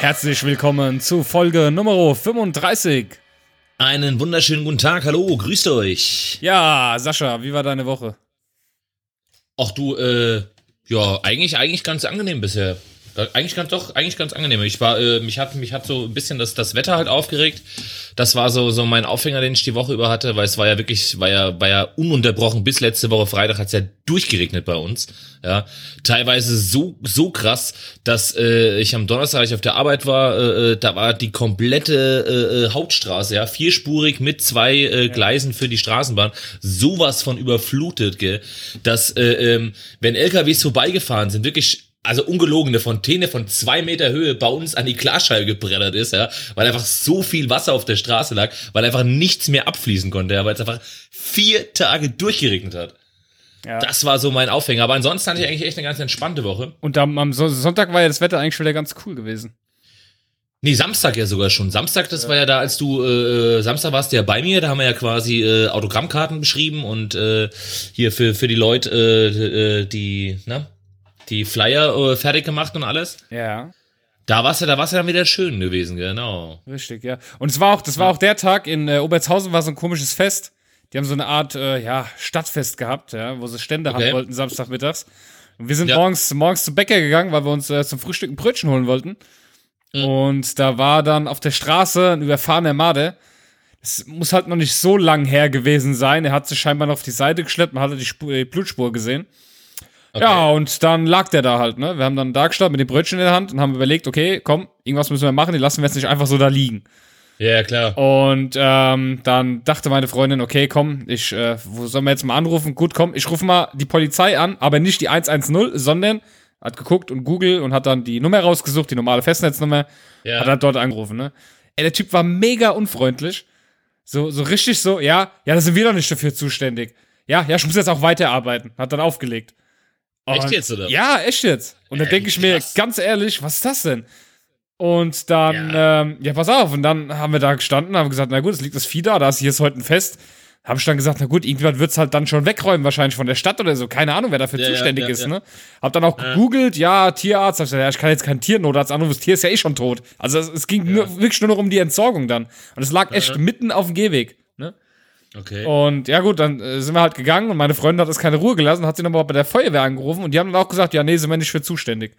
Herzlich willkommen zu Folge Nummer 35. Einen wunderschönen guten Tag, hallo, grüßt euch. Ja, Sascha, wie war deine Woche? Ach du, äh, ja, eigentlich, eigentlich ganz angenehm bisher. Eigentlich ganz doch, eigentlich ganz angenehm. Ich war, äh, mich hat, mich hat so ein bisschen das, das Wetter halt aufgeregt. Das war so, so mein Aufhänger, den ich die Woche über hatte, weil es war ja wirklich, war ja, war ja ununterbrochen. Bis letzte Woche Freitag hat's ja durchgeregnet bei uns. Ja, teilweise so, so krass, dass äh, ich am Donnerstag, als ich auf der Arbeit war, äh, äh da war die komplette äh, äh, Hauptstraße, ja, vierspurig mit zwei äh, Gleisen für die Straßenbahn, sowas von überflutet, gell, dass äh, ähm, wenn LKWs vorbeigefahren sind, wirklich also ungelogene Fontäne von zwei Meter Höhe bei uns an die Klarscheibe gebreddert ist, ja, weil einfach so viel Wasser auf der Straße lag, weil einfach nichts mehr abfließen konnte, ja, weil es einfach vier Tage durchgeregnet hat. Ja. Das war so mein Aufhänger. Aber ansonsten hatte ich eigentlich echt eine ganz entspannte Woche. Und am, am Sonntag war ja das Wetter eigentlich wieder ganz cool gewesen. Nee, Samstag ja sogar schon. Samstag, das ja. war ja da, als du, äh, Samstag warst du ja bei mir, da haben wir ja quasi äh, Autogrammkarten beschrieben und äh, hier für, für die Leute, äh, äh die, na, die Flyer äh, fertig gemacht und alles. Ja. Da war es ja, da war's ja dann wieder schön gewesen, genau. Richtig, ja. Und es war auch, das war auch der Tag in äh, Obertshausen war so ein komisches Fest. Die haben so eine Art, äh, ja, Stadtfest gehabt, ja, wo sie Stände okay. haben wollten Samstagmittags. Und wir sind ja. morgens, morgens zum Bäcker gegangen, weil wir uns äh, zum Frühstück ein Brötchen holen wollten. Mhm. Und da war dann auf der Straße ein überfahrener Made. Es muss halt noch nicht so lang her gewesen sein. Er hat sich scheinbar noch auf die Seite geschleppt, man hatte die, Spur, die Blutspur gesehen. Okay. Ja, und dann lag der da halt, ne? Wir haben dann da gestanden mit dem Brötchen in der Hand und haben überlegt, okay, komm, irgendwas müssen wir machen, die lassen wir jetzt nicht einfach so da liegen. Ja, klar. Und ähm, dann dachte meine Freundin, okay, komm, ich, äh, wo sollen wir jetzt mal anrufen? Gut, komm, ich rufe mal die Polizei an, aber nicht die 110, sondern hat geguckt und Google und hat dann die Nummer rausgesucht, die normale Festnetznummer, ja. hat dann dort angerufen, ne? Ey, der Typ war mega unfreundlich. So, so richtig so, ja, ja, da sind wir doch nicht dafür zuständig. Ja, ja, ich muss jetzt auch weiterarbeiten. Hat dann aufgelegt. Echt jetzt, oder? Ja, echt jetzt. Und dann denke ich mir, ganz ehrlich, was ist das denn? Und dann, ja. Ähm, ja, pass auf. Und dann haben wir da gestanden, haben gesagt, na gut, es liegt das Vieh da, da ist hier ist heute ein Fest. Habe ich dann gesagt, na gut, irgendwann wird es halt dann schon wegräumen, wahrscheinlich von der Stadt oder so. Keine Ahnung, wer dafür ja, zuständig ja, ist, ne? Hab dann auch gegoogelt, ja, Tierarzt. Hab ich gesagt, ja, ich kann jetzt keinen Tiernotarzt anrufen, das Tier ist ja eh schon tot. Also es, es ging nur, wirklich nur noch um die Entsorgung dann. Und es lag echt mitten auf dem Gehweg? Okay. Und ja gut, dann äh, sind wir halt gegangen und meine Freundin hat es keine Ruhe gelassen, hat sie nochmal bei der Feuerwehr angerufen und die haben dann auch gesagt, ja, nee, sind wir nicht für zuständig.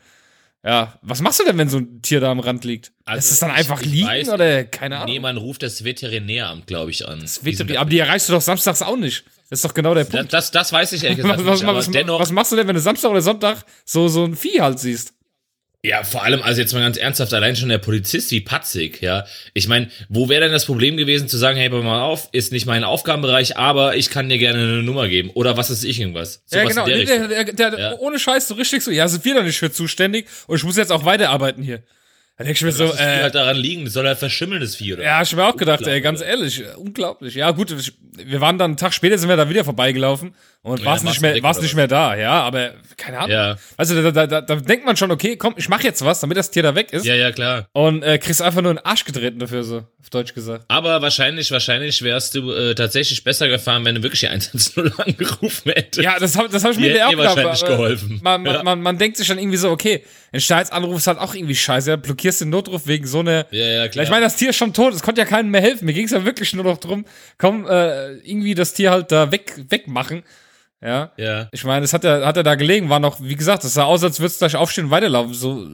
Ja, was machst du denn, wenn so ein Tier da am Rand liegt? Also ist es dann einfach liegen weiß, oder keine Ahnung? Nee, man ruft das Veterinäramt, glaube ich, an. Das Veterinär, aber die erreichst du doch samstags auch nicht. Das ist doch genau der Punkt. Das, das, das weiß ich ehrlich gesagt was, was, nicht, was, was, machst du denn, wenn du Samstag oder Sonntag so, so ein Vieh halt siehst? Ja, vor allem, also jetzt mal ganz ernsthaft, allein schon der Polizist wie Patzig, ja. Ich meine, wo wäre denn das Problem gewesen zu sagen, hey, pass mal auf, ist nicht mein Aufgabenbereich, aber ich kann dir gerne eine Nummer geben. Oder was ist ich irgendwas? So ja, genau. Der, der, der, ja. Ohne Scheiß so richtig so, ja, sind wir da nicht für zuständig und ich muss jetzt auch weiterarbeiten hier. Da denke ich mir so, das äh, halt daran liegen, das soll halt verschimmeln, das Vieh, oder? Ja, ich mir auch gedacht, ey, ganz ehrlich, unglaublich. Ja, gut, wir waren dann einen Tag später, sind wir da wieder vorbeigelaufen und ja, war es nicht mehr, war es nicht mehr da, ja, aber keine Ahnung. Ja. Also da, da, da, da denkt man schon, okay, komm, ich mach jetzt was, damit das Tier da weg ist. Ja, ja, klar. Und äh, kriegst einfach nur einen Arsch getreten dafür, so, auf Deutsch gesagt. Aber wahrscheinlich, wahrscheinlich wärst du äh, tatsächlich besser gefahren, wenn du wirklich die 110 angerufen hättest. Ja, das habe das hab ich mir auch wahrscheinlich geholfen. Man, man, ja. man, man denkt sich dann irgendwie so, okay, ein Staatsanruf ist halt auch irgendwie scheiße. Blockierst den Notruf wegen so eine. Ja, ja, klar. Ich meine, das Tier ist schon tot, es konnte ja keinem mehr helfen. Mir ging es ja wirklich nur noch drum, komm, äh, irgendwie das Tier halt da weg, wegmachen. Ja. Ja. Ich meine, es hat er, hat er da gelegen, war noch, wie gesagt, es sah aus, als würde es gleich aufstehen und weiterlaufen. So,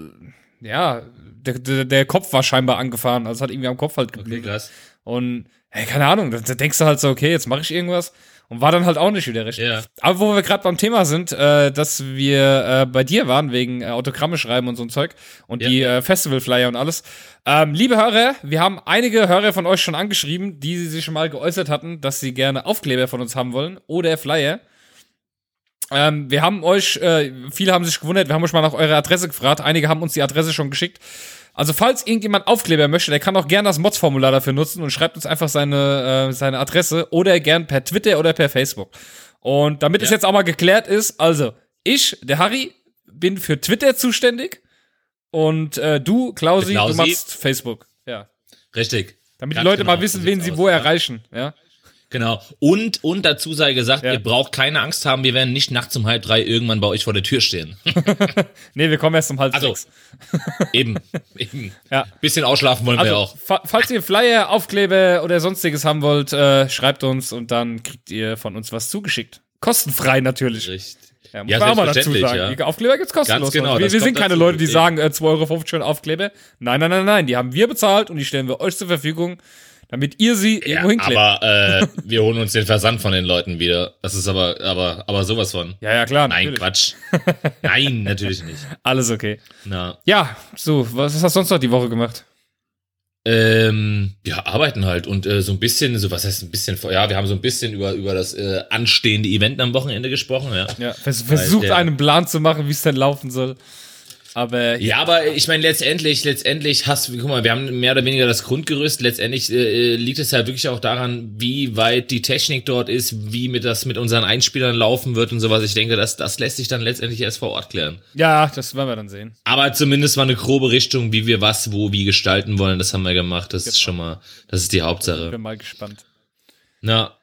ja, der, der, der Kopf war scheinbar angefahren. Also es hat irgendwie am Kopf halt geblieben. Okay, krass. Und, hey, keine Ahnung, da, da denkst du halt so, okay, jetzt mache ich irgendwas. Und war dann halt auch nicht wieder richtig. Ja. Aber wo wir gerade beim Thema sind, äh, dass wir äh, bei dir waren, wegen äh, Autogramme schreiben und so ein Zeug und ja. die äh, Festivalflyer und alles. Ähm, liebe Hörer, wir haben einige Hörer von euch schon angeschrieben, die sich schon mal geäußert hatten, dass sie gerne Aufkleber von uns haben wollen oder Flyer. Ähm, wir haben euch, äh, viele haben sich gewundert, wir haben euch mal nach eurer Adresse gefragt. Einige haben uns die Adresse schon geschickt. Also falls irgendjemand Aufkleber möchte, der kann auch gerne das Mods-Formular dafür nutzen und schreibt uns einfach seine, äh, seine Adresse oder gern per Twitter oder per Facebook. Und damit ja. es jetzt auch mal geklärt ist, also ich, der Harry, bin für Twitter zuständig und äh, du, Klausi, Klausi, du machst Facebook. Ja. Richtig. Damit Ganz die Leute genau. mal wissen, wen sie wo erreichen. Ja. Genau. Und, und dazu sei gesagt, Ja. ihr braucht keine Angst haben, wir werden nicht nachts um halb drei irgendwann bei euch vor der Tür stehen. Nee, wir kommen erst um halb Also, sechs. eben. eben. Ja. Bisschen ausschlafen wollen wir Also, auch. fa falls ihr Flyer, Aufkleber oder sonstiges haben wollt, äh, schreibt uns und dann kriegt ihr von uns was zugeschickt. Kostenfrei natürlich. Richtig. Ja, muss Ja, man auch mal dazu sagen. ja. Die Aufkleber gibt's kostenlos. Ganz genau, wir wir sind keine dazu, Leute, die sagen, äh, 2,50 Euro für Aufkleber. Nein, nein, nein, nein. Die haben wir bezahlt und die stellen wir euch zur Verfügung, damit ihr sie Ja, irgendwo hinklebt. aber äh, wir holen uns den Versand von den Leuten wieder. Das ist aber, aber, aber sowas von. ja, ja, klar. Nein, natürlich. Quatsch. Nein, natürlich nicht. Alles okay. Na. Ja, so, was hast du sonst noch die Woche gemacht? Ähm, ja, arbeiten halt und äh, so ein bisschen, so was heißt ein bisschen, ja, wir haben so ein bisschen über, über das äh, anstehende Event am Wochenende gesprochen, ja. Ja, vers versucht der- einen Plan zu machen, wie es denn laufen soll. Aber Ja, aber ich meine, letztendlich, letztendlich hast du, guck mal, wir haben mehr oder weniger das Grundgerüst. Letztendlich äh, liegt es ja wirklich auch daran, wie weit die Technik dort ist, wie mit das mit unseren Einspielern laufen wird und sowas. Ich denke, das, das lässt sich dann letztendlich erst vor Ort klären. ja, das werden wir dann sehen. Aber zumindest mal eine grobe Richtung, wie wir was, wo, wie gestalten wollen. Das haben wir gemacht. Das ist schon mal, das ist die Hauptsache. Bin mal gespannt. Na,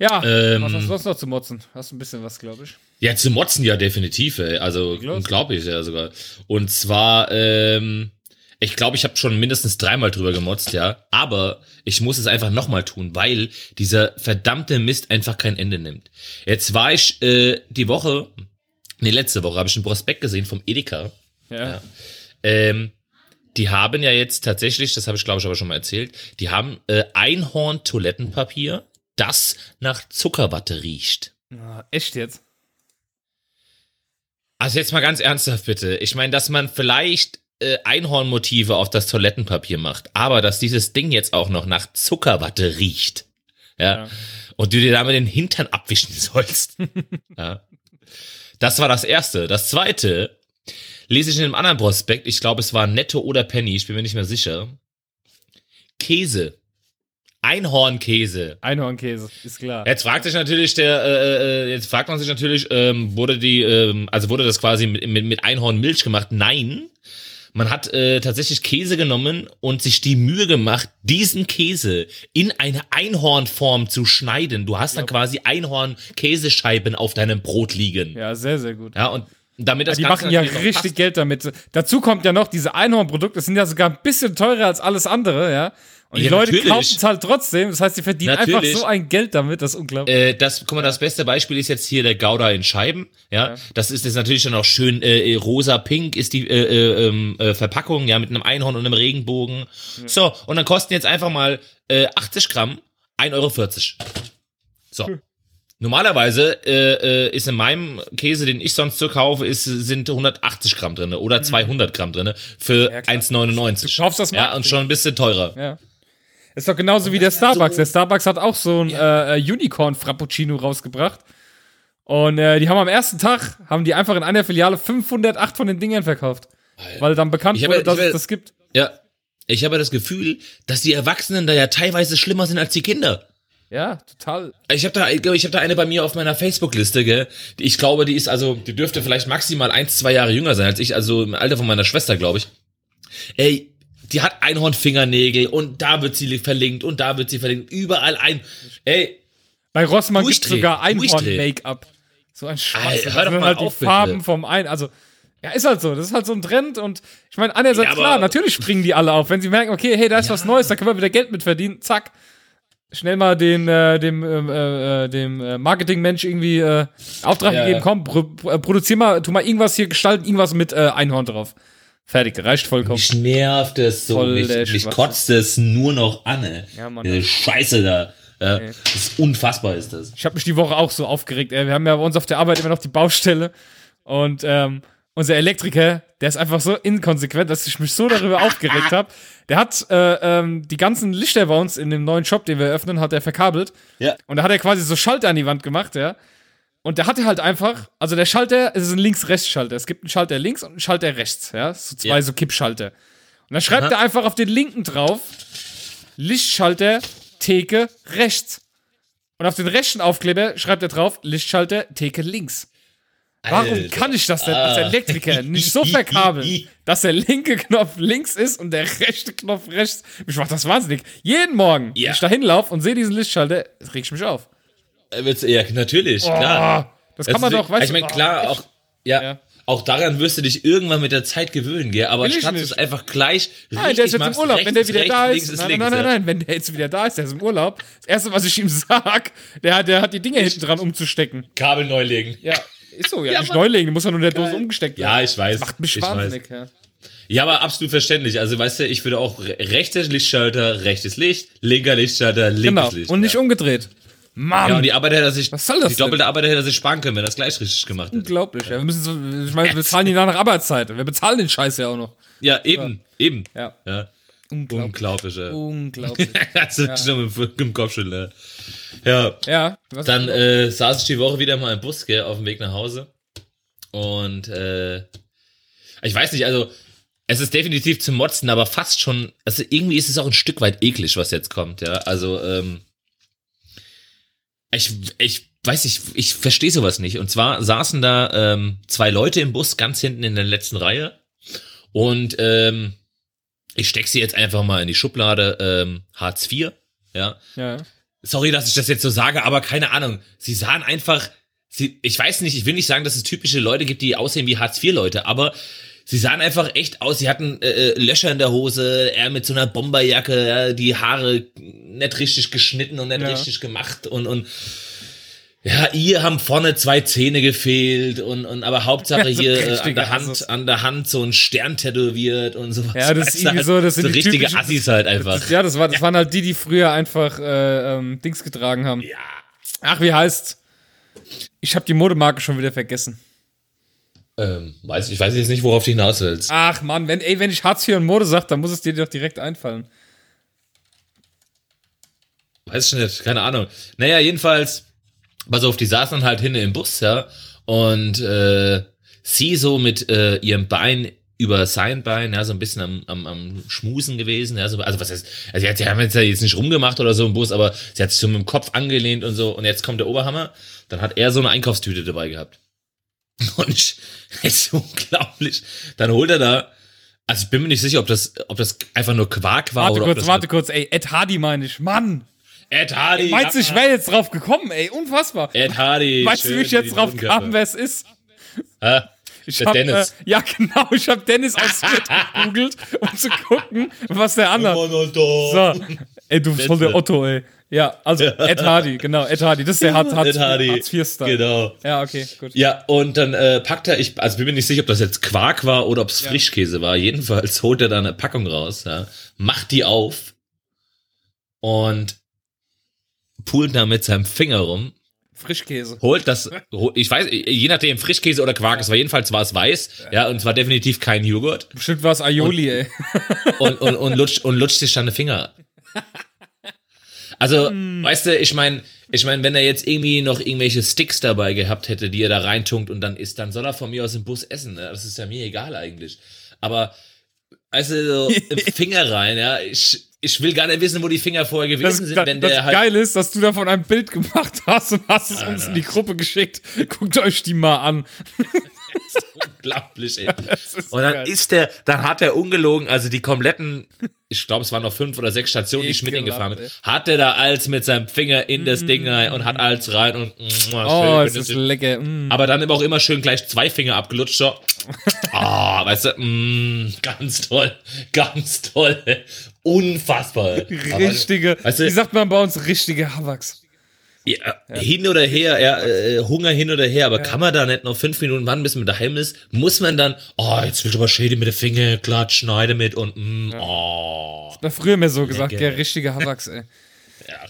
Ja, Ähm, was hast du sonst noch zu motzen? Hast du ein bisschen was, glaube ich. Ja, zu motzen ja definitiv, ey. Also unglaublich, ja sogar. Und zwar, ähm, ich glaube, ich habe schon mindestens dreimal drüber gemotzt, ja. Aber ich muss es einfach nochmal tun, weil dieser verdammte Mist einfach kein Ende nimmt. Jetzt war ich äh, die Woche, nee, letzte Woche habe ich einen Prospekt gesehen vom Edeka. Ja. Ähm, die haben ja jetzt tatsächlich, das habe ich glaube ich aber schon mal erzählt, die haben äh, Einhorn-Toilettenpapier, das nach Zuckerwatte riecht. Ah, echt jetzt? Also jetzt mal ganz ernsthaft bitte. Ich meine, dass man vielleicht äh, Einhornmotive auf das Toilettenpapier macht, aber dass dieses Ding jetzt auch noch nach Zuckerwatte riecht. Ja. Ja. Und du dir damit den Hintern abwischen sollst. ja. Das war das erste. Das zweite lese ich in einem anderen Prospekt. Ich glaube, es war Netto oder Penny. Ich bin mir nicht mehr sicher. Käse. Einhornkäse. Einhornkäse, ist klar. Jetzt fragt sich natürlich der, äh, äh, jetzt fragt man sich natürlich, ähm, wurde die, ähm, also wurde das quasi mit, mit, mit Einhornmilch gemacht? Nein. Man hat äh, tatsächlich Käse genommen und sich die Mühe gemacht, diesen Käse in eine Einhornform zu schneiden. Du hast dann quasi Einhorn-Käsescheiben auf deinem Brot liegen. Ja, Ja, sehr, sehr gut. und damit das die Ganze machen ja richtig. Geld damit. Dazu kommt ja noch, diese Einhornprodukte sind ja sogar ein bisschen teurer als alles andere, ja. Und die Ja, Leute natürlich. kaufen es halt trotzdem. Das heißt, die verdienen einfach Natürlich. so ein Geld damit, das ist unglaublich. Äh, das, guck mal, das beste Beispiel ist jetzt hier der Gouda in Scheiben. Ja, das ist jetzt natürlich dann auch schön äh, rosa-pink ist die äh, äh, ähm, äh, Verpackung, ja, mit einem Einhorn und einem Regenbogen. So, und dann kosten jetzt einfach mal äh, 80 Gramm 1,40 Euro. So. Normalerweise äh, äh, ist in meinem Käse, den ich sonst so kaufe, ist, sind 180 Gramm drinne oder 200 Gramm drinne für Ja, klar. 1,99. Du kaufst das Ja, Marketing. und schon ein bisschen teurer. Ja. Ist doch genauso wie der Starbucks. Der Starbucks hat auch so ein äh, äh, Unicorn Frappuccino rausgebracht. Und äh, die haben am ersten Tag, haben die einfach in einer Filiale 508 von den Dingern verkauft. Weil dann bekannt Ich hab wurde, ja- dass es das gibt. Ja. Ich habe das Gefühl, dass die Erwachsenen da ja teilweise schlimmer sind als die Kinder. Ja, total. Ich habe da, ich habe da eine bei mir auf meiner Facebook-Liste, gell? Die, ich glaube, die ist also, die dürfte vielleicht maximal eins, zwei Jahre jünger sein als ich, also im Alter von meiner Schwester, glaube ich. Ey, die hat Einhornfingernägel und da wird sie verlinkt und da wird sie verlinkt, überall ein. Ey, Bei Rossmann gibt es sogar. Einhorn-Make-up. So ein Scheiß. Alter, hör doch mal halt die auf, bitte. Farben vom ein. Also, ja, ist halt so. Das ist halt so ein Trend. Und ich meine, einerseits Ja, klar, natürlich springen die alle auf. Wenn sie merken, okay, hey, da ist was Neues, da können wir wieder Geld mit verdienen. Zack. Schnell mal den, äh, dem, äh, äh, dem äh, Marketingmensch irgendwie äh, Auftrag Ja, gegeben, ja. komm, pro, pro- äh, produzier mal, tu mal irgendwas hier gestalten, irgendwas mit äh, Einhorn drauf. Fertig, reicht vollkommen. mich nervt es so, Voll mich, mich kotzt es nur noch an, ey. Ja, Mann. Diese Scheiße da. Ja, das ist unfassbar, ist das. Ich habe mich die Woche auch so aufgeregt. Ey. Wir haben ja bei uns auf der Arbeit immer noch die Baustelle. Und ähm, unser Elektriker, der ist einfach so inkonsequent, dass ich mich so darüber aufgeregt habe. Der hat äh, ähm, die ganzen Lichter bei uns in dem neuen Shop, den wir eröffnen, hat er verkabelt. Ja. Und da hat er quasi so Schalter an die Wand gemacht, ja. Und der hatte halt einfach, also der Schalter, es ist ein Links-Rechts-Schalter. Es gibt einen Schalter links und einen Schalter rechts, ja. So zwei Ja. so Kippschalter. Und dann schreibt Aha. er einfach auf den linken drauf, Lichtschalter, Theke, rechts. Und auf den rechten Aufkleber schreibt er drauf, Lichtschalter, Theke links. Warum Alter. kann ich das denn als Ah. Elektriker nicht so verkabeln, dass der linke Knopf links ist und der rechte Knopf rechts? Mich macht das wahnsinnig. Jeden Morgen, Ja. wenn ich da hinlaufe und sehe diesen Lichtschalter, reg ich mich auf. Äh, wird's- Ja, natürlich, klar. Oh, das kann man doch, weißt Ich meine, du, klar, auch, ja, Ja. auch daran wirst du dich irgendwann mit der Zeit gewöhnen, gell? Aber statt es einfach gleich Nein, der ist jetzt im Urlaub. rechts wenn der wieder rechts, da links ist. Nein, links, nein, nein, ja. nein, wenn der jetzt wieder da ist, der ist im Urlaub. Das erste, was ich ihm sag, der hat, der hat die Dinge hinten dran umzustecken. Kabel neu legen. Ja, ist so, ja. Ja, nicht neu legen, muss ja nur in der Dose umgesteckt werden. Ja, ich weiß. Macht mich ich wahnsinnig, ja. Weiß. Ja, aber absolut verständlich. Also, weißt du, ich würde auch re- rechter Lichtschalter, rechtes Licht, linker Lichtschalter, linkes Genau. Licht. Und nicht ja. umgedreht. Mann, Ja, und die Arbeit hätte er sich, Was soll das die doppelte Arbeit hätte er sich sparen können, wenn er das gleich richtig gemacht hätte. unglaublich. Ja. Wir müssen so, ich meine, wir bezahlen die nach Arbeitszeit. Wir bezahlen den Scheiß ja auch noch. Ja, eben, eben. Ja. Ja. Unglaublich. Unglaublich, ja. Unglaublich. Hast du schon mit dem Kopfschütteln, ja. Ja, ja. Dann äh, saß ich die Woche wieder mal im Bus, gell, auf dem Weg nach Hause. Und äh, ich weiß nicht, also es ist definitiv zum Motzen, aber fast schon, also irgendwie ist es auch ein Stück weit eklig, was jetzt kommt, ja. Also, ähm, ich, ich weiß nicht, ich verstehe sowas nicht. Und zwar saßen da ähm, zwei Leute im Bus ganz hinten in der letzten Reihe. Und ähm, ich steck sie jetzt einfach mal in die Schublade ähm, Hartz IV, ja. ja. Sorry, dass ich das jetzt so sage, aber keine Ahnung. Sie sahen einfach, sie, ich weiß nicht, ich will nicht sagen, dass es typische Leute gibt, die aussehen wie Hartz-IV-Leute, aber sie sahen einfach echt aus. Sie hatten äh, äh, Löcher in der Hose, er mit so einer Bomberjacke, ja, die Haare nicht richtig geschnitten und nicht Ja. richtig gemacht und, und ja, ihr haben vorne zwei Zähne gefehlt und, und aber Hauptsache Ja, so hier äh, an der Hand, Assis. an der Hand so ein Stern tätowiert und sowas. Ja, das ist irgendwie halt so, das sind die richtige Assis halt einfach. Ja, das, war, das waren halt die, die früher einfach äh, ähm, Dings getragen haben. Ja. Ach, wie heißt? Ich habe die Modemarke schon wieder vergessen. Ähm, weiß, ich weiß jetzt nicht, worauf du hinaus willst. Ach Mann, wenn, ey, wenn ich Hartz IV und Mode sag, dann muss es dir doch direkt einfallen. Weiß ich nicht, keine Ahnung. Naja, jedenfalls, pass auf, die saßen dann halt hinten im Bus, ja, und äh, sie so mit äh, ihrem Bein über sein Bein, ja, so ein bisschen am, am, am Schmusen gewesen, ja, so, also was heißt, also sie, hat, sie haben jetzt jetzt nicht rumgemacht oder so im Bus, aber sie hat sich so mit dem Kopf angelehnt und so, und jetzt kommt der Oberhammer, dann hat er so eine Einkaufstüte dabei gehabt. Und ich, ist unglaublich, dann holt er da, also ich bin mir nicht sicher, ob das, ob das einfach nur Quark war Warte oder kurz, das warte kurz, ey, Ed Hardy meine ich. Mann, Ed Hardy. meinst du, ich wäre jetzt drauf gekommen, ey, unfassbar. Ed Hardy. weißt du, wie ich jetzt drauf kam, wer es ist? Hä? Ich Der hab, Dennis. Äh, ja, genau, ich habe Dennis aus Fürth gegoogelt, um zu gucken, was der andere. So, ey, du voll der Otto, ey. Ja, also Ed Hardy, genau, Ed Hardy, das ist der Hartz, Hartz, Ed Hardy. Hartz IV-Style. Genau. Ja, okay, gut. Ja, und dann äh, packt er, ich, also bin mir nicht sicher, ob das jetzt Quark war oder ob es Frischkäse war. Jedenfalls holt er da eine Packung raus, ja, macht die auf und pult da mit seinem Finger rum, Frischkäse. holt das, ich weiß, je nachdem, Frischkäse oder Quark, es war jedenfalls war es weiß, ja, und es war definitiv kein Joghurt Bestimmt war es Aioli, ey. und, und, und, lutscht, und lutscht sich dann die Finger. Also, weißt du, ich meine, ich meine, wenn er jetzt irgendwie noch irgendwelche Sticks dabei gehabt hätte, die er da reintunkt und dann isst, dann soll er von mir aus im Bus essen. Ne? Das ist ja mir egal eigentlich. Aber, weißt du, so im Finger rein, ja, ich, ich will gar nicht wissen, wo die Finger vorher Das, gewesen sind, das, wenn das der halt. Geile ist, dass du davon ein Bild gemacht hast und hast es uns in die Gruppe geschickt. Guckt euch die mal an. Unglaublich, ey. Ist Und dann ist der, dann hat er ungelogen, also die kompletten, ich glaube, es waren noch fünf oder sechs Stationen, die ich mit ihm gefahren bin, Ekelhaft, hat er da als mit seinem Finger in das Ding rein und hat als rein und mm, Oh, es ist lecker. Mm. aber dann immer auch immer schön gleich zwei Finger abgelutscht, so. Ah, weißt du, mm, ganz toll, ganz toll, unfassbar. Richtige, wie sagt man bei uns, richtige Hawaks. Ja, hin oder her, ja, äh, Hunger hin oder her, aber kann man da nicht noch fünf Minuten warten, bis man daheim ist? Muss man dann, oh, jetzt will ich aber Schäde mit den Finger, glatt, schneide mit und, mm, oh. Na, früher mir so gesagt, Lecker. der richtige Hawaks, ey.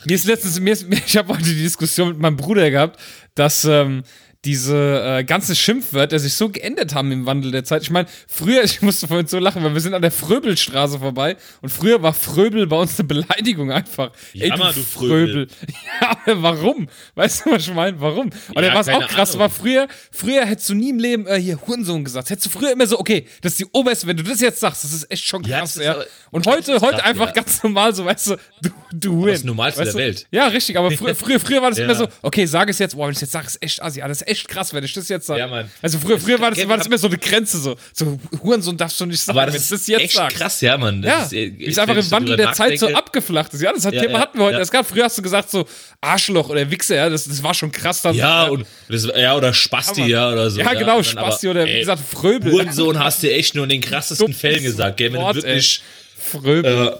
Mir ist letztens, mir ist, ich habe heute die Diskussion mit meinem Bruder gehabt, dass ähm, diese äh, ganzen Schimpfwörter sich so geändert haben im Wandel der Zeit. Ich meine, früher, ich musste vorhin so lachen, weil wir sind an der Fröbelstraße vorbei und früher war Fröbel bei uns eine Beleidigung einfach. Ja, Mann, du Fröbel. Ja, aber warum? Weißt du, was ich meine? Warum? Und Ja, ja, was auch krass Ahnung. war, früher, früher hättest du nie im Leben äh, hier Hurensohn gesagt. Hättest du früher immer so, okay, das ist die oberste, wenn du das jetzt sagst, das ist echt schon Ja, krass, ja. aber- Und heute, heute krass, einfach ja. ganz normal, so, weißt du, du, du Huren. das Normalste weißt der du? Welt. Ja, richtig, aber früher, früher, früher war das Ja. immer so, okay, sag es jetzt, boah, wenn ich jetzt sage, ist echt assi, das ist echt krass, wenn ich das jetzt sage. Ja, Mann. Also früher, früher war das, war das immer so eine Grenze, so, so Hurensohn darfst du nicht sagen, Aber das wenn ist das jetzt echt sagst. krass, ja, Mann. Das Ja, ist, äh, es einfach im Wandel der Zeit so abgeflacht ist. Ja, das hat Ja, Thema ja, hatten wir heute erst gehabt. Früher hast du gesagt so Arschloch oder Wichser, ja, das, das war schon krass dann. Ja, und das, ja, oder Spasti, Ja, oder so. ja, genau, dann Spasti aber, oder wie ey, gesagt Fröbel. Hurensohn hast du echt nur in den krassesten Fällen gesagt, gell? Wenn du wirklich. Fröbel.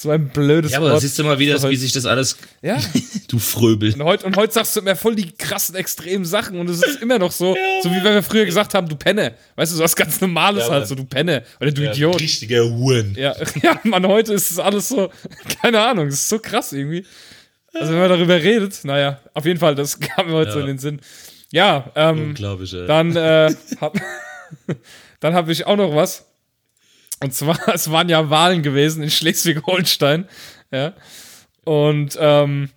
So ein blödes ja, aber Wort. siehst du mal, wie, das, So wie sich das alles. Ja. Du Fröbel. Und heute, und heute sagst du immer voll die krassen, extremen Sachen und es ist immer noch so, so wie wenn wir früher gesagt haben, du Penne. Weißt du, so was ganz Normales Ja, halt, Mann. so du Penne oder du Idiot. Richtiger Huren. Ja, ja, man, heute ist es alles so, keine Ahnung, es ist so krass irgendwie. Also wenn man darüber redet, naja, auf jeden Fall, das kam mir heute so in den Sinn. Ja, ähm, Unglaublich, ey. dann äh, hab, dann habe ich auch noch was. Und zwar, es waren ja Wahlen gewesen in Schleswig-Holstein. Ja. Und ähm,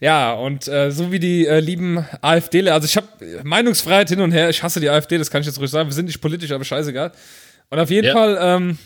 ja, und äh, so wie die äh, lieben AfDler, also ich habe Meinungsfreiheit hin und her, ich hasse die AfD, das kann ich jetzt ruhig sagen, wir sind nicht politisch, aber scheißegal. Und auf jeden Ja. Fall, ähm,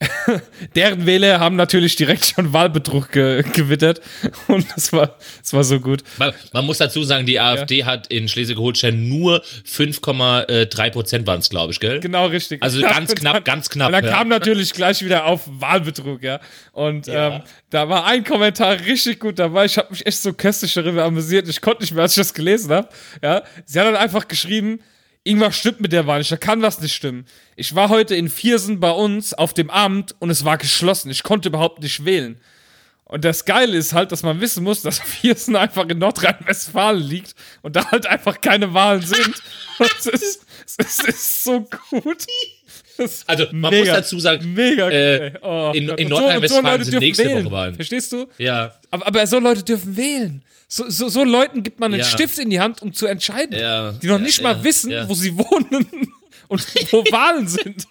deren Wähler haben natürlich direkt schon Wahlbetrug ge gewittert. Und das war, das war so gut. Man, man muss dazu sagen, die AfD hat in Schleswig-Holstein nur 5,3 Prozent waren es, glaube ich, gell? Genau richtig. Also Ja, ganz knapp, dann- ganz knapp, Und dann ja. kam natürlich gleich wieder auf Wahlbetrug, ja. Und Ja. Ähm, da war ein Kommentar richtig gut dabei. Ich habe mich echt so köstlich darüber amüsiert. Ich konnte nicht mehr, als ich das gelesen habe. Ja. Sie hat dann einfach geschrieben, irgendwas stimmt mit der Wahl nicht, da kann was nicht stimmen. Ich war heute in Viersen bei uns auf dem Amt und es war geschlossen. Ich konnte überhaupt nicht wählen. Und das Geile ist halt, dass man wissen muss, dass Viersen einfach in Nordrhein-Westfalen liegt und da halt einfach keine Wahlen sind. Und es ist, es ist so gut. Also, man muss dazu sagen, mega äh. Oh in- in Nordrhein-Westfalen Leute sind dürfen nächste wählen. Woche Wahlen. Verstehst du? Ja, Aber, aber so Leute dürfen wählen. So, so, so Leuten gibt man einen Ja. Stift in die Hand, um zu entscheiden. Ja, die noch ja, nicht mal wissen, wo sie wohnen und wo Wahlen sind.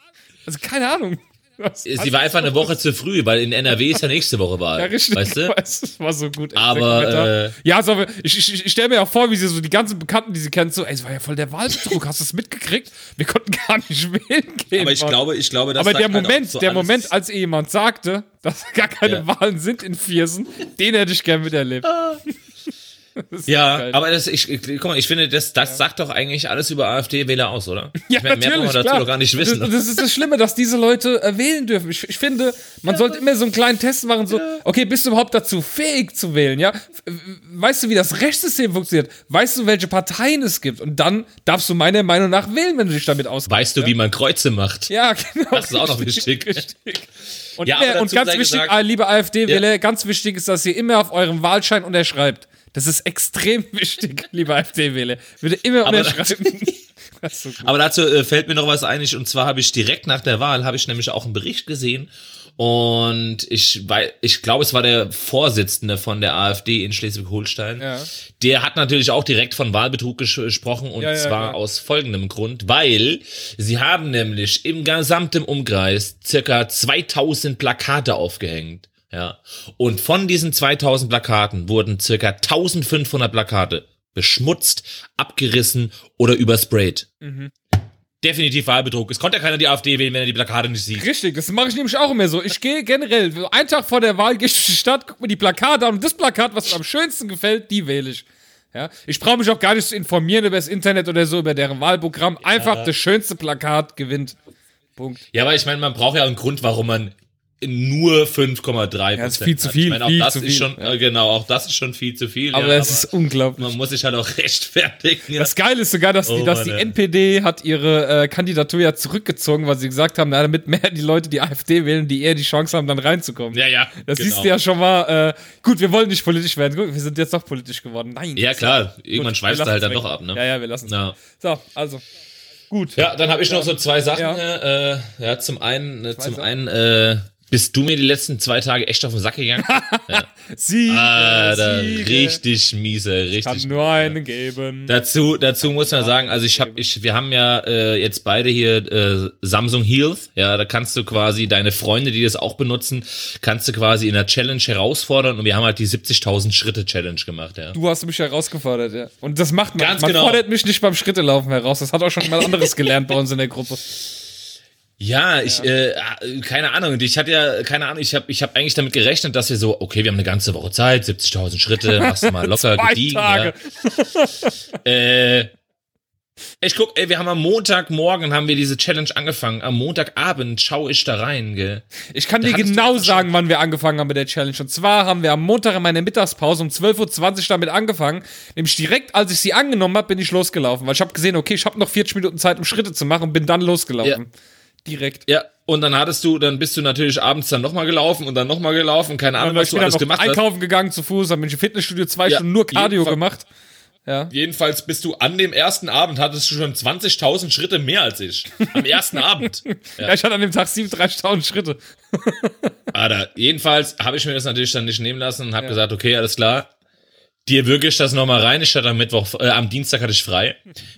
Also keine Ahnung. Was- sie war einfach eine Woche zu früh, weil in NRW ist ja nächste Woche Wahl. Ja, richtig. Weißt du? Es war so gut. ey, Aber, äh, ja, so, ich, ich, ich stelle mir auch vor, wie sie so die ganzen Bekannten, die sie kennt, so, ey, es war ja voll der Wahlbetrug, hast du es mitgekriegt? Wir konnten gar nicht wählen gehen. Aber ich Mann. glaube, ich glaube, das Aber der halt Moment, so der Moment, als ihr jemand sagte, dass gar keine Ja. Wahlen sind in Viersen, den hätte ich gern miterlebt. Ja, geil. aber das, ich, guck mal, ich finde, das, das sagt doch eigentlich alles über AfD-Wähler aus, oder? Ja, ich meine, mehr brauchen wir dazu doch gar nicht wissen. Das, das ist das Schlimme, dass diese Leute äh, wählen dürfen. Ich, ich finde, man sollte immer so einen kleinen Test machen, so, okay, bist du überhaupt dazu fähig zu wählen, ja? Weißt du, wie das Rechtssystem funktioniert? Weißt du, welche Parteien es gibt? Und dann darfst du meiner Meinung nach wählen, wenn du dich damit auskennst. Weißt du, wie man Kreuze macht? Ja, genau. Das ist auch noch wichtig. richtig. Und, Ja, immer, und ganz wichtig, gesagt- ah, liebe AfD-Wähler, ganz wichtig ist, dass ihr immer auf eurem Wahlschein unterschreibt. Das ist extrem wichtig, liebe AfD-Wähler. Bitte immer Aber- unterschreiben. Ist so. Aber dazu äh, fällt mir noch was ein. Ich, und zwar habe ich direkt nach der Wahl, habe ich nämlich auch einen Bericht gesehen. Und ich, weil, ich glaube, es war der Vorsitzende von der AfD in Schleswig-Holstein. Ja. Der hat natürlich auch direkt von Wahlbetrug ges gesprochen und Ja, ja, zwar klar. aus folgendem Grund, weil sie haben nämlich im gesamten Umkreis circa 2000 Plakate aufgehängt. Ja. Und von diesen 2000 Plakaten wurden circa 1500 Plakate beschmutzt, abgerissen oder übersprayt. Mhm. Definitiv Wahlbetrug. Es konnte ja keiner die AfD wählen, wenn er die Plakate nicht sieht. Richtig, das mache ich nämlich auch immer so. Ich gehe generell, einen Tag vor der Wahl gehe ich durch die Stadt, guck mir die Plakate an und das Plakat, was mir am schönsten gefällt, die wähle ich. Ja, ich brauche mich auch gar nicht zu informieren über das Internet oder so, über deren Wahlprogramm. Einfach das schönste Plakat gewinnt. Punkt. Ja, aber ich meine, man braucht ja einen Grund, warum man nur 5,3 Ja, ist viel zu viel, Ich meine, auch viel das ist viel, schon, ja. äh, genau, auch das ist schon viel zu viel. Aber ja, es ist unglaublich. man muss sich halt auch rechtfertigen. Ja. Das Geile ist sogar, dass, die, Oh, dass die Mann, ey. NPD hat ihre äh, Kandidatur ja zurückgezogen, weil sie gesagt haben, na, damit mehr die Leute die AfD wählen, die eher die Chance haben, dann reinzukommen. Ja, ja. Das genau. siehst du ja schon mal. Äh, gut, wir wollen nicht politisch werden. Gut, wir sind jetzt doch politisch geworden. Nein. Ja, klar. Irgendwann schweifst du halt dann doch ab, ne? Ja, ja, wir lassen es. Ja. So, also. Gut. Ja, dann habe ich noch so zwei Sachen. Ja. Äh, ja, zum einen, äh, zum einen, äh, bist du mir die letzten zwei Tage echt auf den Sack gegangen? Sie. ah, da, Siege. richtig miese, Kann richtig. nur einen geben. Dazu, dazu muss man sagen, also ich habe, ich, wir haben ja äh, jetzt beide hier äh, Samsung Health. Ja, da kannst du quasi deine Freunde, die das auch benutzen, kannst du quasi in der Challenge herausfordern. Und wir haben halt die 70.000 Schritte Challenge gemacht. Ja. Du hast mich herausgefordert, ja. Und das macht man. Ganz man genau. fordert mich nicht beim Schrittelaufen heraus. Das hat auch schon jemand anderes gelernt bei uns in der Gruppe. Ja, ich, Äh, keine Ahnung. Ich hatte ja, keine Ahnung, ich habe ich hab eigentlich damit gerechnet, dass wir so, okay, wir haben eine ganze Woche Zeit, 70.000 Schritte, machst du mal locker gediegen. Tage. Ja. Äh, Ich guck, ey, wir haben am Montagmorgen haben wir diese Challenge angefangen. Am Montagabend schaue ich da rein, gell. Ich kann da dir genau sagen, wann wir angefangen haben mit der Challenge. Und zwar haben wir am Montag in meiner Mittagspause um 12.20 Uhr damit angefangen. Nämlich direkt, als ich sie angenommen habe, bin ich losgelaufen. Weil ich habe gesehen, okay, ich habe noch 40 Minuten Zeit, um Schritte zu machen und bin dann losgelaufen. Ja. Direkt. Ja, und dann hattest du, dann bist du natürlich abends dann nochmal gelaufen und dann nochmal gelaufen. Keine Ahnung, was du alles gemacht hast. einkaufen gegangen zu Fuß, dann bin ich im Fitnessstudio zwei ja, Stunden nur Cardio gemacht. Ja. Jedenfalls bist du an dem ersten Abend, hattest du schon 20.000 Schritte mehr als ich. Am ersten Abend. Ja. ja. ich hatte an dem Tag 37.000 Schritte. Alter, jedenfalls habe ich mir das natürlich dann nicht nehmen lassen und habe ja. gesagt, okay, alles klar. Dir wirklich das nochmal rein. Ich hatte am Mittwoch, äh, am Dienstag hatte ich frei.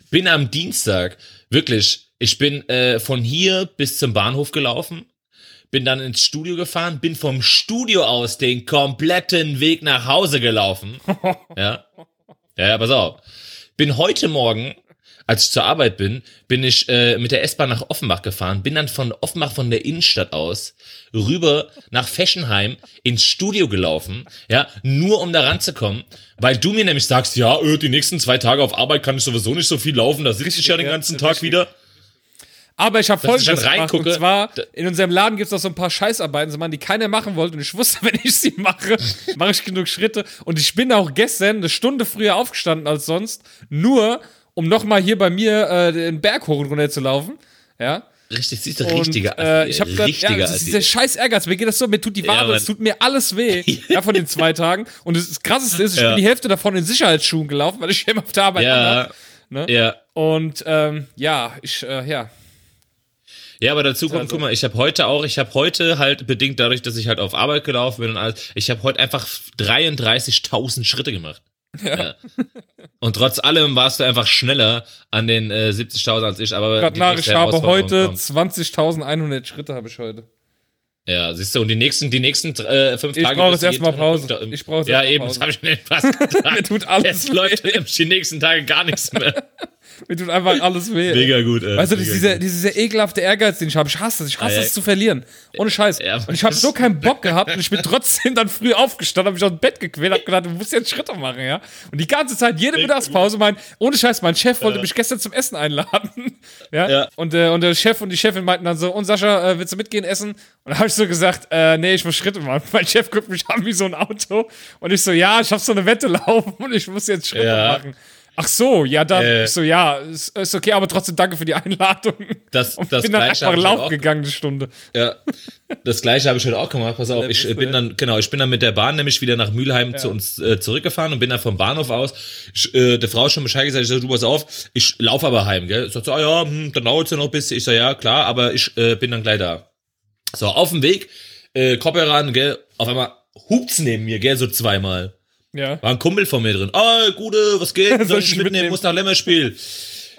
Bin am Dienstag, wirklich, ich bin äh, von hier bis zum Bahnhof gelaufen bin dann ins Studio gefahren, bin vom Studio aus den kompletten Weg nach Hause gelaufen. ja. Ja, ja, pass auf. Bin heute Morgen, als ich zur Arbeit bin, bin ich äh, mit der S-Bahn nach Offenbach gefahren, bin dann von Offenbach von der Innenstadt aus rüber nach Feschenheim ins Studio gelaufen, ja, nur um da ranzukommen, weil du mir nämlich sagst, ja, öh, die nächsten zwei Tage auf Arbeit kann ich sowieso nicht so viel laufen, da sitze ich ja den ganzen Tag wieder. Aber ich habe folgendes gemacht, und zwar, in unserem Laden gibt es auch so ein paar Scheißarbeiten, so man, die keiner machen wollte. Und ich wusste, wenn ich sie mache, mache ich genug Schritte. Und ich bin auch gestern eine Stunde früher aufgestanden als sonst, nur um nochmal hier bei mir äh, den Berg hoch und runter zu laufen. Ja. Richtig, sie ist der richtige äh, ich hab grad, ja, das ist dieser scheiß Ehrgeiz. Mir geht das so, mir tut die Wade, ja, es tut mir alles weh. ja, von den zwei Tagen. Und das krasseste ist, ich ja. bin die Hälfte davon in Sicherheitsschuhen gelaufen, weil ich immer auf der Arbeit ja. war. Ne? Ja. Und ähm, ja, ich, äh, ja, ja, aber dazu kommt, guck mal, ich habe heute auch, ich habe heute halt bedingt dadurch, dass ich halt auf Arbeit gelaufen bin und alles, ich habe heute einfach 33.000 Schritte gemacht. Ja. ja. Und trotz allem warst du einfach schneller an den äh, 70.000 als ich. Aber Gerade nach, ich habe heute 20.100 Schritte habe ich heute. Ja, siehst du, und die nächsten, die nächsten äh, fünf ich Tage. Ich brauche jetzt erstmal Pause. Ich brauche Ja, eben, Pause. das habe ich mir fast gedacht. Mir tut alles Jetzt läuft die nächsten Tage gar nichts mehr. Mir tut einfach alles weh. Mega gut, ey. Weißt du, dieser, dieser ekelhafte Ehrgeiz, den ich habe. Ich hasse es. Ich hasse es zu verlieren. Ohne Scheiß. Ja, und ich habe so keinen Bock gehabt und ich bin trotzdem dann früh aufgestanden, habe mich aus dem Bett gequält, habe gedacht, du musst jetzt Schritte machen, ja. Und die ganze Zeit, jede Mittagspause, mein, ohne Scheiß, mein Chef wollte ja. mich gestern zum Essen einladen. ja. ja. Und, äh, und der Chef und die Chefin meinten dann so, und Sascha, äh, willst du mitgehen essen? Und dann habe ich so gesagt, äh, nee, ich muss Schritte machen. Mein Chef guckt mich an wie so ein Auto. Und ich so, ja, ich habe so eine Wette laufen und ich muss jetzt Schritte machen. Ach so, ja, dann äh, so, ja, ist, ist, okay, aber trotzdem danke für die Einladung. Das, und das bin dann einfach laufen gegangen, eine Stunde. Ja, das gleiche habe ich heute auch gemacht. Pass auf, ich bin dann, genau, ich bin dann mit der Bahn nämlich wieder nach Mülheim ja. zu uns äh, zurückgefahren und bin dann vom Bahnhof aus, ich, äh, der Frau schon Bescheid gesagt, ich sag, du pass auf, ich laufe aber heim, gell? Sagt so, ah ja, hm, dann dauert es ja noch ein bisschen. Ich sag, ja, klar, aber ich äh, bin dann gleich da. So, auf dem Weg, äh, Kopfhörer ran, gell, auf einmal hupt's neben mir, gell, so zweimal. Ja. War ein Kumpel von mir drin. Ah, Gute, was geht? Soll ich mitnehmen? mitnehmen? Muss nach Lemmerspiel.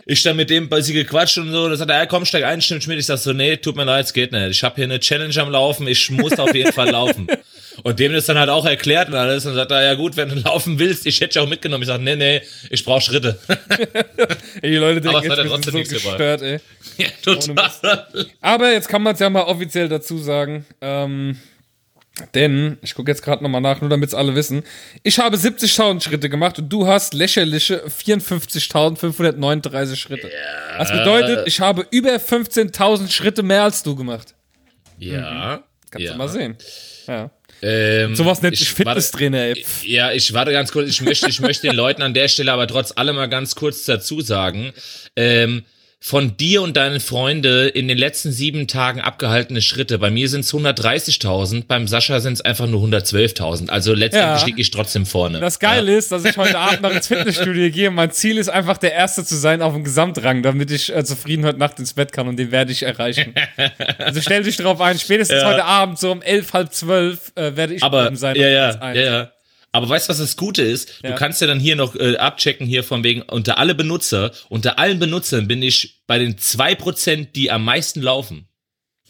Ich stand mit dem bei sie gequatscht und so. Da sagt er, ja, komm, steig ein, stimmt Schmidt. Ich sag so, nee, tut mir leid, es geht nicht. Ich habe hier eine Challenge am Laufen, ich muss auf jeden Fall laufen. Und dem ist dann halt auch erklärt und alles. Und sagt er, ja gut, wenn du laufen willst, ich hätte dich auch mitgenommen. Ich sag, nee, nee, ich brauch Schritte. ey, die Leute denken, jetzt trotzdem so gestört, ey. Ja, total. Aber jetzt kann man es ja mal offiziell dazu sagen. Ähm, denn, ich gucke jetzt gerade nochmal nach, nur damit es alle wissen, ich habe 70.000 Schritte gemacht und du hast lächerliche 54.539 Schritte. Ja. Das bedeutet, ich habe über 15.000 Schritte mehr als du gemacht. Ja. Mhm. Kannst ja. du mal sehen. Ja. Ähm, Sowas nennt sich Fitnesstrainer, ey. Ja, ich warte ganz kurz. Ich möchte, ich möchte den Leuten an der Stelle aber trotz allem mal ganz kurz dazu sagen. Ähm, von dir und deinen Freunde in den letzten sieben Tagen abgehaltene Schritte. Bei mir sind es 130.000, beim Sascha sind es einfach nur 112.000. Also letztendlich ja. liege ich trotzdem vorne. Das Geile ja. ist, dass ich heute Abend noch ins Fitnessstudio gehe. Mein Ziel ist einfach, der Erste zu sein auf dem Gesamtrang, damit ich äh, zufrieden heute Nacht ins Bett kann und den werde ich erreichen. also stell dich drauf ein, spätestens ja. heute Abend so um elf, halb zwölf äh, werde ich Aber, sein. Ja, ja, ja, ja. Aber weißt du, was das Gute ist? Ja. Du kannst ja dann hier noch äh, abchecken, hier von wegen, unter alle Benutzer, unter allen Benutzern bin ich bei den zwei Prozent, die am meisten laufen.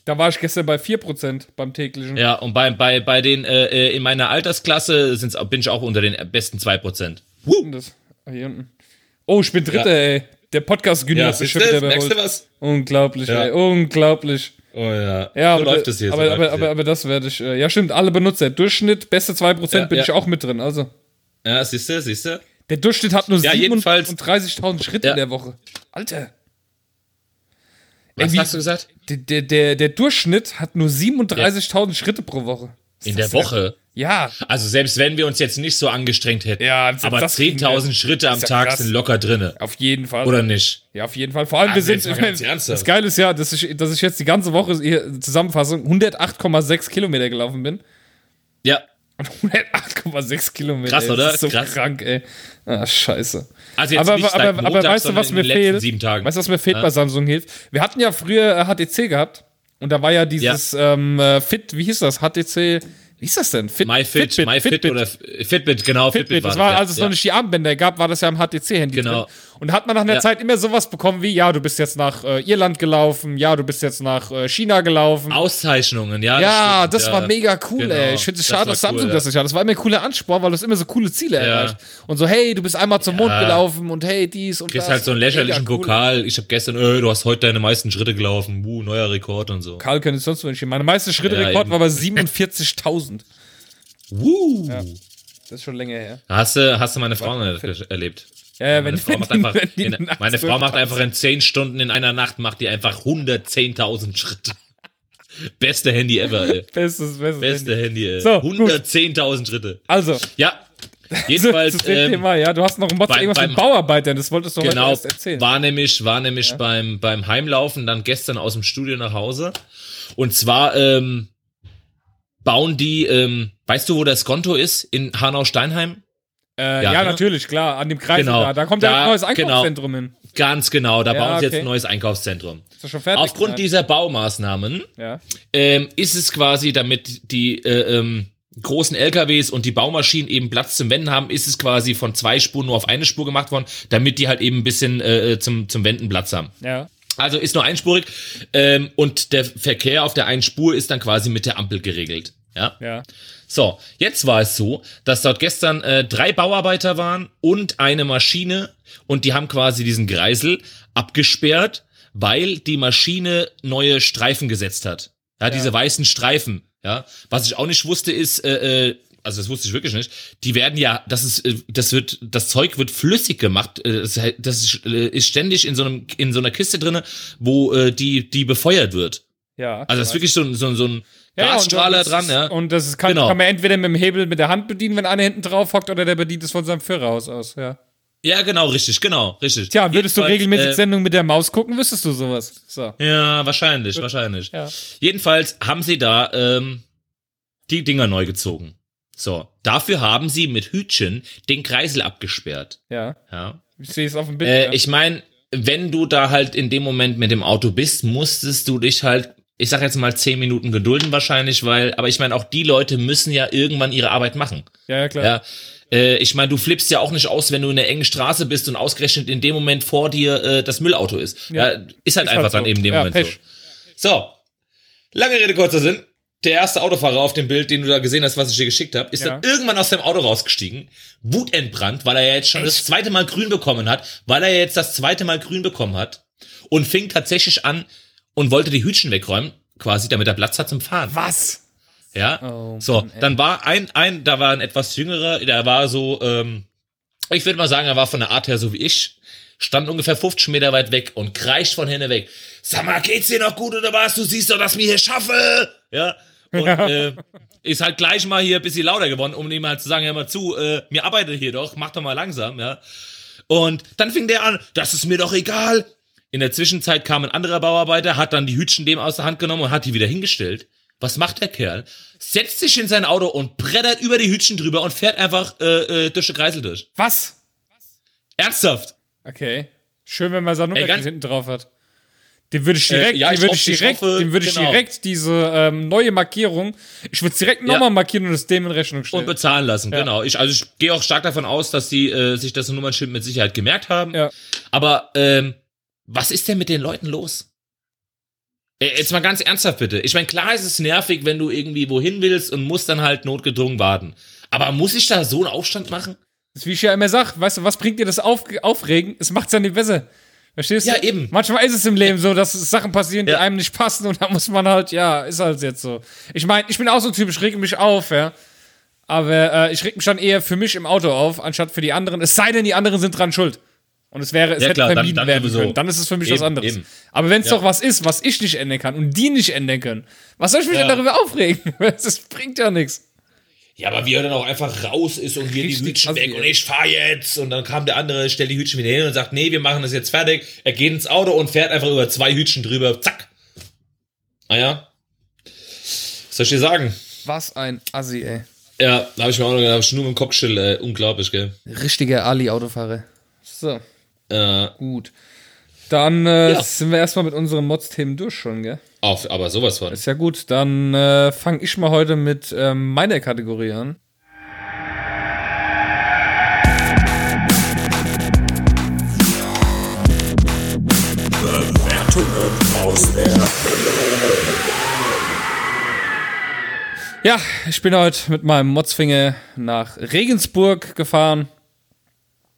Da war ich gestern bei vier Prozent beim täglichen. Ja, und bei, bei, bei den, äh, äh in meiner Altersklasse sind's, bin ich auch unter den besten 2%. Woo! Das, hier unten. Oh, ich bin Dritter, ja. ey. Der Podcast-Günther ja, ist schon wieder Merkst du was? Unglaublich, ja. ey. Unglaublich. Oh ja. Ja, so aber, läuft es jetzt. Aber, aber, aber, aber, das werde ich. Äh, ja, stimmt, alle Benutzer. Durchschnitt, beste 2% ja, bin ja. ich auch mit drin, also. Ja, siehst du, siehst du. Der Durchschnitt hat nur Ja, jedenfalls- 37.000 Schritte Ja. in der Woche. Alter. Was Ey, wie- hast du gesagt? Der, der, der, der Durchschnitt hat nur 37.000 Schritte pro Woche. Was In der? Woche. Ja. Also selbst wenn wir uns jetzt nicht so angestrengt hätten. Ja, aber das kriegen 10.000 wir- Schritte am ja Tag krass. sind locker drinne. Auf jeden Fall. Oder nicht? Ja, auf jeden Fall. Vor allem, wir Also sind. Ich mein, ganz ernsthaft. das Geile ist ja, dass ich, dass ich jetzt die ganze Woche hier Zusammenfassung 108,6 Kilometer gelaufen bin. Ja. 108,6 Kilometer. Krass, oder? Das ist so Krass. krank, ey. Ah, scheiße. Also jetzt aber, nicht aber, aber Montag, weißt du, was mir fehlt? sieben Tagen. Weißt du, was mir fehlt bei Samsung hilft? Wir hatten ja früher HTC gehabt und da war ja dieses ähm, äh, Fit, wie hieß das? HTC, wie hieß das denn? Fit, MyFit, Fitbit, MyFit Fitbit. oder Fitbit, genau. Fitbit, das war, ja. als es ja. noch nicht die Armbänder gab, war das ja im HTC-Handy Genau. drin. Und hat man nach einer Ja. Zeit immer sowas bekommen wie, ja, du bist jetzt nach äh, Irland gelaufen, ja, du bist jetzt nach äh, China gelaufen. Auszeichnungen, ja. ja, stimmt, das ja. war mega cool, Genau, ey. Ich finde es das schade, war dass Samsung cool, das ja. nicht hat. Das war immer ein cooler Ansporn, weil du immer so coole Ziele erreicht. Und so, hey, du bist einmal zum Mond gelaufen und hey, dies und Kriegst das. halt so einen lächerlichen cool. Pokal. Ich habe gestern, äh, du hast heute deine meisten Schritte gelaufen. Uh, neuer Rekord und so. Karl könnte sonst nicht. Meine meiste Schritte Ja, Rekord eben. war bei 47.000. Uh. Das ist schon länger her. Hast du, hast du meine Frau er erlebt? Ja, ja, wenn, Meine Frau macht einfach, die in, meine Frau macht einfach in 10 Stunden in einer Nacht, macht die einfach 110.000 Schritte. Beste Handy ever, ey. Bestes, bestes. Beste Handy, ey. So, gut. 110.000 Schritte. Also, Ja. Jedenfalls, dem ähm, Thema, ja, du hast noch ein beim- irgendwas beim- mit Bauarbeitern, das wolltest du heute Genau, erst erzählen. war nämlich, war nämlich beim, beim Heimlaufen dann gestern aus dem Studio nach Hause. Und zwar ähm, bauen die, ähm, weißt du, wo das Konto ist? In Hanau-Steinheim? Äh, Ja, ja, ne? natürlich, klar, an dem Kreis Genau. da. Da kommt ja Da- ein neues genau. Einkaufszentrum hin. Ganz genau, da Ja, bauen sie jetzt ein neues Einkaufszentrum. Ist das schon fertig? Aufgrund Ja. dieser Baumaßnahmen Ja. ähm, ist es quasi, damit die äh, ähm, großen LKWs und die Baumaschinen eben Platz zum Wenden haben, ist es quasi von zwei Spuren nur auf eine Spur gemacht worden, damit die halt eben ein bisschen äh, zum, zum Wenden Platz haben. Ja. Also ist nur einspurig ähm, und der Verkehr auf der einen Spur ist dann quasi mit der Ampel geregelt. Ja. Ja. So, jetzt war es so, dass dort gestern äh, drei Bauarbeiter waren und eine Maschine und die haben quasi diesen Kreisel abgesperrt, weil die Maschine neue Streifen gesetzt hat. Ja, diese weißen Streifen. Ja, was ich auch nicht wusste ist, äh, äh, also das wusste ich wirklich nicht. Die werden ja, das ist, äh, das wird, das Zeug wird flüssig gemacht. Äh, Das, ist, äh, ist ständig in so einem, in so einer Kiste drinne, wo die, die befeuert wird. Ja. Also das ist wirklich so ein, so ein, so ein Gasstrahler das dran, ist, ja. Und das ist, kann, Genau. kann man entweder mit dem Hebel mit der Hand bedienen, wenn einer hinten drauf hockt, oder der bedient es von seinem Führerhaus aus, ja. Ja, genau, richtig, genau, richtig. Tja, würdest du Jedenfalls, regelmäßig äh, Sendungen mit der Maus gucken, wüsstest du sowas. So. Ja, wahrscheinlich, wahrscheinlich. Ja. Jedenfalls haben sie da ähm, die Dinger neu gezogen. So, dafür haben sie mit Hütchen den Kreisel abgesperrt. Ja. Ja. Ich sehe es auf dem Bild. Äh, ja. Ich meine, wenn du da halt in dem Moment mit dem Auto bist, musstest du dich halt, ich sag jetzt mal zehn Minuten gedulden wahrscheinlich, weil, aber ich meine, auch die Leute müssen ja irgendwann ihre Arbeit machen. ja, ja, klar. Ja. Äh, ich meine, du flippst ja auch nicht aus, wenn du in einer engen Straße bist und ausgerechnet in dem Moment vor dir äh, das Müllauto ist. Ja. Ja. ist halt Ist einfach halt so. dann eben in dem Moment Pech. so. So. Lange Rede, kurzer Sinn. Der erste Autofahrer auf dem Bild, den du da gesehen hast, was ich dir geschickt habe, ist Ja. dann irgendwann aus dem Auto rausgestiegen, wutentbrannt, weil er ja jetzt schon das zweite Mal grün bekommen hat, weil er jetzt das zweite Mal grün bekommen hat und fing tatsächlich an und wollte die Hütchen wegräumen, quasi, damit er Platz hat zum Fahren. Was? Ja. Oh, so, Mann, dann war ein, ein, da war ein etwas jüngerer, der war so, ähm, ich würde mal sagen, er war von der Art her so wie ich, stand ungefähr 50 Meter weit weg und kreischt von hinten weg. Sag mal, geht's dir noch gut oder was? Du siehst doch, dass wir hier schaffe. Ja. Und äh, ist halt gleich mal hier ein bisschen lauter geworden, um ihm halt zu sagen, hör mal zu, äh, mir arbeitet hier doch, mach doch mal langsam, ja. Und dann fing der an, das ist mir doch egal. In der Zwischenzeit kam ein anderer Bauarbeiter, hat dann die Hütchen dem aus der Hand genommen und hat die wieder hingestellt. Was macht der Kerl? Setzt sich in sein Auto und brettert über die Hütchen drüber und fährt einfach äh, äh, durch den Kreisel durch. Was? Ernsthaft? Okay. Schön, wenn man ganz- hinten drauf hat. Den würde ich direkt, Äh, ja, ich würde ich direkt, hoffe, den würde ich genau. direkt diese ähm, neue Markierung, ich würde es direkt Ja. nochmal markieren und es dem in Rechnung Und stellen. bezahlen lassen, Ja. genau. Ich, also ich gehe auch stark davon aus, dass die äh, sich das Nummernschild mit Sicherheit gemerkt haben. Ja. Aber ähm, was ist denn mit den Leuten los? Äh, Jetzt mal ganz ernsthaft bitte. Ich meine, klar ist es nervig, wenn du irgendwie wohin willst und musst dann halt notgedrungen warten. Aber muss ich da so einen Aufstand machen? Das ist, wie ich ja immer sag, weißt du, was bringt dir das auf, Aufregen? Es macht's ja nicht besser. Verstehst du? Ja, eben. Manchmal ist es im Leben so, dass Sachen passieren, die Ja. einem nicht passen und da muss man halt, ja, ist halt jetzt so. Ich meine, ich bin auch so ein Typ, ich rege mich auf, ja. Aber äh, ich reg mich dann eher für mich im Auto auf, anstatt für die anderen. Es sei denn, die anderen sind dran schuld. Und es wäre, es Ja, hätte klar, dann- vermieden dann werden sowieso. können. Dann ist es für mich was Eben, anderes. eben. Aber wenn es Ja. doch was ist, was ich nicht ändern kann und die nicht ändern können, was soll ich mich Ja. denn darüber aufregen? Das bringt ja nichts. Ja, aber wie er dann auch einfach raus ist und wir die Hütchen weg und ey. ich fahr jetzt. Und dann kam der andere, stellt die Hütchen wieder hin und sagt, nee, wir machen das jetzt fertig. Er geht ins Auto und fährt einfach über zwei Hütchen drüber. Zack. Ah ja. Was soll ich dir sagen? Was ein Assi, ey. Ja, da habe ich mir auch noch gedacht, nur mit dem Kopfschild, äh, unglaublich, gell? Richtiger Ali-Autofahrer. So, Äh, gut. Dann äh, Ja. sind wir erstmal mit unseren Mods-Themen durch schon, gell? auf, aber sowas von. Ist ja gut. Dann äh, fange ich mal heute mit ähm, meiner Kategorie an. Ja, ich bin heute mit meinem Modsfinger nach Regensburg gefahren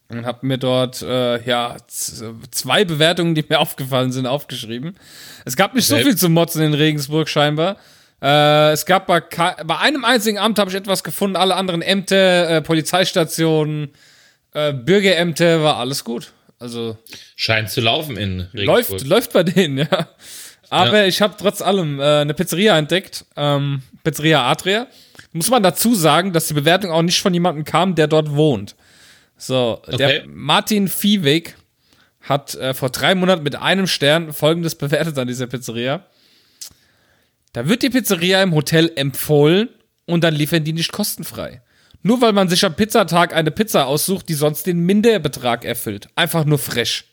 und habe mir dort äh, ja zwei Bewertungen, die mir aufgefallen sind, aufgeschrieben. Es gab nicht so Okay. viel zu Motzen in Regensburg scheinbar. Äh, es gab bei, bei einem einzigen Amt habe ich etwas gefunden, alle anderen Ämter, äh, Polizeistationen, äh, Bürgerämter, war alles gut. Also Scheint zu laufen in Regensburg. läuft, läuft bei denen, ja. Aber ich habe trotz allem äh, eine Pizzeria entdeckt, ähm, Pizzeria Adria. Muss man dazu sagen, dass die Bewertung auch nicht von jemandem kam, der dort wohnt. So, der Okay. Martin Viehweg hat äh, vor drei Monaten mit einem Stern folgendes bewertet an dieser Pizzeria. Da wird die Pizzeria im Hotel empfohlen und dann liefern die nicht kostenfrei. Nur weil man sich am Pizzatag eine Pizza aussucht, die sonst den Minderbetrag erfüllt. Einfach nur fresh.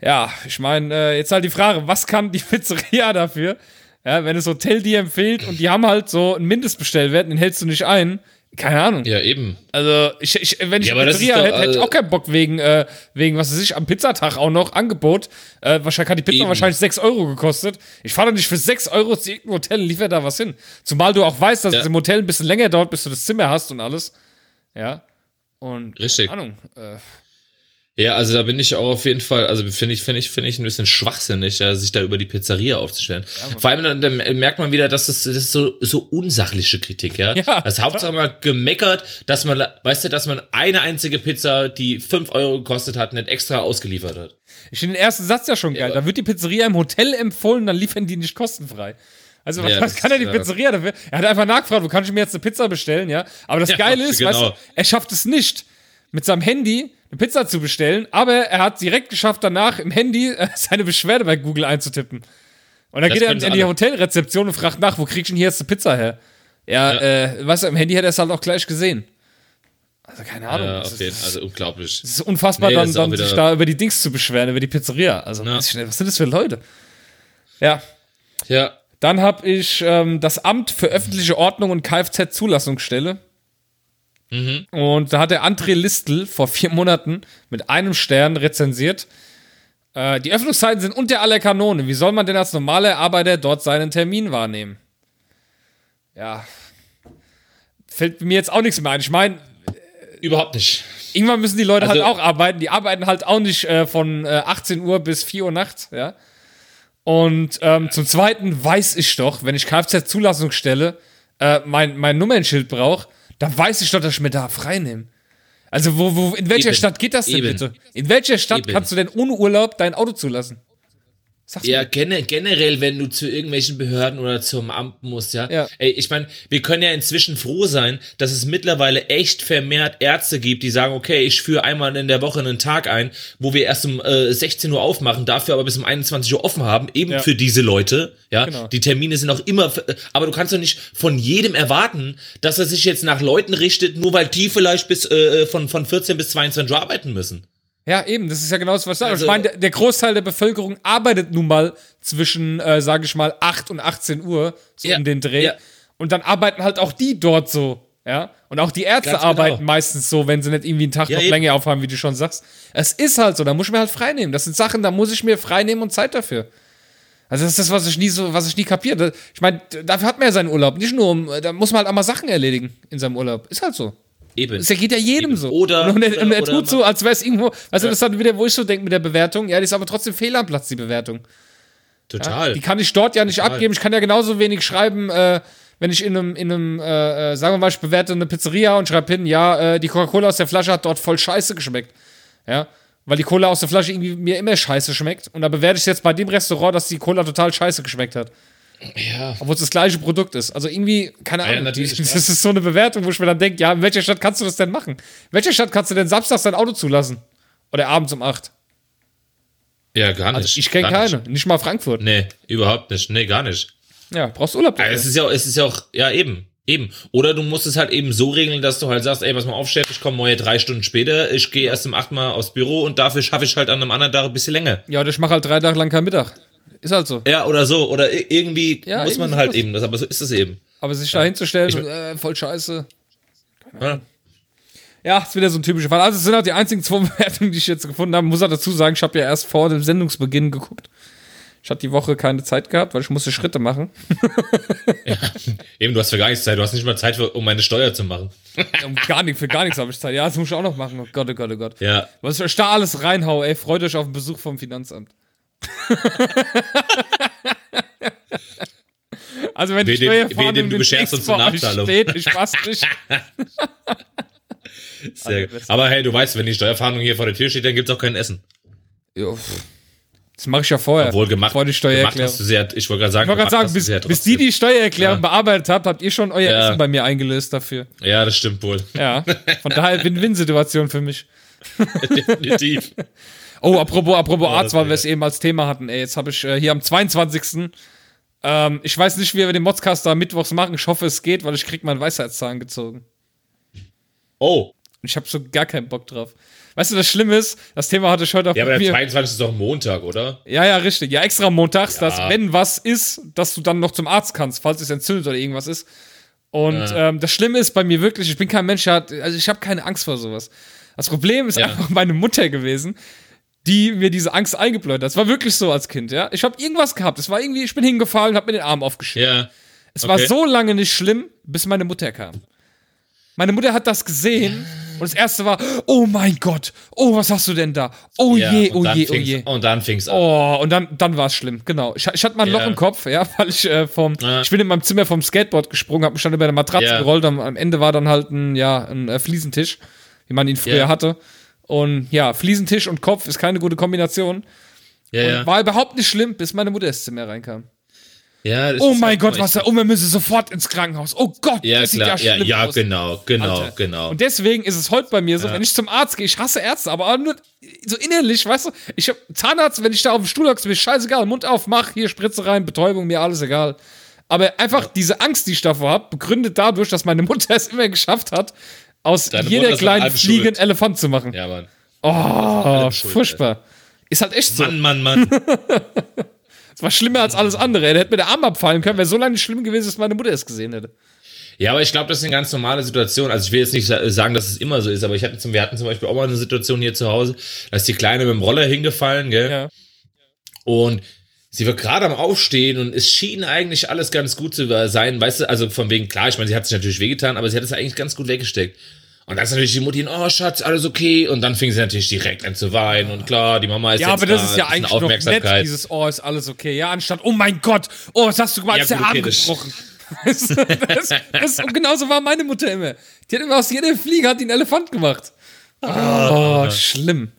Ja, ich meine, äh, jetzt halt die Frage, was kann die Pizzeria dafür? Ja, wenn das Hotel die empfiehlt und die haben halt so einen Mindestbestellwert, den hältst du nicht ein. Keine Ahnung. Ja, eben. Also, ich, ich, wenn ich Ja, Pizzeria hätte, hätte ich auch keinen Bock wegen, äh, wegen, was weiß ich, am Pizzatag auch noch Angebot. Äh, wahrscheinlich hat die Pizza Eben. wahrscheinlich 6 Euro gekostet. Ich fahre doch nicht für 6 Euro zu irgendeinem Hotel und liefer da was hin. Zumal du auch weißt, dass Ja. es im Hotel ein bisschen länger dauert, bis du das Zimmer hast und alles. Ja. Und, Richtig. keine Ahnung. Äh, Ja, also da bin ich auch auf jeden Fall, also finde ich, finde ich, finde ich ein bisschen schwachsinnig, ja, sich da über die Pizzeria aufzustellen. Vor allem dann, dann merkt man wieder, dass das, das ist so, so unsachliche Kritik, ja. Ja, das Hauptsache mal gemeckert, dass man, weißt du, dass man eine einzige Pizza, die fünf Euro gekostet hat, nicht extra ausgeliefert hat. Ich finde den ersten Satz ja schon geil. Da wird die Pizzeria im Hotel empfohlen, dann liefern die nicht kostenfrei. Also, was, Ja, was kann er die ja. Pizzeria dafür? Er hat einfach nachgefragt, wo kann ich mir jetzt eine Pizza bestellen, ja? Aber das Ja, Geile ist, genau. weißt du, er schafft es nicht, mit seinem Handy eine Pizza zu bestellen, aber er hat direkt geschafft, danach im Handy äh, seine Beschwerde bei Google einzutippen. Und dann Das geht er in, die alle. Hotelrezeption und fragt nach, wo krieg ich denn hier jetzt eine Pizza her? Ja, Ja. äh, weißt du, im Handy hat er es halt auch gleich gesehen. Also, keine Ahnung. Ja, okay, ist, also unglaublich. es ist unfassbar, Nee, dann, ist dann sich da über die Dings zu beschweren, über die Pizzeria. Also, Ja. was sind das für Leute? Ja. Ja, Dann habe ich ähm, das Amt für öffentliche Ordnung und Kfz-Zulassungsstelle. Mhm. Und da hat der André Listel vor vier Monaten mit einem Stern rezensiert. Äh, die Öffnungszeiten sind unter aller Kanone. Wie soll man denn als normaler Arbeiter dort seinen Termin wahrnehmen? Ja. Fällt mir jetzt auch nichts mehr ein. Ich meine, überhaupt nicht. irgendwann müssen die Leute Also- halt auch arbeiten. Die arbeiten halt auch nicht äh, von äh, 18 Uhr bis 4 Uhr nachts, ja. Und ähm, zum Zweiten weiß ich doch, wenn ich Kfz-Zulassungsstelle äh, mein, mein Nummernschild brauche, dann weiß ich doch, dass ich mir da frei nehme. Also wo, wo, in welcher Eben. Stadt geht das denn Eben. bitte? In welcher Stadt Eben. kannst du denn ohne Urlaub dein Auto zulassen? Sag's Ja, gene, generell, wenn du zu irgendwelchen Behörden oder zum Amt musst, ja. Ja. Ey, ich meine, wir können ja inzwischen froh sein, dass es mittlerweile echt vermehrt Ärzte gibt, die sagen, okay, ich führe einmal in der Woche einen Tag ein, wo wir erst um äh, 16 Uhr aufmachen, dafür aber bis um 21 Uhr offen haben, eben Ja. für diese Leute, ja. Genau. Die Termine sind auch immer, aber du kannst doch nicht von jedem erwarten, dass er sich jetzt nach Leuten richtet, nur weil die vielleicht bis äh, von, von 14 bis 22 Uhr arbeiten müssen. Ja, eben, das ist ja genau das, was ich sage. Also- ich meine, der, der Großteil der Bevölkerung arbeitet nun mal zwischen, äh, sage ich mal, 8 und 18 Uhr, so Ja, um den Dreh. ja. Und dann arbeiten halt auch die dort so, ja. Und auch die Ärzte Ganz genau. arbeiten meistens so, wenn sie nicht irgendwie einen Tag Ja, noch eben. länger aufhaben, wie du schon sagst. Es ist halt so, da muss ich mir halt frei nehmen. Das sind Sachen, da muss ich mir frei nehmen und Zeit dafür. Also das ist das, was ich nie so, was ich nie kapiert. Ich meine, dafür hat man ja seinen Urlaub. Nicht nur um, da muss man halt auch mal Sachen erledigen in seinem Urlaub. Ist halt so. Eben. Das geht ja jedem so. Oder- und, er, und er oder- tut so, als wäre es irgendwo, weißt du, das ist dann wieder, wo ich so denke mit der Bewertung, ja, die ist aber trotzdem fehl am Platz, die Bewertung. Total. Die kann ich dort ja nicht Total. abgeben. Ich kann ja genauso wenig schreiben, äh, wenn ich in einem, in einem, äh, äh, sagen wir mal, ich bewerte eine Pizzeria und schreibe hin, ja, äh, die Coca-Cola aus der Flasche hat dort voll scheiße geschmeckt. Ja. Weil die Cola aus der Flasche irgendwie mir immer scheiße schmeckt. Und da bewerte ich jetzt bei dem Restaurant, dass die Cola total scheiße geschmeckt hat. Ja. Obwohl es das gleiche Produkt ist. Also irgendwie, keine Ja, Ahnung. natürlich, das ist so eine Bewertung, wo ich mir dann denke, ja, in welcher Stadt kannst du das denn machen? In welcher Stadt kannst du denn samstags dein Auto zulassen? Oder abends um 8? Ja, gar nicht. Also ich kenne keine. Nicht. Nicht. mal Frankfurt. Nee, überhaupt nicht. Nee, gar nicht. Ja, brauchst Urlaub. Ja, dafür. es ist ja, auch- es ist ja auch, ja, eben. Eben. Oder du musst es halt eben so regeln, dass du halt sagst, ey, pass mal auf, Chef, ich komme morgen drei Stunden später, ich gehe erst um acht Mal aufs Büro und dafür schaffe ich halt an einem anderen Tag ein bisschen länger. Ja, oder ich mache halt drei Tage lang keinen Mittag. Ist halt so. Ja, oder so. Oder irgendwie Ja, muss man halt eben das, aber so ist es eben. Aber sich da hinzustellen und äh, voll scheiße. Ja. Ja, ist wieder so ein typischer Fall. Also es sind auch die einzigen zwei Bewertungen, die ich jetzt gefunden habe. Muss auch dazu sagen, ich habe ja erst vor dem Sendungsbeginn geguckt. Ich hatte die Woche keine Zeit gehabt, weil ich musste Schritte machen. Eben, du hast für gar nichts Zeit. Du hast nicht mal Zeit, für, um meine Steuer zu machen. Um gar nicht, für gar nichts habe ich Zeit. Ja, das muss ich auch noch machen. Oh Gott, oh Gott, oh Gott. Ja. Was ich da alles reinhau, ey, freut euch auf den Besuch vom Finanzamt. Also wenn die Steuerfahndung wen du bescherst uns Nachzahlung. steht, ich weiß nicht. Sehr gut. Aber hey, du weißt, wenn die Steuerfahndung hier vor der Tür steht, dann gibt's auch kein Essen. Jo. Das mache ich ja vorher. Obwohl gemacht, vor die gemacht Steuererklärung. hast du sehr, ich wollte gerade sagen, Ich gemacht sagen, bis, bis die die Steuererklärung Ja. bearbeitet habt, habt ihr schon euer Ja. Essen bei mir eingelöst dafür. Ja, das stimmt wohl. Ja, von daher Win-Win-Situation für mich. Definitiv. Oh, apropos, apropos Ja, Arzt, weil wir es eben als Thema hatten. Ey, jetzt habe ich äh, hier am 22. Ähm, ich weiß nicht, wie wir den Modscast da mittwochs machen. Ich hoffe, es geht, weil ich krieg meinen Weisheitszahn gezogen. Oh. Und ich habe so gar keinen Bock drauf. Weißt du, das Schlimme ist, das Thema hatte ich heute auf Ja, aber der mir. 22. ist doch Montag, oder? Ja, ja, richtig. Ja, extra montags, Ja. dass wenn was ist, dass du dann noch zum Arzt kannst, falls es entzündet oder irgendwas ist. Und Ja. ähm, das Schlimme ist bei mir wirklich, ich bin kein Mensch, also ich habe keine Angst vor sowas. Das Problem ist Ja. einfach meine Mutter gewesen, die mir diese Angst eingebläut hat. Das war wirklich so als Kind, ja. Ich habe irgendwas gehabt. Es war irgendwie, ich bin hingefallen, habe mir den Arm aufgeschnitten. Ja. Es war so lange nicht schlimm, bis meine Mutter kam. Meine Mutter hat das gesehen und das erste war, oh mein Gott, oh, was hast du denn da? Oh ja, je, und oh je, oh je. Und dann fing's an. Oh, und dann, dann war es schlimm, genau. Ich, ich hatte mal ein Ja. Loch im Kopf, ja, weil ich äh, vom, Ja. ich bin in meinem Zimmer vom Skateboard gesprungen, habe mich dann über eine Matratze gerollt, am, am Ende war dann halt ein, ja, ein äh, Fliesentisch, wie man ihn früher hatte. Und ja, Fliesentisch und Kopf ist keine gute Kombination. ja, Und ja. war überhaupt nicht schlimm, bis meine Mutter ins Zimmer reinkam. ja das Oh mein Gott, was da, oh, wir müssen sofort ins Krankenhaus. Oh Gott, Ja, das sieht klar. ja Ja, schlimm ja, aus. genau, genau, Alter. genau. Und deswegen ist es heute bei mir so, Ja. wenn ich zum Arzt gehe, ich hasse Ärzte, aber nur so innerlich, weißt du, ich hab Zahnarzt, wenn ich da auf dem Stuhl hocke, ist mir scheißegal, Mund auf, mach, hier Spritze rein, Betäubung, mir alles egal. Aber einfach diese Angst, die ich davor habe, begründet dadurch, dass meine Mutter es immer geschafft hat, aus Deine jeder kleinen Fliege einen. Elefant zu machen. Ja, Mann. Oh, allem schuld, furchtbar. Ist halt echt so. Mann, Mann, Mann. Es war schlimmer als alles andere. Da hätte mir der Arm abfallen können, wäre so lange nicht schlimm gewesen, dass meine Mutter es gesehen hätte. Ja, aber ich glaube, das ist eine ganz normale Situation. Also ich will jetzt nicht sa- sagen, dass es immer so ist, aber ich hatte zum, wir hatten zum Beispiel auch mal eine Situation hier zu Hause, da ist die Kleine mit dem Roller hingefallen, gell? Ja. Und sie war gerade am Aufstehen und es schien eigentlich alles ganz gut zu sein, weißt du, also von wegen, klar, ich meine, sie hat sich natürlich wehgetan, aber sie hat es eigentlich ganz gut weggesteckt. Und dann ist natürlich die Mutti, oh Schatz, alles okay. Und dann fing sie natürlich direkt an zu weinen. Und klar, die Mama ist Ja, jetzt aber das da, ist ja eigentlich noch nett, dieses Oh, ist alles okay. Ja, anstatt Oh mein Gott, oh, was hast du gemacht? Ja, ist der Arm das- gebrochen. Du, das, das, und genauso war meine Mutter immer. Die hat immer aus jeder Fliege hat einen Elefant gemacht. Oh, schlimm.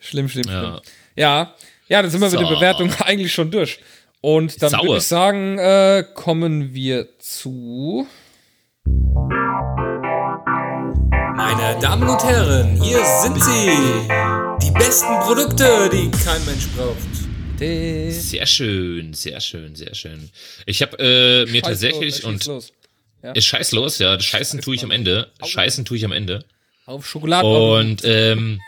Schlimm, schlimm, Ja. schlimm. Ja, ja, dann sind wir mit So. der Bewertung eigentlich schon durch. Und dann würde ich sagen, äh, kommen wir zu. Meine Damen und Herren, hier sind sie. Die besten Produkte, die kein Mensch braucht. Sehr schön, sehr schön, sehr schön. Ich habe äh, mir tatsächlich Scheiß und los. ist scheiß los, ja, das Scheißen tue ich am Ende. Scheißen tue ich am Ende. Auf Schokolade. Und ähm,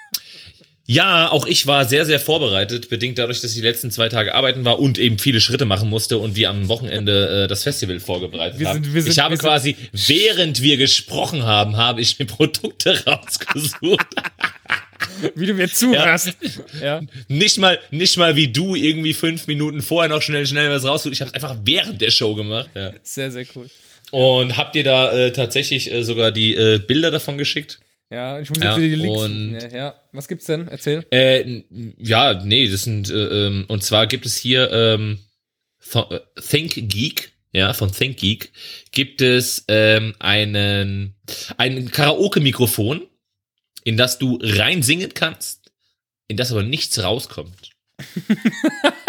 ja, auch ich war sehr, sehr vorbereitet, bedingt dadurch, dass ich die letzten zwei Tage arbeiten war und eben viele Schritte machen musste und wir am Wochenende äh, das Festival vorbereitet Wir haben. sind- wir sind- ich habe quasi, während wir gesprochen haben, habe ich mir Produkte rausgesucht. wie du mir zuhörst. Ja. nicht mal, nicht mal wie du irgendwie fünf Minuten vorher noch schnell, schnell was rausgesucht. Ich habe es einfach während der Show gemacht. Ja. Sehr, sehr cool. Und habt ihr da äh, tatsächlich äh, sogar die äh, Bilder davon geschickt? Ja, ich muss Ja, jetzt wieder die Links. und- ja, ja. Was gibt's denn? Erzähl. Äh, ja, nee, das sind, äh, ähm, und zwar gibt es hier ähm, äh, Think Geek, ja, von ThinkGeek, gibt es ähm, einen, ein Karaoke-Mikrofon, in das du rein singen kannst, in das aber nichts rauskommt.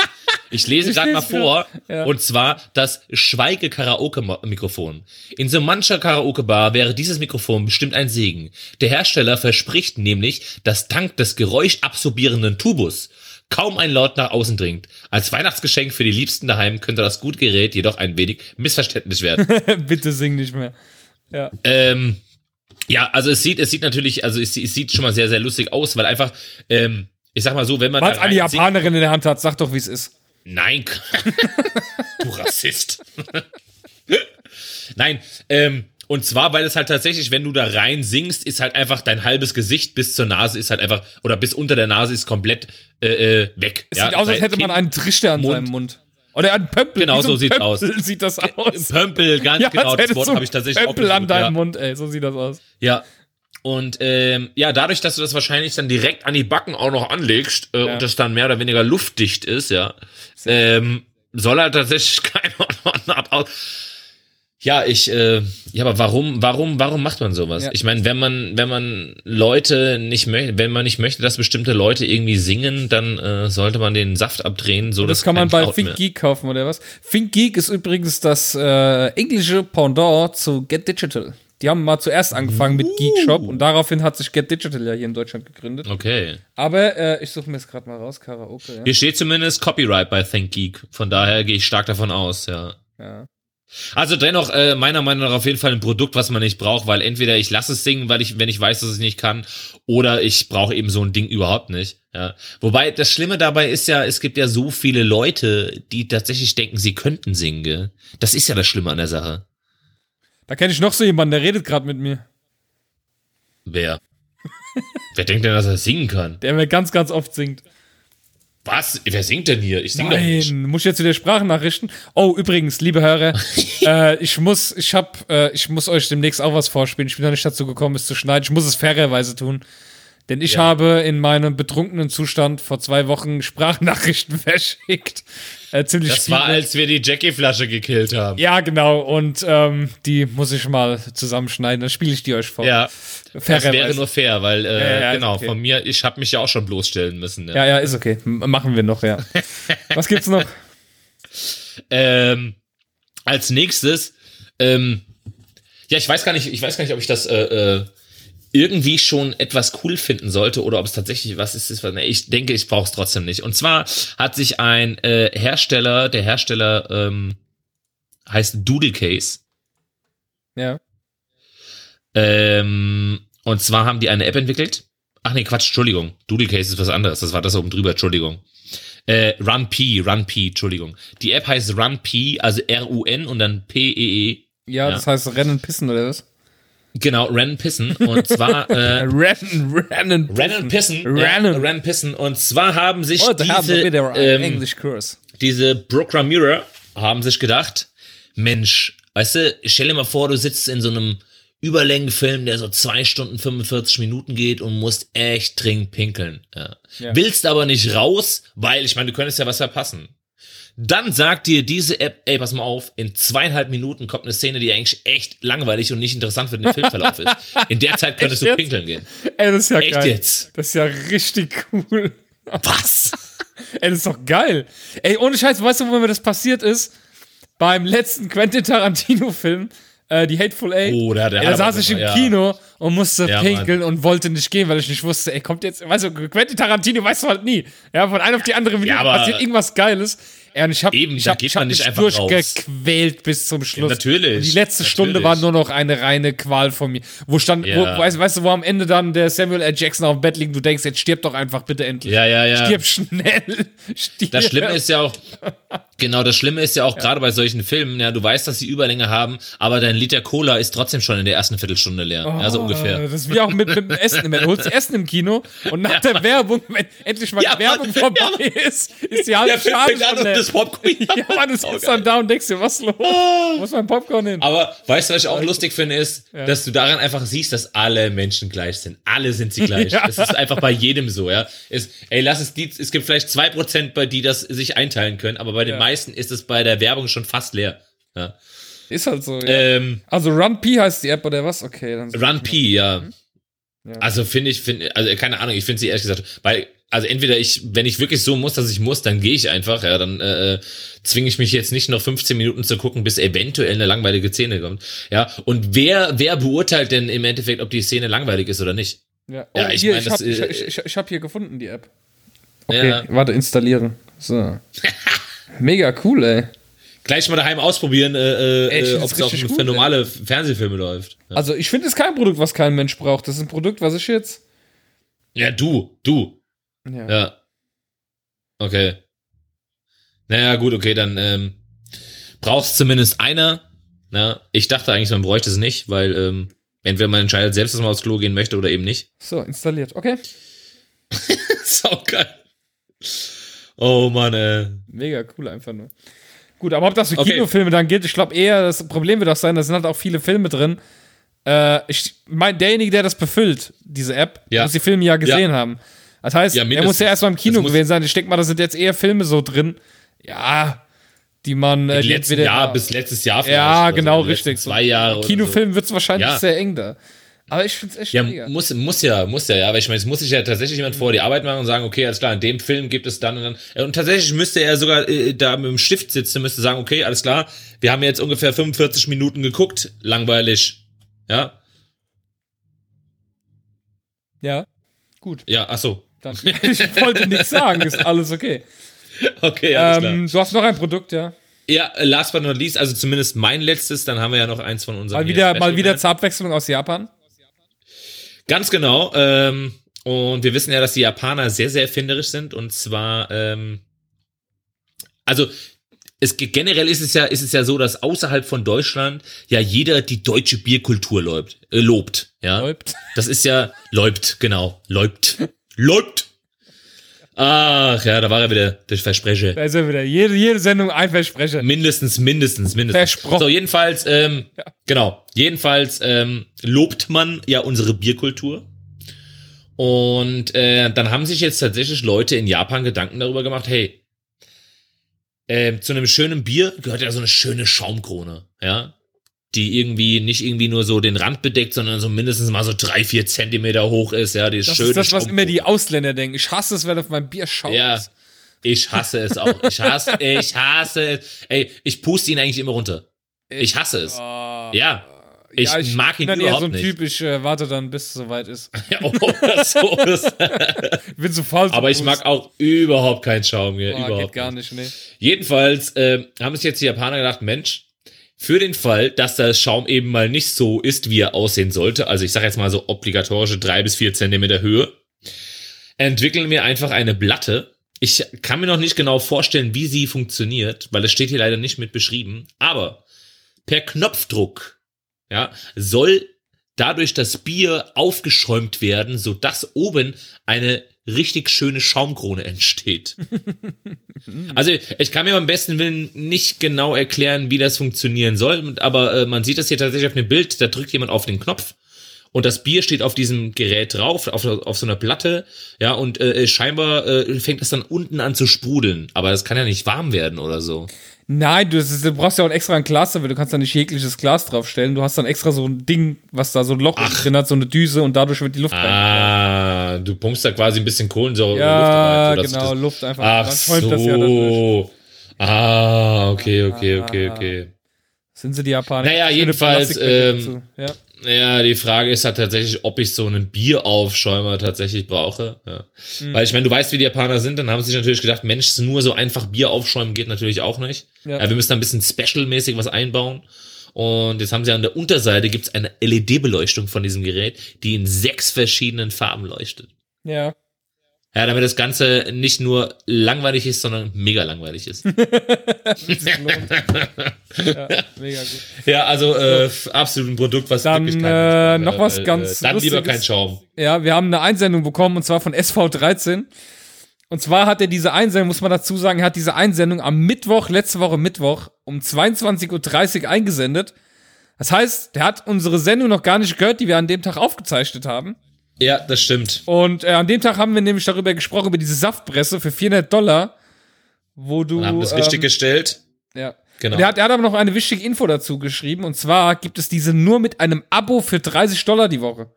Ich lese Ich gerade mal vor, ja. und zwar das Schweige-Karaoke-Mikrofon. In so mancher Karaoke-Bar wäre dieses Mikrofon bestimmt ein Segen. Der Hersteller verspricht nämlich, dass dank des geräuschabsorbierenden Tubus kaum ein Laut nach außen dringt. Als Weihnachtsgeschenk für die Liebsten daheim könnte das gute Gerät jedoch ein wenig missverständlich werden. Bitte sing nicht mehr. Ja. ähm, ja, also es sieht, es sieht natürlich, also es, es sieht schon mal sehr, sehr lustig aus, weil einfach, ähm, ich sag mal so, wenn man Was eine singt- Japanerin in der Hand hat, sag doch, wie es ist. Nein. du Rassist. Nein, ähm, und zwar, weil es halt tatsächlich, wenn du da rein singst, ist halt einfach dein halbes Gesicht bis zur Nase ist halt einfach, oder bis unter der Nase ist komplett äh, äh, weg. Es sieht aus, als hätte man einen Trichter an Mund. seinem Mund. Oder einen Pömpel. Genau so sieht's Pömpel aus. sieht das aus. Pömpel, ganz Ja, genau, das Wort du habe ich tatsächlich auch Pömpel an deinem ja. Mund, ey. So sieht das aus. Ja. Und ähm, ja, dadurch, dass du das wahrscheinlich dann direkt an die Backen auch noch anlegst äh, Ja. und das dann mehr oder weniger luftdicht ist, ja, ähm, soll halt tatsächlich keine Art aus. Ja, ich, äh, ja, aber warum, warum, warum macht man sowas? Ja. Ich meine, wenn man, wenn man Leute nicht möchte, wenn man nicht möchte, dass bestimmte Leute irgendwie singen, dann äh, sollte man den Saft abdrehen, so Das dass kann man bei Think Geek kaufen, oder was? Think Geek ist übrigens das äh, englische Pendant zu Get Digital. Die haben mal zuerst angefangen mit Geek Shop und daraufhin hat sich Get Digital ja hier in Deutschland gegründet. Okay. Aber äh, ich suche mir jetzt gerade mal raus, Karaoke. Ja. Hier steht zumindest Copyright bei ThinkGeek. Von daher gehe ich stark davon aus, ja. Ja. Also dennoch äh, meiner Meinung nach auf jeden Fall ein Produkt, was man nicht braucht, weil entweder ich lasse es singen, weil ich, wenn ich weiß, dass ich nicht kann, oder ich brauche eben so ein Ding überhaupt nicht. Ja. Wobei das Schlimme dabei ist ja, es gibt ja so viele Leute, die tatsächlich denken, sie könnten singen. Gell? Das ist ja das Schlimme an der Sache. Da kenne ich noch so jemanden, der redet gerade mit mir. Wer? Wer denkt denn, dass er singen kann? Der mir ganz, ganz oft singt. Was? Wer singt denn hier? Ich sing doch Nein, nicht. muss ich jetzt wieder Sprachnachrichten? Oh, übrigens, liebe Hörer, äh, ich muss, ich hab, äh, ich muss euch demnächst auch was vorspielen. Ich bin noch nicht dazu gekommen, es zu schneiden. Ich muss es fairerweise tun. Denn ich Ja. habe in meinem betrunkenen Zustand vor zwei Wochen Sprachnachrichten verschickt. Äh, ziemlich Das war, als wir die Jackie-Flasche gekillt haben. Ja, genau. Und ähm, die muss ich mal zusammenschneiden. Dann spiele ich die euch vor. Ja. Das Fairerweise. wäre nur fair, weil, äh, Ja, ja, genau, okay. von mir, ich habe mich ja auch schon bloßstellen müssen. Ne? Ja, ja, ist okay. M machen wir noch, ja. Was gibt's noch? Ähm, als nächstes, ähm, ja, ich weiß gar nicht, ich weiß gar nicht, ob ich das äh, äh, irgendwie schon etwas cool finden sollte oder ob es tatsächlich was ist. ist was, nee, ich denke, ich brauche es trotzdem nicht. Und zwar hat sich ein äh, Hersteller, der Hersteller ähm, heißt Doodle Case. Ja. Ähm, und zwar haben die eine App entwickelt. Ach nee, Quatsch, Entschuldigung. Doodle Case ist was anderes. Das war das oben drüber, Entschuldigung. Äh, Run P, Run P, Entschuldigung. Die App heißt Run P, also R-U-N und dann P-E-E. Ja, Ja. das heißt Rennen, Pissen oder was? Genau, Ren Pissen. Und zwar, äh, Rennen, Rennen, Rennen Pissen. Rennen. Ja, Ren Pissen. Und zwar haben sich wir diese, ähm, diese Programmierer haben sich gedacht, Mensch, weißt du, stell dir mal vor, du sitzt in so einem Überlängenfilm, der so zwei Stunden 45 Minuten geht und musst echt dringend pinkeln. Ja. Ja. Willst aber nicht raus, weil, ich meine, du könntest ja was verpassen. Dann sagt dir diese App, ey, pass mal auf, in zweieinhalb Minuten kommt eine Szene, die eigentlich echt langweilig und nicht interessant für den Filmverlauf ist. In der Zeit könntest du pinkeln gehen. Ey, das ist ja Echt geil. jetzt? Das ist ja richtig cool. Was? Ey, das ist doch geil. Ey, ohne Scheiß, weißt du, wo mir das passiert ist? Beim letzten Quentin Tarantino-Film, äh, die Hateful Eight. Oh, da ey, da saß ich im ja. Kino und musste Ja, pinkeln und wollte nicht gehen, weil ich nicht wusste, ey, kommt jetzt, weißt du, Quentin Tarantino weißt du halt nie. Ja, von einer auf die andere Minute aber- passiert irgendwas Geiles. Ja, und ich hab, Eben, ich da hab, ich mich raus. durchgequält bis zum Schluss. natürlich, Und die letzte natürlich. Stunde war nur noch eine reine Qual von mir. Wo stand, Ja. wo, weißt, weißt du, wo am Ende dann der Samuel L. Jackson auf dem Bett liegt, du denkst, jetzt stirb doch einfach bitte endlich. Ja, ja, ja. Stirb schnell. Stirb. Das Schlimme ist ja auch, genau, das Schlimme ist ja auch gerade bei solchen Filmen, ja, du weißt, dass sie Überlänge haben, aber dein Liter Cola ist trotzdem schon in der ersten Viertelstunde leer. ja, Oh, ungefähr. Das ist wie auch mit, mit dem Essen. Du holst Essen im Kino und nach der Werbung, wenn endlich mal Ja, die Werbung Mann, vorbei ist, ist die halbe Schale schon leer. das Popcorn. Ja, man, du sitzt dann da und denkst dir, was los? Wo ist mein Popcorn hin? Aber weißt du, was ich auch lustig finde, ist, dass du daran einfach siehst, dass alle Menschen gleich sind. Alle sind sie gleich. Ja. Das ist einfach bei jedem so, ja. Es, ey, lass es die, es gibt vielleicht zwei Prozent, bei die das sich einteilen können, aber bei den Ja. Meisten ist es bei der Werbung schon fast leer. Ja. Ist halt so. Ja. Ähm, also Run P heißt die App oder was? Okay, dann Run P, ja. Ja. Also finde ich, finde, also keine Ahnung, ich finde sie ehrlich gesagt, weil, also entweder ich, wenn ich wirklich so muss, dass ich muss, dann gehe ich einfach, ja, dann äh, zwinge ich mich jetzt nicht noch 15 Minuten zu gucken, bis eventuell eine langweilige Szene kommt. Ja, und wer, wer beurteilt denn im Endeffekt, ob die Szene langweilig ist oder nicht? Ja, Ja, oh, ich mein, ich habe ich, äh, ich, ich, ich hab hier gefunden, die App. Okay, Ja. warte, installieren. So. Mega cool, ey. Gleich mal daheim ausprobieren, äh, Ey, äh, find's ob es auch richtig für gut, normale Fernsehfilme läuft. Ja. Also, ich finde, es ist kein Produkt, was kein Mensch braucht. Das ist ein Produkt, was ich jetzt. ja, du, du. Ja. Ja. Okay. Naja, gut, okay, dann ähm, brauchst zumindest einer. Na, ich dachte eigentlich, man bräuchte es nicht, weil ähm, entweder man entscheidet selbst, dass man aufs Klo gehen möchte oder eben nicht. So, installiert. Okay. Sau geil. Oh Mann, äh. Mega cool einfach nur. Gut, aber ob das für Okay. Kinofilme dann gilt, ich glaube eher, das Problem wird auch sein, da sind halt auch viele Filme drin. Äh, ich mein, derjenige, der das befüllt, diese App, Ja. muss die Filme ja gesehen haben. Das heißt, Ja, er muss ja erst mal im Kino gewesen sein. Ich denke mal, da sind jetzt eher Filme so drin, ja, die man äh, entweder- Jahr bis letztes Jahr vielleicht. Ja, oder genau, letzten richtig. Zwei Jahre. Kinofilm wird es wahrscheinlich Ja. sehr eng da. Aber ich finde es echt Ja, mega. muss, muss ja, muss ja, ja, aber ich meine, es muss sich ja tatsächlich jemand vor die Arbeit machen und sagen, okay, alles klar, in dem Film gibt es dann und dann. Und tatsächlich müsste er sogar äh, da mit dem Stift sitzen, müsste sagen, okay, alles klar, wir haben jetzt ungefähr 45 Minuten geguckt, langweilig. Ja, Ja, gut. ja, ach so. Dann, ich wollte nichts sagen, ist alles okay. Okay, alles klar. Ähm, du hast noch ein Produkt, ja. Ja, äh, last but not least, also zumindest mein letztes, dann haben wir ja noch eins von unseren. Mal wieder, mal wieder zur Abwechslung aus Japan. Ganz genau. Ähm, und wir wissen ja, dass die Japaner sehr, sehr erfinderisch sind. Und zwar, ähm, also es ge- generell ist es ja, ist es ja so, dass außerhalb von Deutschland ja jeder die deutsche Bierkultur lobt. Äh, lobt ja. Läuft. Das ist ja läubt, genau. Läubt. Läubt. Ach ja, da war er wieder, der Versprecher. Da ist er wieder. Jede, jede Sendung ein Versprecher. Mindestens, mindestens, mindestens. Versprochen. So, jedenfalls, ähm, genau, jedenfalls ähm, lobt man ja unsere Bierkultur. Und äh, dann haben sich jetzt tatsächlich Leute in Japan Gedanken darüber gemacht, hey, ähm, zu einem schönen Bier gehört ja so eine schöne Schaumkrone, ja, die irgendwie nicht irgendwie nur so den Rand bedeckt, sondern so mindestens mal so drei, vier Zentimeter hoch ist, ja, die Das schöne ist das, was immer die Ausländer denken. Ich hasse es, wenn auf meinem Bier schaut. Ja, ich hasse es auch. Ich hasse, ich hasse es. Ey, ich puste ihn eigentlich immer runter. Ich hasse es. Oh. Ja. Ich, Ja, mag bin ihn eher überhaupt so ein nicht. Typ, ich äh, warte dann, bis es soweit ist. Ja, oh, das so ist. Ich bin so faul. Aber ich mag auch überhaupt keinen Schaum mehr. oh, überhaupt geht gar nicht, nee. Jedenfalls äh, haben sich jetzt die Japaner gedacht, Mensch, für den Fall, dass der Schaum eben mal nicht so ist, wie er aussehen sollte, also ich sage jetzt mal so obligatorische drei bis vier Zentimeter Höhe, entwickeln wir einfach eine Platte. Ich kann mir noch nicht genau vorstellen, wie sie funktioniert, weil es steht hier leider nicht mit beschrieben. Aber per Knopfdruck, ja, soll dadurch das Bier aufgeschäumt werden, so dass oben eine richtig schöne Schaumkrone entsteht. Also ich kann mir am besten Willen nicht genau erklären, wie das funktionieren soll, aber äh, man sieht das hier tatsächlich auf dem Bild, da drückt jemand auf den Knopf und das Bier steht auf diesem Gerät drauf, auf, auf so einer Platte, ja, und äh, scheinbar äh, fängt das dann unten an zu sprudeln, aber das kann ja nicht warm werden oder so. Nein, du, ist, du brauchst ja auch extra ein Glas dafür. Du kannst da nicht jegliches Glas draufstellen. Du hast dann extra so ein Ding, was da so ein Loch drin hat, so eine Düse und dadurch wird die Luft rein. Ah, du pumpst da quasi ein bisschen Kohlensäure Ja, in Luft rein, sodass genau, Luft einfach. Ach das ja so. Ah, okay, okay, okay, okay. Sind sie die Japaner? Naja, jedenfalls, ähm, ja. Ja, die Frage ist halt tatsächlich, ob ich so einen Bieraufschäumer tatsächlich brauche. Ja. Hm. Weil ich meine, du weißt, wie die Japaner sind, dann haben sie sich natürlich gedacht, Mensch, nur so einfach Bier aufschäumen geht natürlich auch nicht. Ja. Ja. wir müssen da ein bisschen special-mäßig was einbauen. Und jetzt haben sie an der Unterseite gibt's eine LED-Beleuchtung von diesem Gerät, die in sechs verschiedenen Farben leuchtet. ja. Ja, damit das Ganze nicht nur langweilig ist, sondern mega langweilig ist. ja, mega gut. ja, also äh, absolut ein Produkt, was Dann, wirklich äh, kein noch was ganz Dann lieber kein Schaum. Ja, wir haben eine Einsendung bekommen und zwar von SV13. Und zwar hat er diese Einsendung, muss man dazu sagen, er hat diese Einsendung am Mittwoch, letzte Woche Mittwoch, um 22.30 Uhr eingesendet. Das heißt, der hat unsere Sendung noch gar nicht gehört, die wir an dem Tag aufgezeichnet haben. Ja, das stimmt. Und äh, an dem Tag haben wir nämlich darüber gesprochen, über diese Saftpresse für 400 Dollar, wo du. Und haben das ähm, richtig gestellt. Ja. Genau. Und Er hat, er hat aber noch eine wichtige Info dazu geschrieben. Und zwar gibt es diese nur mit einem Abo für 30 Dollar die Woche.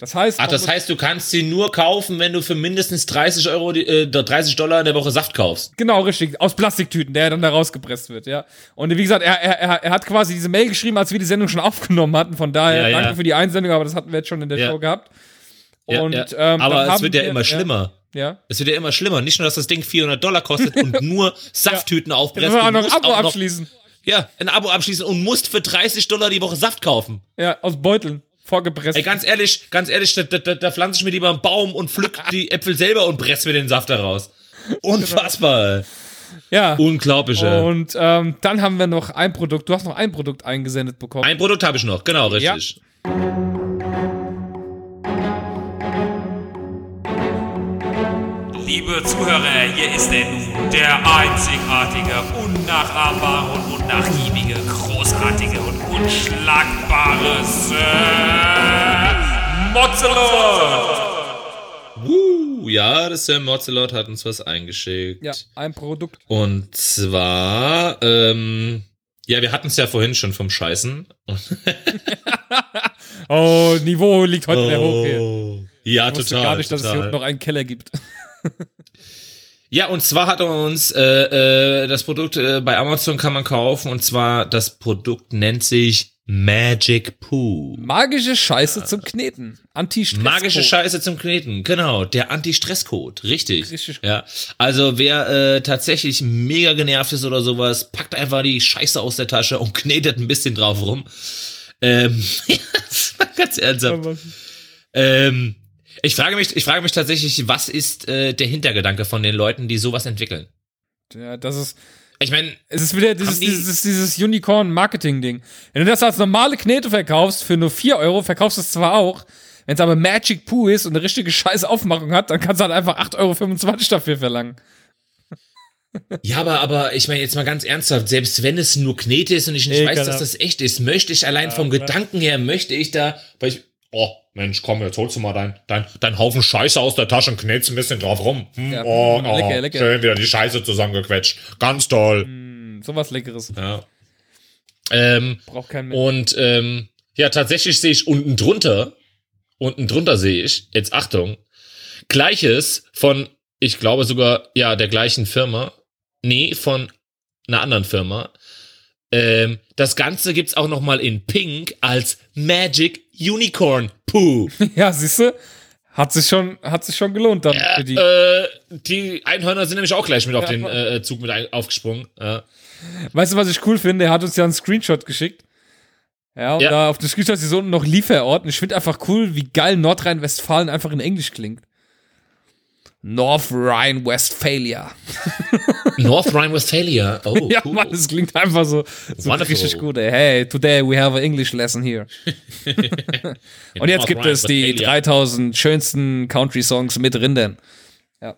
Das heißt, Ach, das heißt, du kannst sie nur kaufen, wenn du für mindestens 30 Euro, äh, 30 Dollar in der Woche Saft kaufst. Genau, richtig. Aus Plastiktüten, der dann da rausgepresst wird, ja. Und wie gesagt, er, er, er, hat quasi diese Mail geschrieben, als wir die Sendung schon aufgenommen hatten. Von daher, Ja, ja. danke für die Einsendung, aber das hatten wir jetzt schon in der Ja. Show gehabt. Ja, Und, ja. Ähm, Aber es wird ja wir- immer schlimmer. Ja. Es wird ja immer schlimmer. Nicht nur, dass das Ding 400 Dollar kostet und nur Safttüten Jetzt aufpresst. du noch ein Abo noch- abschließen. Ja, ein Abo abschließen und musst für 30 Dollar die Woche Saft kaufen. Ja, aus Beuteln. Vorgepresst. Ey, ganz ehrlich, ganz ehrlich, da, da, da pflanze ich mir lieber einen Baum und pflück die Äpfel selber und presse mir den Saft daraus. Unfassbar. ey. ja. Unglaublich. ey. Und ähm, dann haben wir noch ein Produkt. Du hast noch ein Produkt eingesendet bekommen. Ein Produkt habe ich noch, genau, richtig. Liebe Zuhörer, hier ist er nun, der einzigartige, unnachahmbare und unnachgiebige, großartige und unschlagbare Sir Mozzelot. Uh, ja, das Sir Mozzelot hat uns was eingeschickt. ja, ein Produkt. Und zwar, ähm, ja, wir hatten es ja vorhin schon vom Scheißen. Oh, Niveau liegt heute sehr hoch hier. Oh. Ja, Ich wusste total. gar nicht, dass es hier noch einen Keller gibt. Ja, und zwar hat er uns äh, äh, das Produkt äh, bei Amazon kann man kaufen und zwar das Produkt nennt sich Magic Poo. Magische Scheiße zum Kneten. Anti-Stress. Magische Scheiße zum Kneten, genau, der Anti-Stress-Code, richtig. Richtig. Ja, also wer äh, tatsächlich mega genervt ist oder sowas, packt einfach die Scheiße aus der Tasche und knetet ein bisschen drauf rum. Ähm, ganz ernsthaft. Ähm, ich frage mich, ich frage mich tatsächlich, was ist äh, der Hintergedanke von den Leuten, die sowas entwickeln? Ja, das ist. Ich meine, Es ist wieder dieses, die- dieses, dieses Unicorn-Marketing-Ding. Wenn du das als normale Knete verkaufst für nur 4 Euro, verkaufst du es zwar auch. Wenn es aber Magic Poo ist und eine richtige scheiß Aufmachung hat, dann kannst du halt einfach 8,25 Euro dafür verlangen. ja, aber, aber ich meine jetzt mal ganz ernsthaft, selbst wenn es nur Knete ist und ich nicht weiß, dass Ekelhaft. das echt ist, möchte ich allein vom Gedanken her, möchte ich da, weil ich, oh, Mensch, komm, jetzt holst du mal dein, dein, dein Haufen Scheiße aus der Tasche und knetst ein bisschen drauf rum. Hm, Ja, oh, oh, lecker, lecker. schön wieder die Scheiße zusammengequetscht. Ganz toll. Hm, sowas Leckeres. Ja. Ähm, Braucht kein Mensch. Und ähm, ja, tatsächlich sehe ich unten drunter, unten drunter sehe ich, jetzt Achtung, gleiches von, ich glaube sogar, ja, der gleichen Firma, nee, von einer anderen Firma. Ähm, das Ganze gibt's auch noch mal in Pink als Magic Unicorn Poo. Ja, siehst du? Hat sich schon, hat sich schon gelohnt dann für die. äh, die Einhörner sind nämlich auch gleich mit auf den äh, Zug mit ein, aufgesprungen. Ja. Weißt du, was ich cool finde? Er hat uns ja einen Screenshot geschickt. Ja, und Ja. da auf dem Screenshot ist so unten noch Lieferort. Und ich finde einfach cool, wie geil Nordrhein-Westfalen einfach in Englisch klingt. North Rhine-Westphalia. North Rhine-Westphalia. Oh, Ja, cool. Mann, das klingt einfach so, so richtig gut. Ey. Hey, today we have an English lesson here. Und jetzt North gibt es die Rhine-Westphalia. 3000 schönsten Country-Songs mit Rindern. Ja,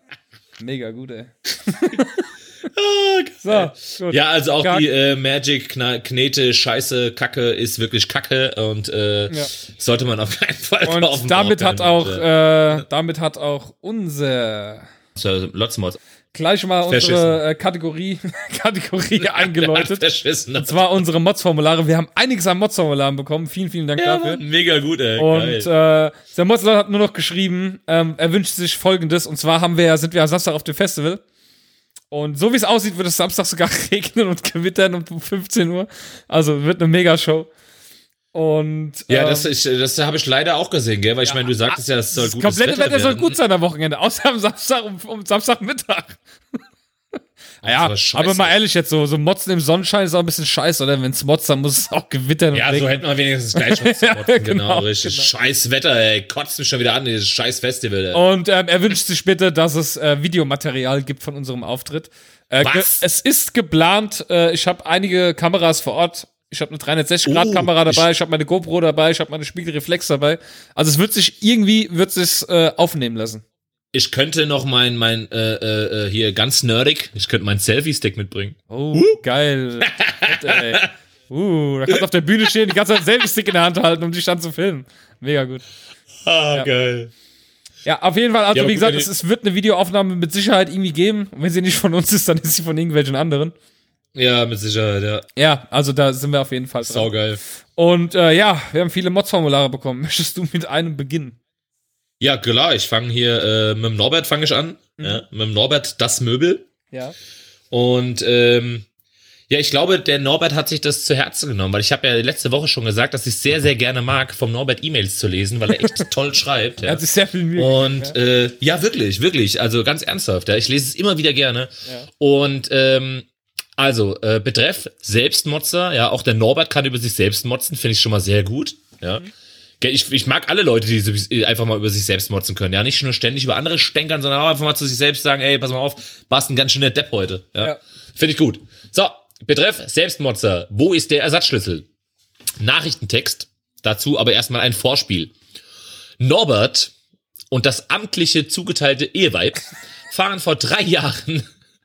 mega gut, ey. so, gut. Ja, also auch Gar- die äh, Magic Knete Scheiße Kacke ist wirklich Kacke und äh, Ja. sollte man auf keinen Fall Und kaufen. damit hat auch, äh, damit hat auch unser So, Lotzmods. Gleich mal unsere äh, Kategorie, Kategorie eingeläutet. Verschissen. Und zwar unsere Mods-Formulare. Wir haben einiges an Mods-Formularen bekommen. Vielen, vielen Dank ja, dafür. Mega gut, ey. Und Geil. äh, der Mozzler hat nur noch geschrieben, ähm, er wünscht sich folgendes, und zwar haben wir, sind wir am Samstag auf dem Festival. Und so wie es aussieht, wird es Samstag sogar regnen und gewittern um 15 Uhr. Also wird eine Mega-Show. Und ja, ähm, das, ich, das habe ich leider auch gesehen, gell? Weil ich meine, du sagtest ja, es soll das gutes komplette Wetter, soll werden. gut sein am Wochenende, außer am Samstag um, um Samstagmittag. ja, aber mal ehrlich jetzt, so, so Motzen im Sonnenschein ist auch ein bisschen scheiße, oder? Wenn es motzt, dann muss es auch gewittern Ja, so hätten wir wenigstens gleich schon zu Ja, motzen, genau, genau, richtig. genau. Scheiß Wetter, ey. Kotzt mich schon wieder an, dieses scheiß Festival, ey. Und ähm, er wünscht sich bitte, dass es äh, Videomaterial gibt von unserem Auftritt. Äh, Was? Es ist geplant. Äh, ich habe einige Kameras vor Ort. Ich habe eine 360-Grad-Kamera Oh, dabei. Ich, habe meine GoPro dabei. Ich habe meine Spiegelreflex dabei. Also es wird sich irgendwie wird sich äh, aufnehmen lassen. Ich könnte noch mein, mein, äh, äh, äh, hier ganz nerdig, ich könnte meinen Selfie-Stick mitbringen. Oh, geil. Bitte, ey. Uh, da kannst du auf der Bühne stehen, die ganze Zeit selben Stick in der Hand halten, um dich dann zu filmen. Mega gut. Ah, geil. Ja, auf jeden Fall, also Ja, wie gesagt, es, es wird eine Videoaufnahme mit Sicherheit irgendwie geben. Und wenn sie nicht von uns ist, dann ist sie von irgendwelchen anderen. Ja, mit Sicherheit, ja. Ja, also da sind wir auf jeden Fall. Saugeil. Und äh, ja, wir haben viele Mods-Formulare bekommen. Möchtest du mit einem beginnen? Ja, klar, ich fange hier äh, mit dem Norbert fange ich an. Ja, mit dem Norbert das Möbel. Ja. Und ähm, ja, ich glaube, der Norbert hat sich das zu Herzen genommen, weil ich habe ja letzte Woche schon gesagt, dass ich sehr, sehr gerne mag, vom Norbert E-Mails zu lesen, weil er echt toll schreibt. Ja. Er hat sich sehr viel Mühe Und gegeben, äh, ja, wirklich, wirklich, also ganz ernsthaft. Ja. Ich lese es immer wieder gerne. Und ähm, also, äh, betreff Selbstmotzer, ja, auch der Norbert kann über sich selbst motzen, finde ich schon mal sehr gut. Ja. Gell, Ich, ich mag alle Leute, die so, einfach mal über sich selbst motzen können. Ja, nicht nur ständig über andere stänkern, sondern auch einfach mal zu sich selbst sagen, ey, pass mal auf, warst ein ganz schöner Depp heute. Ja. Ja. Finde ich gut. So, betreff Selbstmotzer. Wo ist der Ersatzschlüssel? Nachrichtentext. Dazu aber erstmal ein Vorspiel. Norbert und das amtliche zugeteilte Eheweib fahren vor drei Jahren,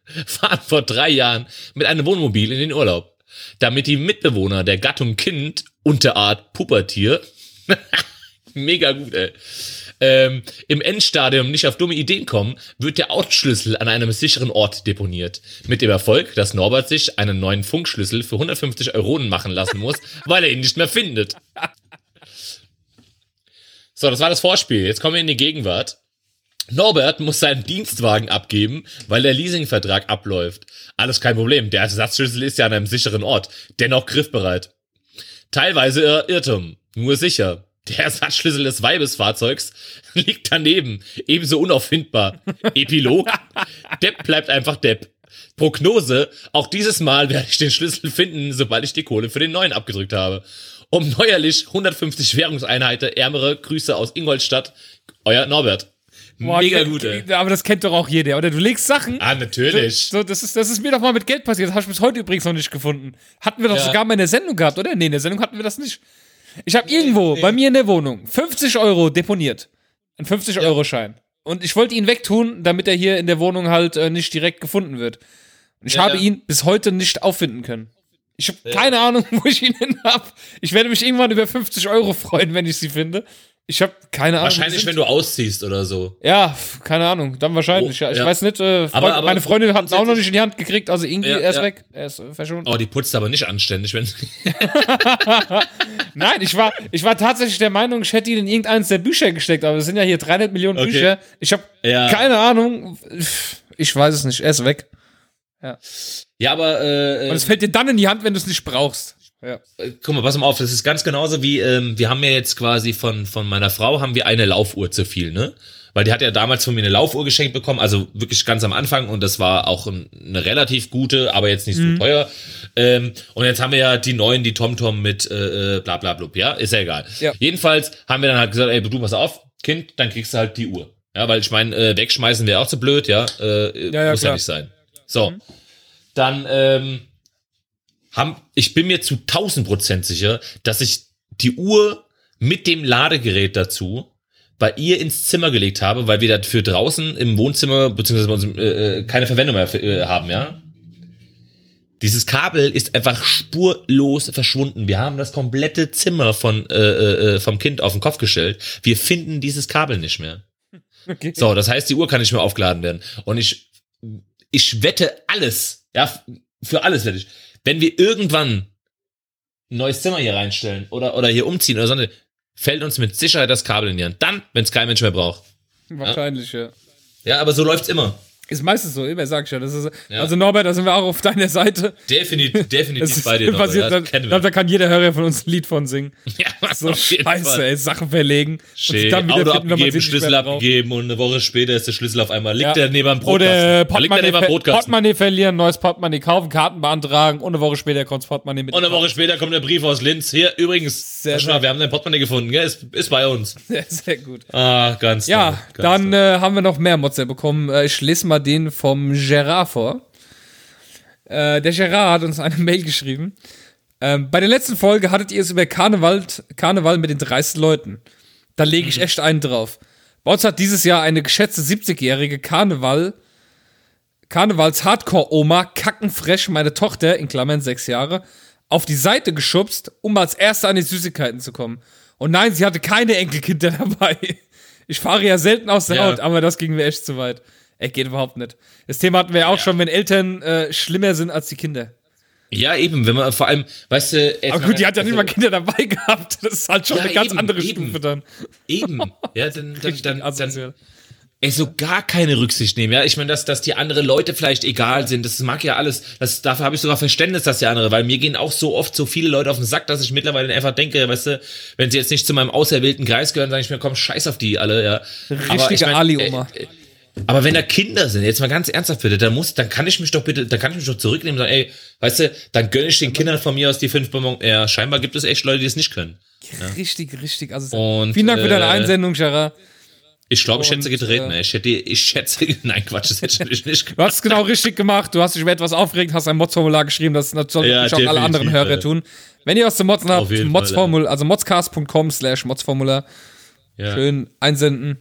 fahren vor drei Jahren mit einem Wohnmobil in den Urlaub. Damit die Mitbewohner der Gattung Kind, Unterart Pubertier, mega gut, ey, ähm, im Endstadium nicht auf dumme Ideen kommen, wird der Autoschlüssel an einem sicheren Ort deponiert. Mit dem Erfolg, dass Norbert sich einen neuen Funkschlüssel für 150 Euronen machen lassen muss, weil er ihn nicht mehr findet. So, das war das Vorspiel. Jetzt kommen wir in die Gegenwart. Norbert muss seinen Dienstwagen abgeben, weil der Leasingvertrag abläuft. Alles kein Problem. Der Ersatzschlüssel ist ja an einem sicheren Ort. Dennoch griffbereit. Teilweise Ir Irrtum. Nur sicher. Der Ersatzschlüssel des Weibesfahrzeugs liegt daneben. Ebenso unauffindbar. Epilog. Depp bleibt einfach Depp. Prognose. Auch dieses Mal werde ich den Schlüssel finden, sobald ich die Kohle für den neuen abgedrückt habe. Um neuerlich 150 Währungseinheiten ärmere Grüße aus Ingolstadt. Euer Norbert. Boah, Mega ke- gut, ey. Aber das kennt doch auch jeder, oder? Du legst Sachen. Ah, natürlich. So, das ist, das ist mir doch mal mit Geld passiert. Das habe ich bis heute übrigens noch nicht gefunden. Hatten wir doch Ja. sogar mal in der Sendung gehabt, oder? Nee, in der Sendung hatten wir das nicht. Ich habe irgendwo bei mir in der Wohnung 50 Euro deponiert. Ein 50-Euro-Schein. Und ich wollte ihn wegtun, damit er hier in der Wohnung halt äh, nicht direkt gefunden wird. Und ich Ja, habe ja. ihn bis heute nicht auffinden können. Ich habe keine Ahnung, wo ich ihn hin hab. Ich werde mich irgendwann über 50 Euro freuen, wenn ich sie finde. Ich habe keine Ahnung. Wahrscheinlich, wenn du ausziehst oder so. Ja, keine Ahnung, dann wahrscheinlich. Oh, ja. Ich ja. weiß nicht, äh, Freund, Aber- aber meine Freundin hat es auch noch nicht in die Hand gekriegt, also irgendwie, Ja, er ist ja. weg. Er ist äh, verschwunden. Oh, die putzt aber nicht anständig, wenn. Nein, ich war, ich war tatsächlich der Meinung, ich hätte ihn in irgendeines der Bücher gesteckt, aber es sind ja hier 300 Millionen Okay. Bücher. Ich habe Ja. keine Ahnung. Ich weiß es nicht, er ist weg. Ja, aber äh, Und es fällt dir dann in die Hand, wenn du es nicht brauchst. Ja. äh, guck mal, pass mal auf, das ist ganz genauso wie, ähm, wir haben ja jetzt quasi von, von meiner Frau haben wir eine Laufuhr zu viel, ne? Weil die hat ja damals von mir eine Laufuhr geschenkt bekommen, also wirklich ganz am Anfang und das war auch ein, eine relativ gute, aber jetzt nicht so teuer. Ähm, und jetzt haben wir ja die neuen, die TomTom mit äh, äh, bla bla blub, ja, ist ja egal. Ja. Jedenfalls haben wir dann halt gesagt, ey, du pass auf, Kind, dann kriegst du halt die Uhr. Ja, weil ich meine, äh, wegschmeißen wäre auch zu blöd, ja. Äh, Ja, ja, muss ja klar. nicht sein. So. Dann, ähm, haben, ich bin mir zu 1000 Prozent sicher, dass ich die Uhr mit dem Ladegerät dazu bei ihr ins Zimmer gelegt habe, weil wir dafür draußen im Wohnzimmer beziehungsweise bei uns äh, äh, keine Verwendung mehr äh, haben, ja. Dieses Kabel ist einfach spurlos verschwunden. Wir haben das komplette Zimmer von äh, äh, vom Kind auf den Kopf gestellt. Wir finden dieses Kabel nicht mehr. Okay. So, das heißt, die Uhr kann nicht mehr aufgeladen werden. Und ich, ich wette alles, ja, für alles wette ich. Wenn wir irgendwann ein neues Zimmer hier reinstellen oder, oder hier umziehen oder so, fällt uns mit Sicherheit das Kabel in die Hand. Dann, wenn es kein Mensch mehr braucht. Wahrscheinlich, ja. Ja, aber so läuft's immer. Ist meistens so, immer sag ich ja. Das ist, Ja. Also Norbert, da sind wir auch auf deiner Seite. Definitiv, definitiv bei dir noch. passiert, das da, da kann jeder Hörer von uns ein Lied von singen. Ja, So auf jeden scheiße, ey, Sachen verlegen. Schön. dann wieder Auto finden, abgegeben, Schlüssel abgegeben und eine Woche später ist der Schlüssel auf einmal, liegt Ja. er neben dem Brotkasten. Oder er Portemonnaie, neben Brotkasten. Portemonnaie verlieren, neues Portemonnaie kaufen, Karten beantragen und eine Woche später kommt das Portemonnaie mit. Und eine Woche später kommt der Brief aus Linz. Hier, übrigens, Sehr, Herr Schwab, wir haben dein Portemonnaie gefunden, gell? Ist, ist bei uns. Sehr, sehr gut. Ah, ganz Ja, toll, ganz dann toll. äh, haben wir noch mehr Motze bekommen. Äh, ich lese mal den vom Gerard vor. Äh, der Gerard hat uns eine Mail geschrieben. Ähm, bei der letzten Folge hattet ihr es über Karneval, Karneval mit den 30 Leuten. Da lege ich echt einen drauf. Bei uns hat dieses Jahr eine geschätzte 70-jährige Karneval, Karnevals-Hardcore-Oma kackenfresh meine Tochter, in Klammern sechs Jahre, auf die Seite geschubst, um als Erste an die Süßigkeiten zu kommen. Und nein, sie hatte keine Enkelkinder dabei. Ich fahre ja selten aus der Ja. Haut, aber das ging mir echt zu weit. Ey, geht überhaupt nicht. Das Thema hatten wir ja auch schon, wenn Eltern äh, schlimmer sind als die Kinder. Ja, eben, wenn man vor allem, weißt du, Aber gut, die hat ja nicht mal Kinder dabei gehabt. Das ist halt schon Ja, eine ganz eben, andere eben. Stufe dann. Eben. Ja, dann, dann, dann, dann, ey, so gar keine Rücksicht nehmen. Ja, ich meine, dass, dass die anderen Leute vielleicht egal sind, das mag ja alles. Das, dafür habe ich sogar Verständnis, dass die andere, weil mir gehen auch so oft so viele Leute auf den Sack, dass ich mittlerweile einfach denke, weißt du, wenn sie jetzt nicht zu meinem auserwählten Kreis gehören, sage ich mir, komm, scheiß auf die alle, ja. Richtige Ali-Oma. äh, äh, Aber wenn da Kinder sind, jetzt mal ganz ernsthaft bitte, dann muss, dann kann ich mich doch bitte, dann kann ich mich doch zurücknehmen und sagen, ey, weißt du, dann gönne ich den Kindern von mir aus die fünf Bonbons. Ja, scheinbar gibt es echt Leute, die es nicht können. Richtig, richtig. Also Und, vielen Dank für deine äh, Einsendung, Gerard. Ich glaube, ich hätte getreten, äh. Ich hätte, ich schätze, nein, Quatsch, das hätte ich nicht Du gemacht. hast es genau richtig gemacht. Du hast dich über etwas aufgeregt, hast ein Mods-Formular geschrieben. Das sollen Ja, natürlich auch alle anderen Hörer ja. tun. Wenn ihr was zu motzen habt, Modsformul, also modscast.com slash modsformular. Ja. Schön einsenden.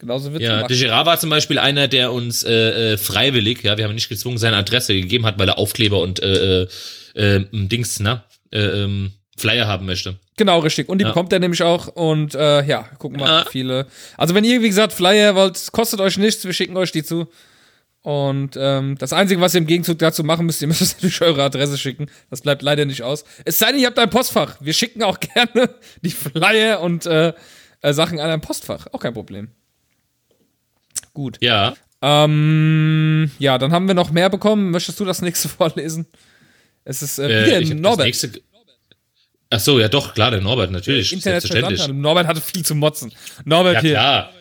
Genauso wird Ja, gemacht. de Gerard war zum Beispiel einer, der uns äh, äh, freiwillig, ja, wir haben ihn nicht gezwungen, seine Adresse gegeben hat, weil er Aufkleber und äh, äh, äh, Dings, na, äh, ähm, Flyer haben möchte. Genau, richtig. Und die Ja. bekommt er nämlich auch. Und äh, ja, gucken wir mal, Ja. viele. Also wenn ihr, wie gesagt, Flyer wollt, kostet euch nichts, wir schicken euch die zu. Und ähm, das Einzige, was ihr im Gegenzug dazu machen müsst, ihr müsst natürlich eure Adresse schicken. Das bleibt leider nicht aus. Es sei denn, ihr habt ein Postfach. Wir schicken auch gerne die Flyer und äh, äh, Sachen an ein Postfach. Auch kein Problem. Gut. Ja. Ähm, ja, dann haben wir noch mehr bekommen. Möchtest du das nächste vorlesen? Es ist äh, Äh, wieder das Norbert. nächste, ach so, ja doch, klar, der Norbert, natürlich, Internet selbstverständlich. Norbert hatte viel zu motzen. Norbert Ja, hier. klar.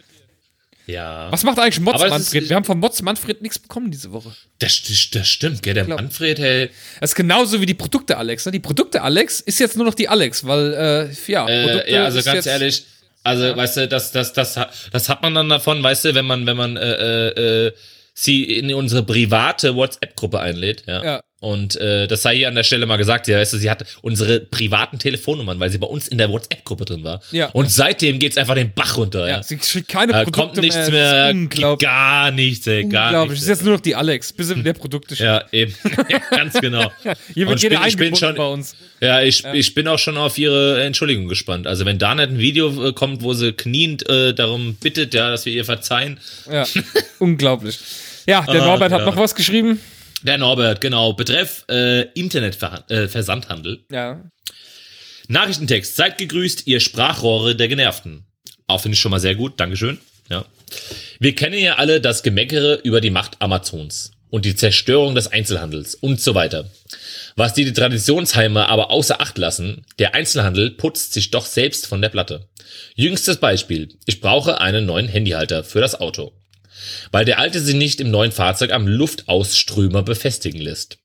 Ja, Was macht eigentlich es Manfred? Wir haben von Mods Manfred nichts bekommen diese Woche. das, das, das stimmt, gell, der Manfred, hey, Das ist genauso wie die Produkte Alex. Ne? Die Produkte Alex ist jetzt nur noch die Alex, weil, äh, ja, Produkte Äh, ja, also ist ganz ehrlich, also weißt du, das, das, das, hat- das hat man dann davon, weißt du, wenn man, wenn man äh, äh, äh, sie in unsere private WhatsApp-Gruppe einlädt, ja. Ja. Und äh, das sei hier an der Stelle mal gesagt, ja, weißt du, sie hat unsere privaten Telefonnummern, weil sie bei uns in der WhatsApp-Gruppe drin war. Ja. Und seitdem geht's einfach den Bach runter, ja. Ja, sie schickt keine Äh, Produkte kommt nichts mehr. mehr, Das gar nichts, ey, gar Unglaublich. Es nichts. ist jetzt nur noch die Alex, bis sie der Produkte schickt. Ja, eben. ja, ganz genau. Hier wird ich jeder bin- ich bin eingebunden schon- bei uns. Ja, ich, ich bin auch schon auf ihre Entschuldigung gespannt. Also wenn da nicht ein Video äh, kommt, wo sie kniend äh, darum bittet, ja, dass wir ihr verzeihen. Ja, unglaublich. Ja, der Ah, Norbert hat ja. noch was geschrieben. Der Norbert, genau. Betreff äh, Internetversandhandel. Äh, Versandhandel. Ja. Nachrichtentext. Seid gegrüßt, ihr Sprachrohre der Genervten. Auch finde ich schon mal sehr gut. Dankeschön. Ja. Wir kennen ja alle das Gemeckere über die Macht Amazons und die Zerstörung des Einzelhandels und so weiter. Was die Traditionsheime aber außer Acht lassen, der Einzelhandel putzt sich doch selbst von der Platte. Jüngstes Beispiel. Ich brauche einen neuen Handyhalter für das Auto. Weil der alte sich nicht im neuen Fahrzeug am Luftausströmer befestigen lässt.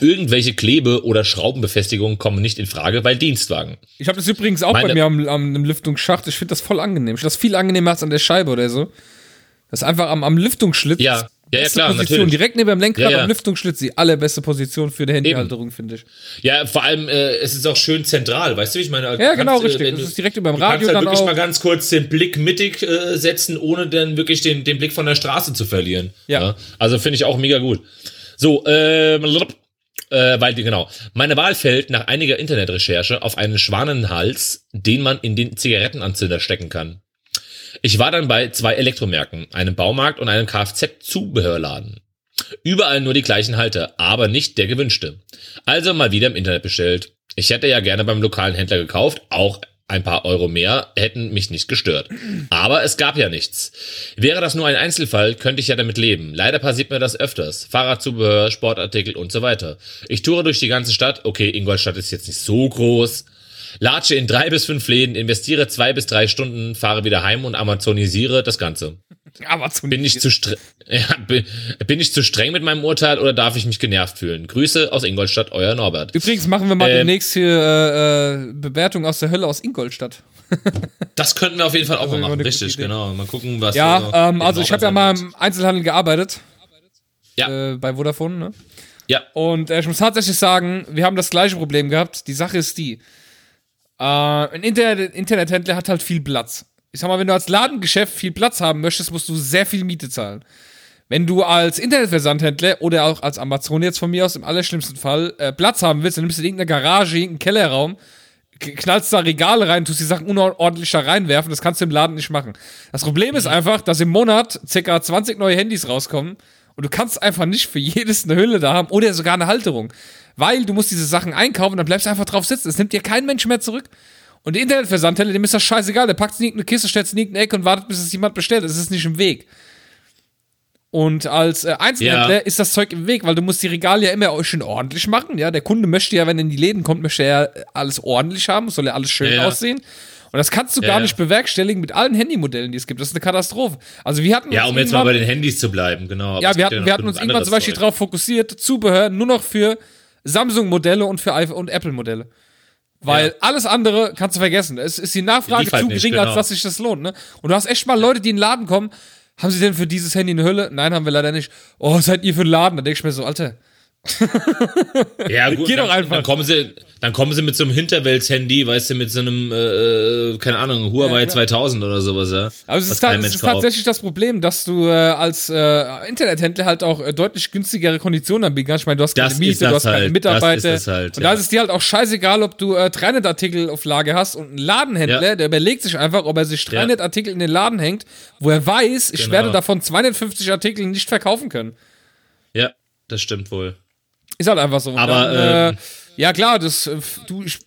Irgendwelche Klebe- oder Schraubenbefestigungen kommen nicht in Frage bei Dienstwagen. Ich habe das übrigens auch bei Meine- mir am, am einem Lüftungsschacht. Ich finde das voll angenehm. Ich finde das viel angenehmer als an der Scheibe oder so. Das ist einfach am, am Lüftungsschlitz. Ja, ja, ja, beste klar, Position. natürlich. Direkt neben dem Lenkrad Ja, ja. am Lüftungsschlitz. Die allerbeste Position für die Handyhalterung, finde ich. Ja, vor allem, äh, es ist auch schön zentral, weißt du, wie ich meine? Ja, genau, kannst, äh, richtig. Das du- ist direkt über dem Du kannst Radio halt wirklich auch. mal ganz kurz den Blick mittig äh, setzen, ohne dann wirklich den, den Blick von der Straße zu verlieren. Ja. Also finde ich auch mega gut. So, ähm, äh, weil genau. Meine Wahl fällt nach einiger Internetrecherche auf einen Schwanenhals, den man in den Zigarettenanzünder stecken kann. Ich war dann bei zwei Elektromärkten, einem Baumarkt und einem Kfz-Zubehörladen. Überall nur die gleichen Halter, aber nicht der gewünschte. Also mal wieder im Internet bestellt. Ich hätte ja gerne beim lokalen Händler gekauft, auch ein paar Euro mehr hätten mich nicht gestört. Aber es gab ja nichts. Wäre das nur ein Einzelfall, könnte ich ja damit leben. Leider passiert mir das öfters. Fahrradzubehör, Sportartikel und so weiter. Ich toure durch die ganze Stadt. Okay, Ingolstadt ist jetzt nicht so groß. Latsche in drei bis fünf Läden, investiere zwei bis drei Stunden, fahre wieder heim und amazonisiere das Ganze. Amazon. Bin ich zu streng, ja, bin, bin ich zu streng mit meinem Urteil oder darf ich mich genervt fühlen? Grüße aus Ingolstadt, euer Norbert. Übrigens machen wir mal Ähm, demnächst hier äh, äh, Bewertung aus der Hölle aus Ingolstadt. Das könnten wir auf jeden Fall auch Also mal machen, richtig, Idee. genau. Mal gucken, was. Ja, äh, ähm, also ich habe ja mal im Einzelhandel gearbeitet. Ja. Äh, bei Vodafone, ne? Ja, Und äh, ich muss tatsächlich sagen, wir haben das gleiche Problem gehabt. Die Sache ist die. Äh, ein Internet Internethändler hat halt viel Platz. Ich sag mal, wenn du als Ladengeschäft viel Platz haben möchtest, musst du sehr viel Miete zahlen. Wenn du als Internetversandhändler oder auch als Amazon jetzt von mir aus im allerschlimmsten Fall äh, Platz haben willst, dann nimmst du in irgendeine Garage, irgendeinen Kellerraum, knallst da Regale rein, tust die Sachen unordentlich da reinwerfen, das kannst du im Laden nicht machen. Das Problem ist einfach, dass im Monat ca. 20 neue Handys rauskommen und du kannst einfach nicht für jedes eine Hülle da haben oder sogar eine Halterung. Weil du musst diese Sachen einkaufen, dann bleibst du einfach drauf sitzen. Es nimmt dir kein Mensch mehr zurück. Und der Internetversandhändler, dem ist das scheißegal. Der packt es in irgendeine Kiste, stellt es in irgendeine Ecke und wartet, bis es jemand bestellt. Es ist nicht im Weg. Und als äh, Einzelhändler Ja. ist das Zeug im Weg, weil du musst die Regale ja immer schön ordentlich machen. Ja, der Kunde möchte ja, wenn er in die Läden kommt, möchte er ja alles ordentlich haben, soll ja alles schön Ja, aussehen. Und das kannst du gar nicht bewerkstelligen mit allen Handymodellen, die es gibt. Das ist eine Katastrophe. Also wir hatten Ja, um jetzt mal bei den Handys zu bleiben, genau. Ja, wir hatten, wir hatten uns irgendwann zum Beispiel darauf fokussiert, Zubehör nur noch für Samsung-Modelle und für iPhone und Apple-Modelle. Weil Ja. alles andere kannst du vergessen. Es ist die Nachfrage halt zu gering, genau. als dass sich das lohnt. Ne? Und du hast echt mal Leute, die in den Laden kommen. Haben sie denn für dieses Handy eine Hülle? Nein, haben wir leider nicht. Oh, seid ihr für den Laden? Da denke ich mir so, Alter. Ja, gut, Geh dann, doch einfach. Dann kommen, sie, dann kommen sie mit so einem Hinterwelts-Handy, weißt du, mit so einem, äh, äh, keine Ahnung, Huawei Ja, klar. 2000 oder sowas, ja. Aber es ist, ta- es ist tatsächlich das Problem, dass du äh, als äh, Internethändler halt auch äh, deutlich günstigere Konditionen anbieten kannst. Ich meine, du hast Das keine Miete, das du hast keine halt, das Mitarbeiter. das halt, und ja. da ist es dir halt auch scheißegal, ob du äh, 300-Artikel auf Lage hast und ein Ladenhändler, Ja. der überlegt sich einfach, ob er sich 300 Artikel in den Laden hängt, wo er weiß, ich Genau. werde davon 250 Artikel nicht verkaufen können. Ja, das stimmt wohl. Ist halt einfach so. Aber, dann, ähm, äh, ja klar, das, äh, du, ich,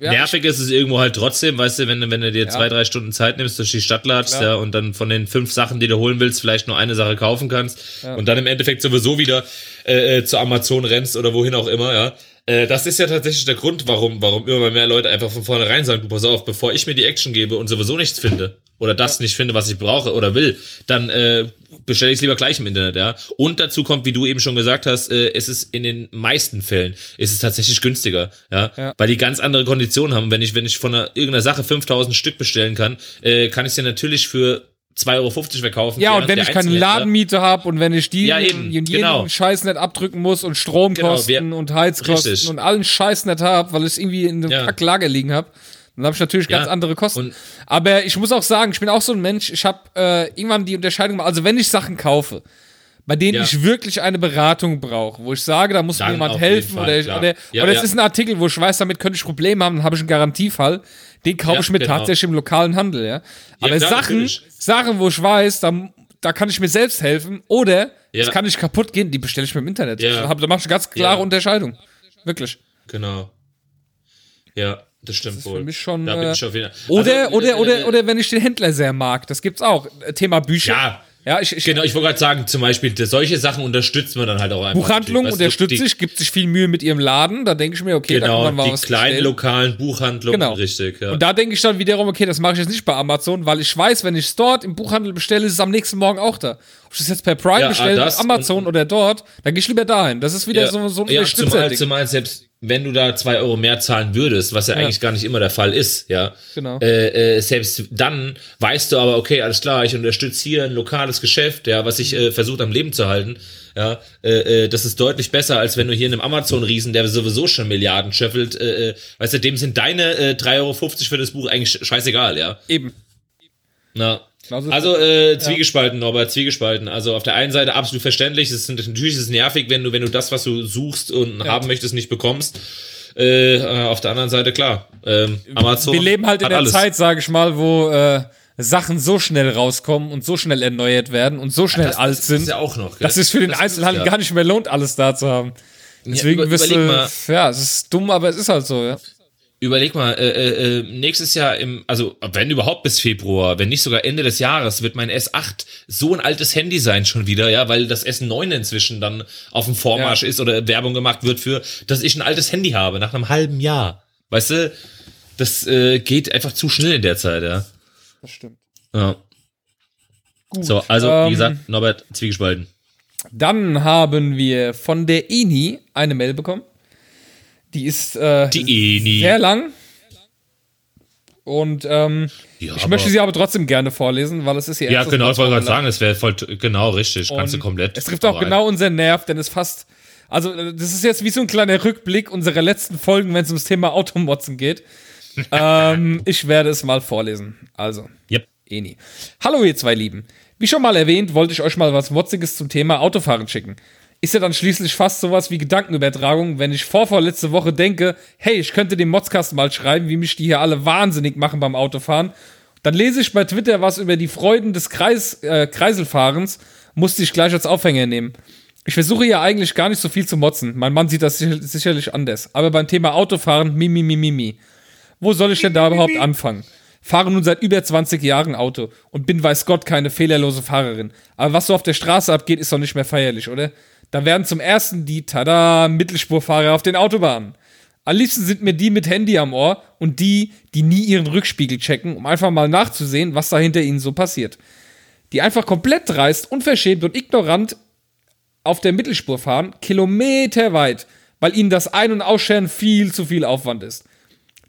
ja, Nervig ist es irgendwo halt trotzdem, weißt du, wenn, du- wenn du dir zwei, drei Stunden Zeit nimmst, durch die Stadt latschst, ja, und dann von den fünf Sachen, die du holen willst, vielleicht nur eine Sache kaufen kannst und dann im Endeffekt sowieso wieder äh, äh, zu Amazon rennst oder wohin auch immer, ja. Äh, das ist ja tatsächlich der Grund, warum, warum immer mehr Leute einfach von vornherein sagen, du pass auf, bevor ich mir die Action gebe und sowieso nichts finde oder das nicht finde, was ich brauche oder will, dann äh, bestelle ich es lieber gleich im Internet, ja. Und dazu kommt, wie du eben schon gesagt hast, äh, es ist in den meisten Fällen ist es tatsächlich günstiger, ja, Ja. weil die ganz andere Konditionen haben. Wenn ich wenn ich von einer, irgendeiner Sache 5000 Stück bestellen kann, äh, kann ich sie natürlich für 2,50 Euro verkaufen. Ja, und wenn der ich keine Ladenmiete habe und wenn ich die Ja, eben, jeden genau. Scheiß nicht abdrücken muss und Stromkosten Genau, wir- und Heizkosten Richtig. und allen Scheiß nicht habe, weil ich es irgendwie in einem Ja. Kacklager liegen habe, dann habe ich natürlich ganz Ja, andere Kosten. Aber ich muss auch sagen, ich bin auch so ein Mensch, ich habe äh, irgendwann die Unterscheidung gemacht, also wenn ich Sachen kaufe, bei denen Ja. ich wirklich eine Beratung brauche, wo ich sage, da muss mir Dann jemand auf jeden helfen Fall, oder, ich, oder, Ja, oder es ist ein Artikel, wo ich weiß, damit könnte ich Probleme haben, dann habe ich einen Garantiefall, den kaufe ich mir genau. tatsächlich im lokalen Handel, ja. Aber klar, Sachen, natürlich. Sachen, wo ich weiß, da, da kann ich mir selbst helfen oder Ja. es kann nicht kaputt gehen, die bestelle ich mir im Internet. Ja. Da, mache ich eine ganz klare. Unterscheidung. Wirklich. Genau. Ja, das stimmt ist wohl. für mich schon, Da bin äh, ich auf jeden Fall. Oder, Also, oder, äh, oder, äh, oder wenn ich den Händler sehr mag, das gibt's auch. Thema Bücher. Ja. Ja, ich, ich, Genau, ich wollte gerade sagen, zum Beispiel, das- solche Sachen unterstützt man dann halt auch einfach. Buchhandlung weißt du, unterstütze die- ich, gibt sich viel Mühe mit ihrem Laden. Da denke ich mir, okay, da kann Genau, man mal die was kleinen bestellen. lokalen Buchhandlungen, Genau. richtig. Ja. Und da denke ich dann wiederum, okay, das mache ich jetzt nicht bei Amazon, weil ich weiß, wenn ich es dort im Buchhandel bestelle, ist es am nächsten Morgen auch da. Ob ich das jetzt per Prime Ja, bestelle, ah, das Amazon und- oder dort, dann gehe ich lieber dahin. Das ist wieder so, so ein ja, zumal, zumal selbst wenn du da zwei Euro mehr zahlen würdest, was ja, eigentlich gar nicht immer der Fall ist, ja. Genau. Äh, äh, selbst dann weißt du aber, okay, alles klar, ich unterstütze hier ein lokales Geschäft, ja, was ich äh, versucht am Leben zu halten. Ja, äh, äh, das ist deutlich besser, als wenn du hier in einem Amazon-Riesen, der sowieso schon Milliarden schöffelt, äh, äh, weißt du, dem sind deine äh, 3,50 Euro für das Buch eigentlich scheißegal, ja. Eben. Na. Also- Also, äh, zwiegespalten, Norbert, zwiegespalten. Also auf der einen Seite absolut verständlich. Es ist natürlich ist es nervig, wenn du, wenn du das, was du suchst und haben möchtest, nicht bekommst. Äh, äh, auf der anderen Seite klar. Ähm, Amazon. Wir leben halt in der alles. Zeit, sage ich mal, wo äh, Sachen so schnell rauskommen und so schnell erneuert werden und so schnell Das, alt das sind, ist ja auch noch. gell? dass es für den Das ist Einzelhandel ja. gar nicht mehr lohnt, alles da zu haben. Deswegen über- wirst du, ja, es ist dumm, aber es ist halt so, ja. Überleg mal, äh, äh, äh, nächstes Jahr im, also wenn überhaupt bis Februar, wenn nicht sogar Ende des Jahres, wird mein S8 so ein altes Handy sein schon wieder, ja, weil das S9 inzwischen dann auf dem Vormarsch Ja. ist oder Werbung gemacht wird für, dass ich ein altes Handy habe nach einem halben Jahr. Weißt du, das äh, geht einfach zu schnell in der Zeit, ja. Das stimmt. ja. Gut, So, also ähm, wie gesagt, Norbert Zwiegespalten. Dann haben wir von der ENI eine Mail bekommen. Die ist äh, Die Eni. sehr lang. Und ähm, Ja, ich möchte sie aber trotzdem gerne vorlesen, weil es ist Ja, erstes genau, ich wollte gerade sagen, es wäre voll, genau richtig, kannst du Und komplett. Es trifft auch vorbei. genau unseren Nerv, denn es fasst. Also, das ist jetzt wie so ein kleiner Rückblick unserer letzten Folgen, wenn es ums Thema Automotzen geht. ähm, ich werde es mal vorlesen. Also, Yep. Eni. Hallo, ihr zwei Lieben. Wie schon mal erwähnt, wollte ich euch mal was Motziges zum Thema Autofahren schicken. Ist ja dann schließlich fast sowas wie Gedankenübertragung, wenn ich vorvorletzte Woche denke, hey, ich könnte dem Motzkasten mal schreiben, wie mich die hier alle wahnsinnig machen beim Autofahren. Dann lese ich bei Twitter was über die Freuden des Kreis, äh, Kreiselfahrens, musste ich gleich als Aufhänger nehmen. Ich versuche ja eigentlich gar nicht so viel zu motzen. Mein Mann sieht das sicherlich anders. Aber beim Thema Autofahren, mimi, mimi, mimi. Wo soll ich denn da überhaupt anfangen? Fahre nun seit über 20 Jahren Auto und bin weiß Gott keine fehlerlose Fahrerin. Aber was so auf der Straße abgeht, ist doch nicht mehr feierlich, oder? Da werden zum ersten die, tada, Mittelspurfahrer auf den Autobahnen. Am liebsten sind mir die mit Handy am Ohr und die, die nie ihren Rückspiegel checken, um einfach mal nachzusehen, was da hinter ihnen so passiert. Die einfach komplett dreist, unverschämt und ignorant auf der Mittelspur fahren, kilometerweit, weil ihnen das Ein- und Ausscheren viel zu viel Aufwand ist.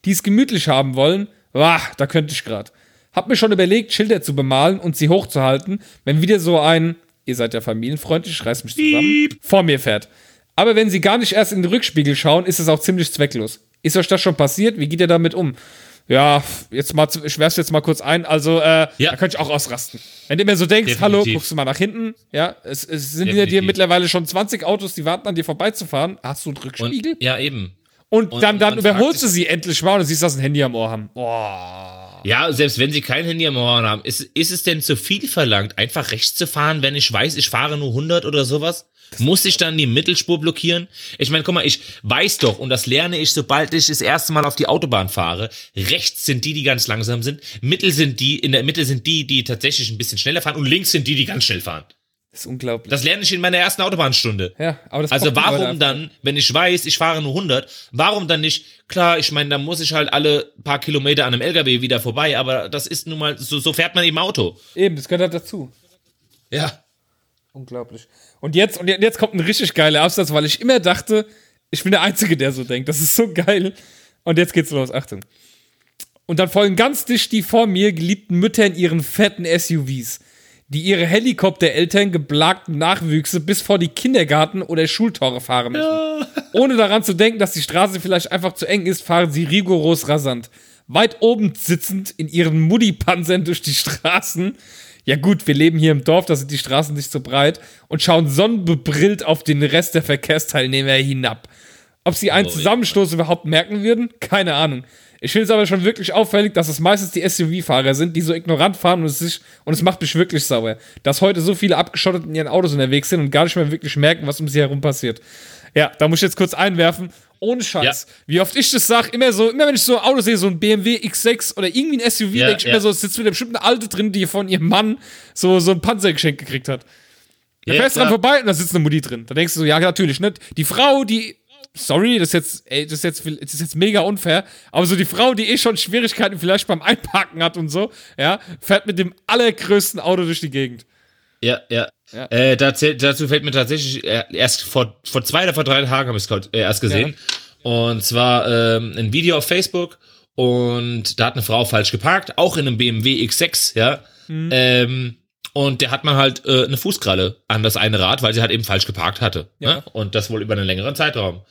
Die es gemütlich haben wollen, wah, da könnte ich grad. Hab mir schon überlegt, Schilder zu bemalen und sie hochzuhalten, wenn wieder so ein, ihr seid ja familienfreundlich, ich reiß mich zusammen, vor mir fährt. Aber wenn sie gar nicht erst in den Rückspiegel schauen, ist es auch ziemlich zwecklos. Ist euch das schon passiert? Wie geht ihr damit um? Ja, jetzt mal, ich werf's jetzt mal kurz ein. Also, äh, Ja. da könnte ich auch ausrasten. Wenn du mir so denkst, Definitiv. hallo, guckst du mal nach hinten, ja, es, es sind hinter dir Definitiv. mittlerweile schon 20 Autos, die warten an dir vorbeizufahren. Hast du einen Und, Rückspiegel? ja, eben. Und, und- dann, dann und überholst du sie endlich mal und du siehst, dass sie ein Handy am Ohr haben. Boah. Ja, selbst wenn sie kein Handy am Ohr haben, ist, ist es denn zu viel verlangt, einfach rechts zu fahren, wenn ich weiß, ich fahre nur 100 oder sowas? Muss ich dann die Mittelspur blockieren? Ich meine, guck mal, ich weiß doch, und das lerne ich, sobald ich das erste Mal auf die Autobahn fahre, rechts sind die, die ganz langsam sind, Mittel sind die, in der Mitte sind die, die tatsächlich ein bisschen schneller fahren und links sind die, die ganz schnell fahren. Das ist unglaublich. Das lerne ich in meiner ersten Autobahnstunde. ja, aber das Also warum dann, wenn ich weiß, ich fahre nur 100, warum dann nicht, klar, ich meine, da muss ich halt alle paar Kilometer an einem LKW wieder vorbei, aber das ist nun mal, so, so fährt man im Auto. Eben, das gehört halt dazu. Ja. Unglaublich. Und jetzt, und jetzt kommt ein richtig geiler Absatz, weil ich immer dachte, ich bin der Einzige, der so denkt. Das ist so geil. Und jetzt geht's los. Achtung. Und dann folgen ganz dicht die vor mir geliebten Mütter in ihren fetten SUVs, die ihre Helikoptereltern geplagten Nachwüchse bis vor die Kindergarten- oder Schultore fahren müssen. Ohne daran zu denken, dass die Straße vielleicht einfach zu eng ist, fahren sie rigoros rasant. Weit oben sitzend in ihren Muddy-Panzern durch die Straßen. Ja gut, wir leben hier im Dorf, da sind die Straßen nicht so breit und schauen sonnenbebrillt auf den Rest der Verkehrsteilnehmer hinab. Ob sie einen Zusammenstoß überhaupt merken würden? Keine Ahnung. Ich finde es aber schon wirklich auffällig, dass es meistens die SUV-Fahrer sind, die so ignorant fahren und es, sich, und es macht mich wirklich sauer, dass heute so viele abgeschottet in ihren Autos unterwegs sind und gar nicht mehr wirklich merken, was um sie herum passiert. Ja, da muss ich jetzt kurz einwerfen. Ohne Scheiß. Ja. Wie oft ich das sag, immer so, immer wenn ich so ein Auto sehe, so ein BMW X6 oder irgendwie ein SUV, Ja, denke ich ja. immer so, es sitzt wieder bestimmt eine Alte drin, die von ihrem Mann so, so ein Panzergeschenk gekriegt hat. Da Ja, fährst dran vorbei und da sitzt eine Mutti drin. Da denkst du so, ja, natürlich, ne? Die Frau, die, sorry, das ist jetzt, ey, das ist jetzt, das ist jetzt mega unfair, aber so die Frau, die eh schon Schwierigkeiten vielleicht beim Einparken hat und so, ja, fährt mit dem allergrößten Auto durch die Gegend. Ja, ja. Ja. Äh, dazu, dazu fällt mir tatsächlich äh, erst vor, vor zwei oder vor drei Tagen habe ich es äh, erst gesehen. Und zwar ähm, ein Video auf Facebook und da hat eine Frau falsch geparkt, auch in einem BMW X6, ja. Mhm. Ähm, und der hat man halt äh, eine Fußkralle an das eine Rad, weil sie halt eben falsch geparkt hatte. Ja. Ne? Und das wohl über einen längeren Zeitraum.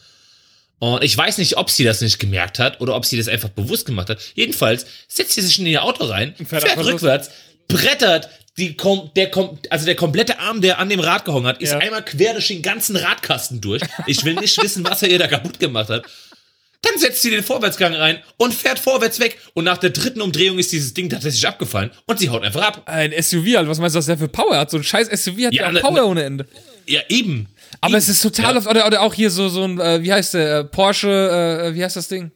Und ich weiß nicht, ob sie das nicht gemerkt hat oder ob sie das einfach bewusst gemacht hat. Jedenfalls setzt sie sich in ihr Auto rein, fährt fährt, rückwärts, brettert die kom der kom also der komplette Arm, der an dem Rad gehangen hat, ist Ja. einmal quer durch den ganzen Radkasten durch. Ich will nicht wissen, was er ihr da kaputt gemacht hat. Dann setzt sie den Vorwärtsgang rein und fährt vorwärts weg. Und nach der dritten Umdrehung ist dieses Ding tatsächlich abgefallen und sie haut einfach ab. Ein SUV, Alter, was meinst du, was der für Power hat? So ein scheiß SUV hat ja, Ja, auch Power ne- ohne Ende. Ja, eben. Aber eben. es ist total Ja. oft, oder, oder auch hier so, so ein, äh, wie heißt der, äh, Porsche, äh, wie heißt das Ding?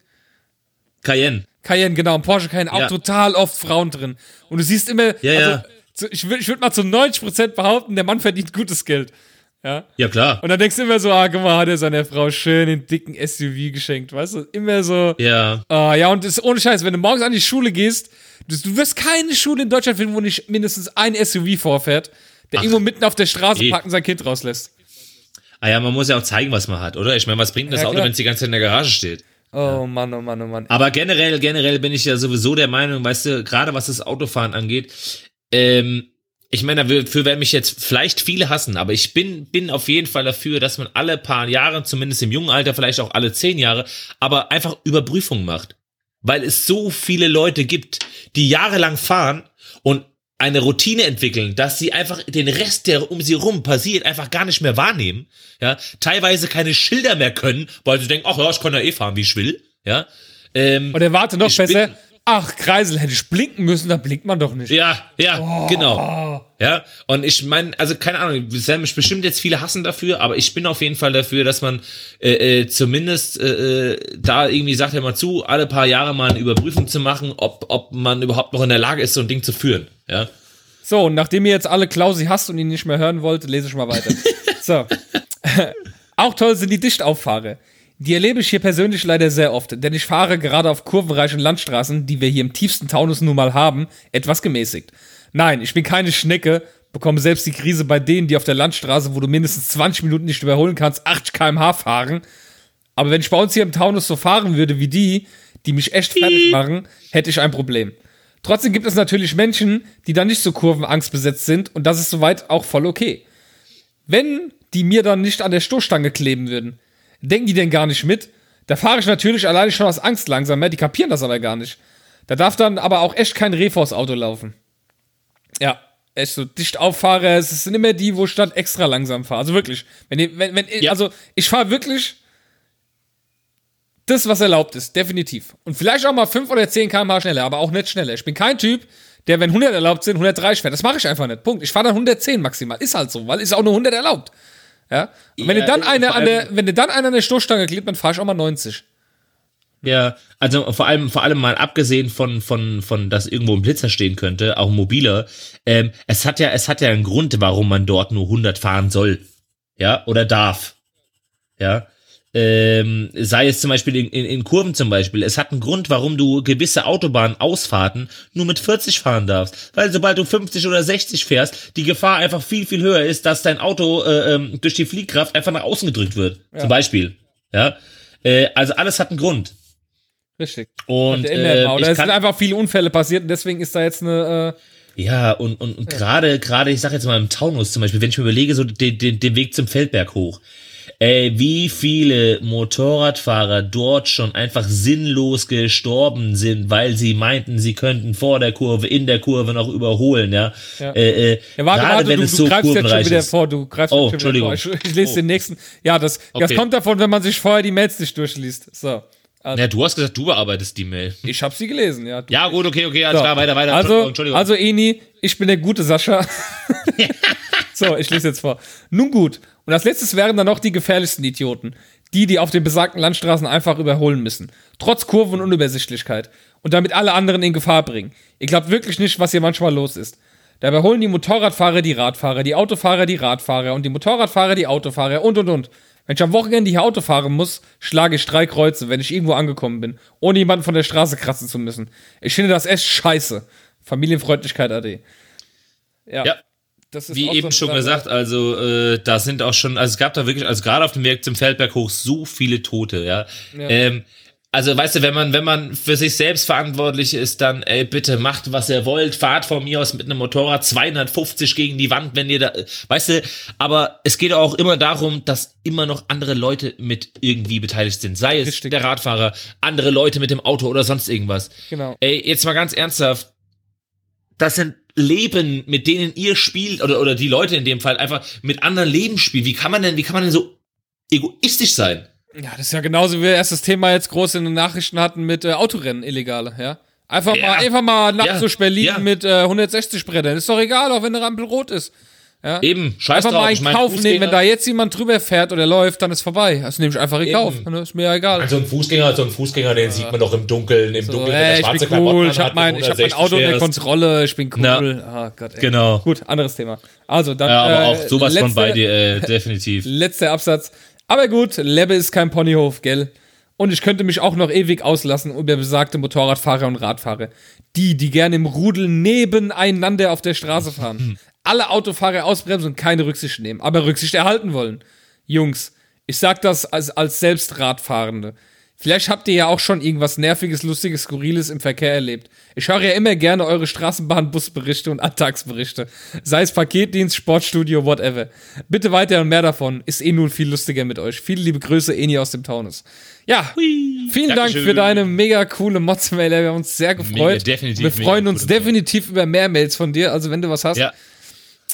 Cayenne. Cayenne, genau, ein Porsche Cayenne, auch Ja. total oft Frauen drin. Und du siehst immer, Ja, also, ja. ich würde ich würd mal zu 90% behaupten, der Mann verdient gutes Geld. Ja. Ja, klar. Und dann denkst du immer so, ah, guck mal, hat er seiner Frau schön den dicken SUV geschenkt, weißt du? Immer so, Ja. ah, ja, und ist ohne Scheiß, wenn du morgens an die Schule gehst, du, du wirst keine Schule in Deutschland finden, wo nicht mindestens ein SUV vorfährt, der irgendwo mitten auf der Straße parkt und sein Kind rauslässt. Ah ja, man muss ja auch zeigen, was man hat, oder? Ich meine, was bringt das Ja, Auto, wenn es die ganze Zeit in der Garage steht? Oh Mann, oh Mann, oh Mann. Aber generell, generell bin ich ja sowieso der Meinung, weißt du, gerade was das Autofahren angeht, ähm, ich meine, dafür werden mich jetzt vielleicht viele hassen, aber ich bin, bin auf jeden Fall dafür, dass man alle paar Jahre, zumindest im jungen Alter, vielleicht auch alle zehn Jahre, aber einfach Überprüfungen macht. Weil es so viele Leute gibt, die jahrelang fahren und eine Routine entwickeln, dass sie einfach den Rest, der um sie rum passiert, einfach gar nicht mehr wahrnehmen. Ja, teilweise keine Schilder mehr können, weil sie denken, ach ja, ich kann ja eh fahren, wie ich will. Ja, ähm, Und er warte noch besser, bin- ach, Kreisel, hätte ich blinken müssen, da blinkt man doch nicht. Ja, ja, genau. Ja, und ich meine, also keine Ahnung, mich bestimmt jetzt viele hassen dafür, aber ich bin auf jeden Fall dafür, dass man äh, äh, zumindest äh, äh, da irgendwie sagt ja mal zu, alle paar Jahre mal eine Überprüfung zu machen, ob, ob man überhaupt noch in der Lage ist, so ein Ding zu führen. Ja. So, und nachdem ihr jetzt alle Klausi hasst und ihn nicht mehr hören wollt, lese ich mal weiter. so. Auch toll sind die Dichtauffahre. Die erlebe ich hier persönlich leider sehr oft, denn ich fahre gerade auf kurvenreichen Landstraßen, die wir hier im tiefsten Taunus nun mal haben, etwas gemäßigt. Nein, ich bin keine Schnecke, bekomme selbst die Krise bei denen, die auf der Landstraße, wo du mindestens 20 Minuten nicht überholen kannst, 80 km/h fahren. Aber wenn ich bei uns hier im Taunus so fahren würde wie die, die mich echt fertig machen, hätte ich ein Problem. Trotzdem gibt es natürlich Menschen, die da nicht so kurvenangstbesetzt sind und das ist soweit auch voll okay. Wenn die mir dann nicht an der Stoßstange kleben würden, denken die denn gar nicht mit? Da fahre ich natürlich alleine schon aus Angst langsam mehr, die kapieren das aber gar nicht. Da darf dann aber auch echt kein Reh vors Auto laufen. Ja, echt so dicht auffahre, es sind immer die, wo ich dann extra langsam fahre. Also wirklich, wenn, wenn, wenn Ja. also ich fahre wirklich das, was erlaubt ist, definitiv. Und vielleicht auch mal 5 oder 10 km/h schneller, aber auch nicht schneller. Ich bin kein Typ, der, wenn 100 erlaubt sind, 130 fährt. Das mache ich einfach nicht. Punkt. Ich fahre dann 110 maximal. Ist halt so, weil ist auch nur 100 erlaubt. Ja. Und wenn Ja, du dann eine an der, wenn du dann an der Stoßstange klebt, dann fahre ich auch mal 90. Ja, also vor allem, vor allem mal abgesehen von, von, von, dass irgendwo ein Blitzer stehen könnte, auch ein mobiler, ähm, es hat ja, es hat ja einen Grund, warum man dort nur 100 fahren soll. Ja, oder darf. Ja. Ähm, sei es zum Beispiel in, in, in Kurven zum Beispiel. Es hat einen Grund, warum du gewisse Autobahnausfahrten nur mit 40 fahren darfst. Weil sobald du 50 oder 60 fährst, die Gefahr einfach viel, viel höher ist, dass dein Auto äh, ähm, durch die Fliehkraft einfach nach außen gedrückt wird. Zum Beispiel. Ja. Äh, also alles hat einen Grund. Richtig. Und immer äh, es sind einfach viele Unfälle passiert und deswegen ist da jetzt eine, äh, ja, und, und, und gerade, gerade, ich sag jetzt mal im Taunus zum Beispiel, wenn ich mir überlege, so den, den, den Weg zum Feldberg hoch. Ey, wie viele Motorradfahrer dort schon einfach sinnlos gestorben sind, weil sie meinten, sie könnten vor der Kurve, in der Kurve noch überholen, ja. Ja. Äh, äh, Ja, warte, gerade warte, wenn du, es du so greifst jetzt schon wieder ist. vor, du greifst Oh, schon wieder Entschuldigung. vor. Ich, ich lese Oh. den nächsten. Ja, das, das Okay. kommt davon, wenn man sich vorher die Mails nicht durchliest. So. Also, Ja, du hast gesagt, du bearbeitest die Mail. ich habe sie gelesen, ja. Du, Ja, gut, okay, okay, alles so. klar, weiter, weiter. Also, Entschuldigung. also Eni, ich bin der gute Sascha. so, ich lese jetzt vor. Nun gut. Und als letztes wären dann noch die gefährlichsten Idioten. Die, die auf den besagten Landstraßen einfach überholen müssen. Trotz Kurven und Unübersichtlichkeit. Und damit alle anderen in Gefahr bringen. Ihr glaubt wirklich nicht, was hier manchmal los ist. Da überholen die Motorradfahrer die Radfahrer, die Autofahrer die Radfahrer und die Motorradfahrer die Autofahrer und und und. Wenn ich am Wochenende hier Auto fahren muss, schlage ich drei Kreuze, wenn ich irgendwo angekommen bin, ohne jemanden von der Straße kratzen zu müssen. Ich finde das echt scheiße. Familienfreundlichkeit AD. Ja. Ja. Wie eben so schon gesagt, also äh, da sind auch schon, also es gab da wirklich, also gerade auf dem Weg zum Feldberg hoch so viele Tote, ja. Ähm, also weißt du, wenn man, wenn man für sich selbst verantwortlich ist, dann ey, bitte macht, was ihr wollt, fahrt von mir aus mit einem Motorrad 250 gegen die Wand, wenn ihr da, weißt du, aber es geht auch immer darum, dass immer noch andere Leute mit irgendwie beteiligt sind. Sei es Richtig. der Radfahrer, andere Leute mit dem Auto oder sonst irgendwas. Genau. Ey, jetzt mal ganz ernsthaft. Das sind Leben, mit denen ihr spielt, oder, oder die Leute in dem Fall einfach mit anderen Leben spielen. Wie kann man denn, wie kann man denn so egoistisch sein? Ja, das ist ja genauso wie wir erst das Thema jetzt groß in den Nachrichten hatten mit äh, Autorennen, illegale, ja. Einfach Ja. mal, einfach mal nachts Ja. durch Berlin Ja. mit äh, 160 Brettern. Ist doch egal, auch wenn eine Rampel rot ist. Eben, scheiß Einfach drauf. mal ich in mein, Kauf nehmen, wenn Fußgänger- da jetzt jemand drüber fährt oder läuft, dann ist vorbei. Das nehme ich einfach in. Kauf. Dann ist mir ja egal. Also ein Fußgänger, so ein Fußgänger, den sieht man doch im Dunkeln, im So, Dunkeln, ey, der ich schwarze bin cool, ich anhat, hab mein, ich hab mein 160 Auto unter fährst. Kontrolle, ich bin cool. Ja. Ah Gott, ey. Genau. Gut, anderes Thema. Also, dann. Ja, aber äh, auch sowas von letzte- bei dir, äh, definitiv. Letzter Absatz. Aber gut, Lebbe ist kein Ponyhof, gell? Und ich könnte mich auch noch ewig auslassen über besagte Motorradfahrer und Radfahrer. Die, die gerne im Rudel nebeneinander auf der Straße fahren. Alle Autofahrer ausbremsen und keine Rücksicht nehmen, aber Rücksicht erhalten wollen. Jungs, ich sag das als, als Selbstradfahrende. Vielleicht habt ihr ja auch schon irgendwas Nerviges, Lustiges, Skurriles im Verkehr erlebt. Ich höre ja immer gerne eure Straßenbahn-Busberichte und Alltagsberichte. Sei es Paketdienst, Sportstudio, whatever. Bitte weiter und mehr davon. Ist eh nun viel lustiger mit euch. Viele liebe Grüße, Eni aus dem Taunus. Ja, vielen Dank Dankeschön. für deine mega coole Mods-Mail. Wir haben uns sehr gefreut. definitiv Wir mega freuen uns definitiv über mehr Mails von dir. Also wenn du was hast, Ja.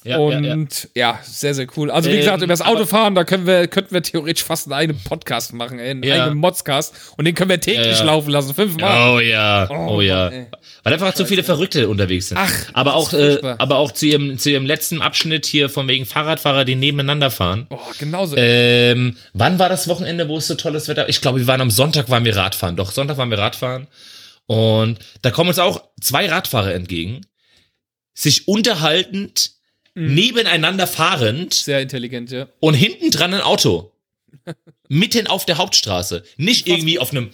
Ja, und ja, sehr, sehr cool. Also, wie Ähm, gesagt, über das Autofahren, da können wir, könnten wir theoretisch fast einen eigenen Podcast machen, ey, einen Ja. eigenen Modscast. Und den können wir täglich Ja, ja. laufen lassen, fünfmal. Oh ja, Oh, oh, ja. Mann. Weil einfach zu viele Verrückte unterwegs sind. Ach, aber auch, äh, aber auch zu ihrem, zu ihrem letzten Abschnitt hier von wegen Fahrradfahrer, die nebeneinander fahren. Boah, genauso. Ähm, wann war das Wochenende, wo es so tolles Wetter? Ich glaube, wir waren am Sonntag waren wir Radfahren. Doch, Sonntag waren wir Radfahren. Und da kommen uns auch zwei Radfahrer entgegen, sich unterhaltend, Mhm. nebeneinander fahrend sehr intelligent, ja. und hinten dran ein Auto. Mitten auf der Hauptstraße. Nicht irgendwie auf einem,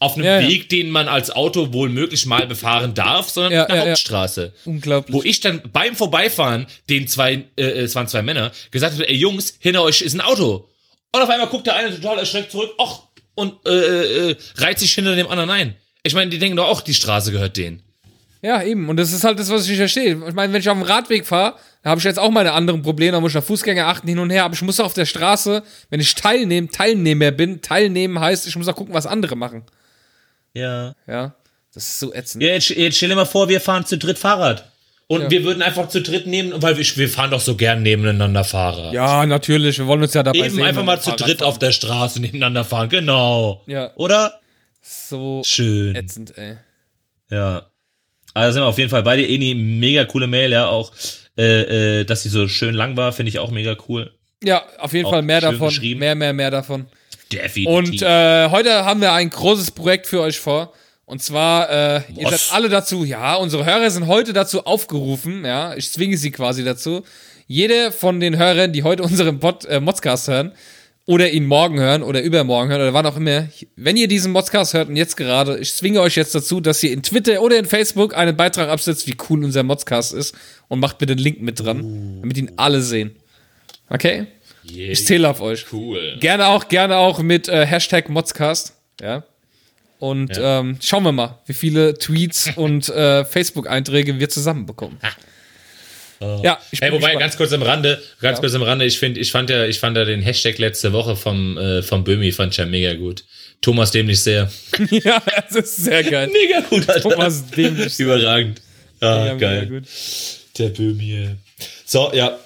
auf einem Ja, ja. Weg, den man als Auto wohl möglich mal befahren darf, sondern Ja, auf der ja, ja. Hauptstraße. Unglaublich. Wo ich dann beim Vorbeifahren den zwei, äh, es waren zwei Männer, gesagt habe, ey Jungs, hinter euch ist ein Auto. Und auf einmal guckt der eine total erschreckt zurück, ach, und äh, äh, reiht sich hinter dem anderen ein. Ich meine, die denken doch auch, die Straße gehört denen. Ja, eben. Und das ist halt das, was ich nicht verstehe. Ich meine, wenn ich auf dem Radweg fahre, da habe ich jetzt auch meine anderen Probleme. Da muss ich auf Fußgänger achten, hin und her. Aber ich muss auch auf der Straße, wenn ich teilnehmen, Teilnehmer bin, teilnehmen heißt, ich muss auch gucken, was andere machen. Ja. Ja. Das ist so ätzend. Ja, jetzt, jetzt stell dir mal vor, wir fahren zu dritt Fahrrad. Und Ja. wir würden einfach zu dritt nehmen, weil wir, wir fahren doch so gern nebeneinander Fahrrad. Ja, natürlich. Wir wollen uns ja dabei Eben sehen. einfach mal zu dritt fahren. auf der Straße nebeneinander fahren, genau. Ja. Oder? So Schön. ätzend, ey. Ja. Also sind wir auf jeden Fall bei dir, Eni, mega coole Mail, ja, auch, äh, äh, dass sie so schön lang war, finde ich auch mega cool. Ja, auf jeden Auch Fall mehr davon. Mehr, mehr, mehr davon. Definitiv. Und äh, heute haben wir ein großes Projekt für euch vor. Und zwar, äh, ihr seid alle dazu, ja, unsere Hörer sind heute dazu aufgerufen, ja, ich zwinge sie quasi dazu. Jede von den Hörern, die heute unseren Pod, äh, Modcast hören, oder ihn morgen hören oder übermorgen hören oder wann auch immer, wenn ihr diesen Modcast hört und jetzt gerade, ich zwinge euch jetzt dazu, dass ihr in Twitter oder in Facebook einen Beitrag absetzt, wie cool unser Modcast ist und macht bitte den Link mit dran, damit ihn alle sehen. Okay? Ich zähle auf euch. cool. Gerne auch, gerne auch mit äh, Hashtag Modscast. Ja. Und Ähm, schauen wir mal, wie viele Tweets und äh, Facebook-Einträge wir zusammenbekommen. Ja, ich Hey, wobei, ganz kurz am Rande, ganz Ja. kurz am Rande, ich finde, ich fand ja, ich fand ja den Hashtag letzte Woche vom, äh, vom Böhmi, fand ich ja mega gut. Thomas dämlich sehr. ja, das ist sehr geil. Mega gut, Alter. Thomas dämlich. Überragend. Ah, Ja, geil. Der Böhmi. So, ja.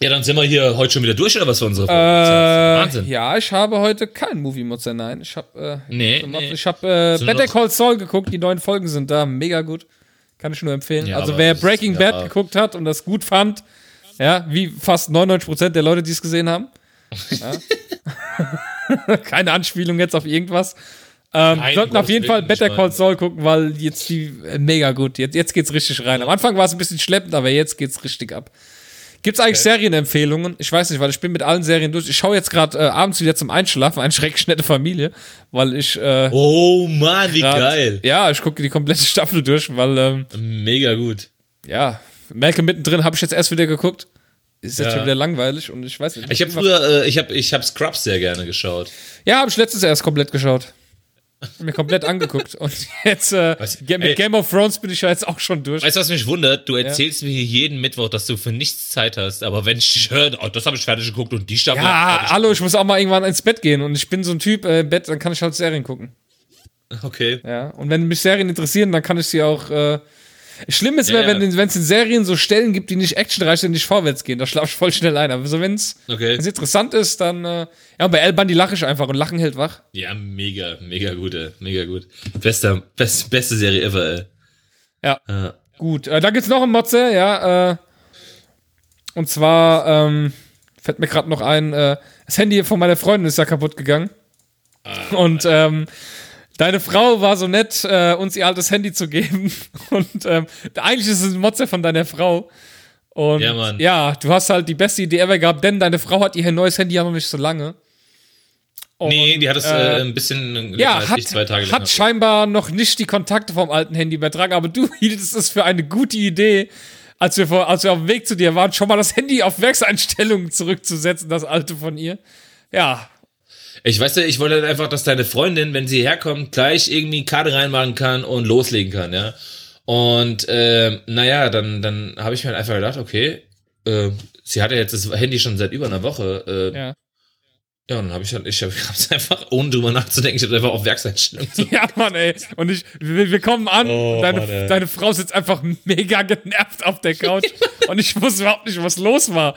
Ja, dann sind wir hier heute schon wieder durch, oder was für unsere Folge? Äh, Wahnsinn. ja, ich habe heute keinen Movie-Mutzer, nein. Ich habe äh, Nee, so- nee. ich habe äh, So Better Call Saul geguckt, die neuen Folgen sind da, mega gut. Kann ich nur empfehlen. Ja, also wer Breaking ja. Bad geguckt hat und das gut fand, ja, wie fast 99% der Leute, die es gesehen haben. Ja. Keine Anspielung jetzt auf irgendwas. Ähm, Nein, sollten auf jeden Fall Better Call Saul gucken, weil jetzt die äh, mega gut. Jetzt, jetzt geht's richtig rein. Am Anfang war es ein bisschen schleppend, aber jetzt geht's richtig ab. Gibt's eigentlich Serienempfehlungen? Ich weiß nicht, weil ich bin mit allen Serien durch. Ich schaue jetzt gerade äh, abends wieder zum Einschlafen, eine schrecklich nette Familie, weil ich äh, Oh Mann, wie grad- geil. Ja, ich gucke die komplette Staffel durch, weil ähm, Mega gut. ja, Malcolm mittendrin habe ich jetzt erst wieder geguckt. Ist jetzt Ja. schon wieder langweilig und ich weiß nicht. Ich habe früher, äh, ich habe ich hab Scrubs sehr gerne geschaut. Ja, habe ich letztes erst komplett geschaut. Mir komplett angeguckt. Und jetzt äh, Was? mit Ey. Game of Thrones bin ich ja jetzt auch schon durch. Weißt du, was mich wundert? Du erzählst mir hier jeden Mittwoch, dass du für nichts Zeit hast, aber wenn ich dich höre, oh, das habe ich fertig geguckt und die Staffel. Ja, hallo, ich muss auch mal irgendwann ins Bett gehen und ich bin so ein Typ, äh, im Bett, dann kann ich halt Serien gucken. Okay. Ja, und wenn mich Serien interessieren, dann kann ich sie auch. Äh, Schlimm ist, Ja, wenn ja. wenn es in Serien so Stellen gibt, die nicht actionreich sind, nicht vorwärts gehen. Da schlafe ich voll schnell ein. Aber so, wenn es Okay. interessant ist, dann. Äh, ja, und bei El Bandi lache ich einfach und Lachen hält wach. Ja, mega, mega gut, ey. Mega gut. Bester, best, beste Serie ever, ey. Ja. Ja. Gut, äh, da gibt's noch einen Motze, ja. Äh, und zwar ähm, fällt mir gerade noch ein, äh, das Handy von meiner Freundin ist ja kaputt gegangen. und ähm, deine Frau war so nett, äh, uns ihr altes Handy zu geben. Und ähm, eigentlich ist es ein Motze von deiner Frau. Und Ja, Mann. ja, du hast halt die beste Idee ever gehabt, denn deine Frau hat ihr neues Handy ja noch nicht so lange. Und, Nee, die hat es äh, äh, ein bisschen länger ja, hat, ich, zwei Tage hat länger. scheinbar noch nicht die Kontakte vom alten Handy übertragen, aber du hieltest es für eine gute Idee, als wir, vor, als wir auf dem Weg zu dir waren, schon mal das Handy auf Werkseinstellungen zurückzusetzen, das alte von ihr. Ja, Ich weiß ja, ich wollte halt einfach, dass deine Freundin, wenn sie herkommt, gleich irgendwie Karte reinmachen kann und loslegen kann, ja. Und ähm, naja, dann, dann habe ich mir halt einfach gedacht, okay, äh, sie hat ja jetzt das Handy schon seit über einer Woche. Äh, ja. Ja, und dann habe ich halt, ich hab's einfach, ohne drüber nachzudenken, ich habe einfach auf Werkseinstellung. So. Ja, Mann, ey. Und ich, wir, wir kommen an, Oh, deine, Mann, deine Frau sitzt einfach mega genervt auf der Couch und ich wusste überhaupt nicht, was los war.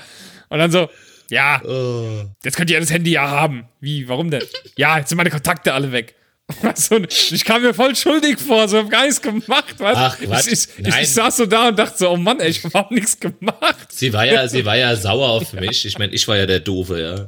Und dann so, ja, Oh. jetzt könnt ihr das Handy ja haben. Wie, warum denn? Ja, jetzt sind meine Kontakte alle weg. Du, und ich kam mir voll schuldig vor, so hab gar nichts gemacht, weißt Ach, ich, Quatsch. ich, ich, ich saß so da und dachte so, oh Mann, ey, ich hab überhaupt nichts gemacht. Sie war ja, sie war ja sauer auf mich. Ich meine, ich war ja der Doofe, ja.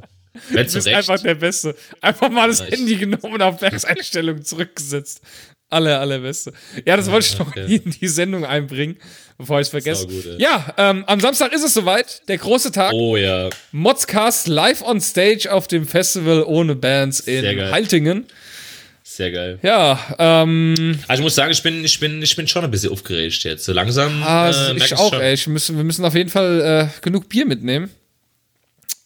Wenn Du bist Recht. einfach der Beste. Einfach mal das Nice. Handy genommen und auf Werkseinstellungen zurückgesetzt. Aller, allerbeste. Ja, das wollte ich noch okay. in die Sendung einbringen, bevor ich es vergesse. Ey. ja, ähm, am Samstag ist es soweit. Der große Tag. Oh ja. Modscast live on stage auf dem Festival ohne Bands in. Haltingen. Sehr geil. Ja, ähm, Also ich muss sagen, ich bin, ich bin, ich bin schon ein bisschen aufgeregt jetzt. So langsam. ah, äh, ich auch, schon. ey. Ich müssen, wir müssen auf jeden Fall äh, genug Bier mitnehmen.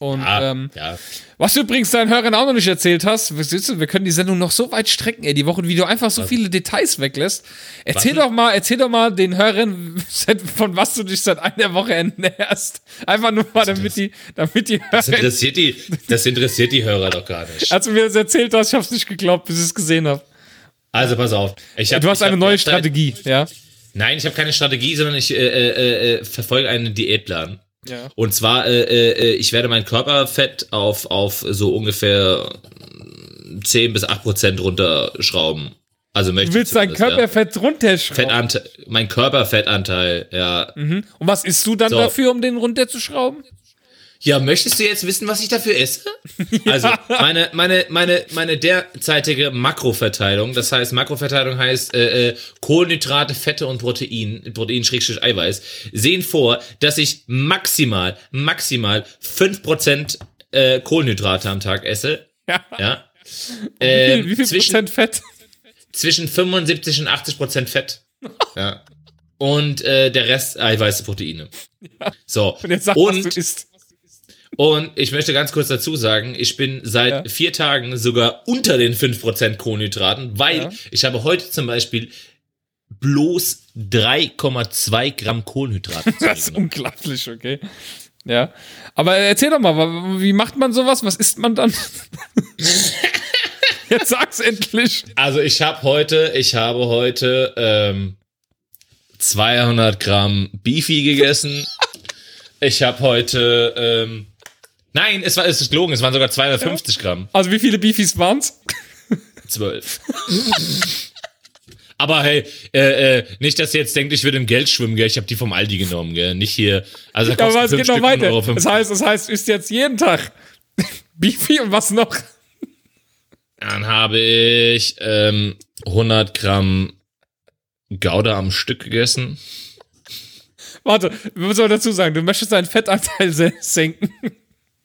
Und Ah, ähm, ja. Was du übrigens deinen Hörern auch noch nicht erzählt hast, was du, wir können die Sendung noch so weit strecken, ey, die Woche, wie du einfach so viele Details weglässt. Erzähl Was? doch mal, erzähl doch mal den Hörern, von was du dich seit einer Woche ernährst. Einfach nur mal, damit die, damit die Das Hörer. interessiert die, das interessiert die Hörer doch gar nicht. Als du mir das erzählt hast, ich hab's nicht geglaubt, bis ich es gesehen habe. Also pass auf. Ich hab, Du hast eine neue Strategie, ja? Nein, ich habe keine Strategie, sondern ich äh, äh, äh, verfolge einen Diätplan. Ja. Und zwar, äh, äh, ich werde mein Körperfett auf, auf so ungefähr 10 bis 8 Prozent runterschrauben. Also möchte Du willst ich dein Körperfett runterschrauben. Ja. Fettanteil, mein Körperfettanteil, ja. Und was isst du dann So. dafür, um den runterzuschrauben? Ja, möchtest du jetzt wissen, was ich dafür esse? Also, meine, meine, meine, meine derzeitige Makroverteilung, das heißt, Makroverteilung heißt äh, äh, Kohlenhydrate, Fette und Protein, Protein schrägstrich Eiweiß, sehen vor, dass ich maximal, maximal 5% äh, Kohlenhydrate am Tag esse. Ja. Ja. Wie Ähm, viel, wie viel zwischen, Prozent Fett? zwischen 75 und 80 Prozent Fett. Ja. Und äh, der Rest Eiweiße, Proteine. So. Und jetzt sag, und was du isst. Und ich möchte ganz kurz dazu sagen, ich bin seit Ja. vier Tagen sogar unter den 5% Kohlenhydraten, weil Ja. ich habe heute zum Beispiel bloß 3,2 Gramm Kohlenhydrate. Das ist unglaublich, okay. Ja. Aber erzähl doch mal, wie macht man sowas? Was isst man dann? Jetzt sag's endlich. also ich habe heute, ich habe heute ähm, 200 Gramm Beefy gegessen. Ich habe heute, ähm, nein, es war, es ist gelogen, es waren sogar 250 Gramm. Also wie viele Beefies waren's? Zwölf. Aber hey, äh, äh, nicht, dass ihr jetzt denkt, ich würde im Geld schwimmen, gell? Ich habe die vom Aldi genommen, gell? Nicht hier. Also da Aber kosten es geht noch Stück 1,50 weiter. Euro. Das heißt, das heißt, du isst jetzt jeden Tag Beefy und was noch? Dann habe ich ähm, 100 Gramm Gouda am Stück gegessen. Warte, wir müssen aber dazu sagen, du möchtest deinen Fettanteil se- senken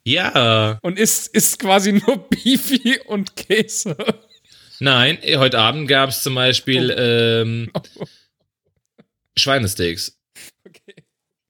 Ja. und isst, isst quasi nur Beefy und Käse. Nein, heute Abend gab es zum Beispiel Oh. ähm, Schweinesteaks. Okay.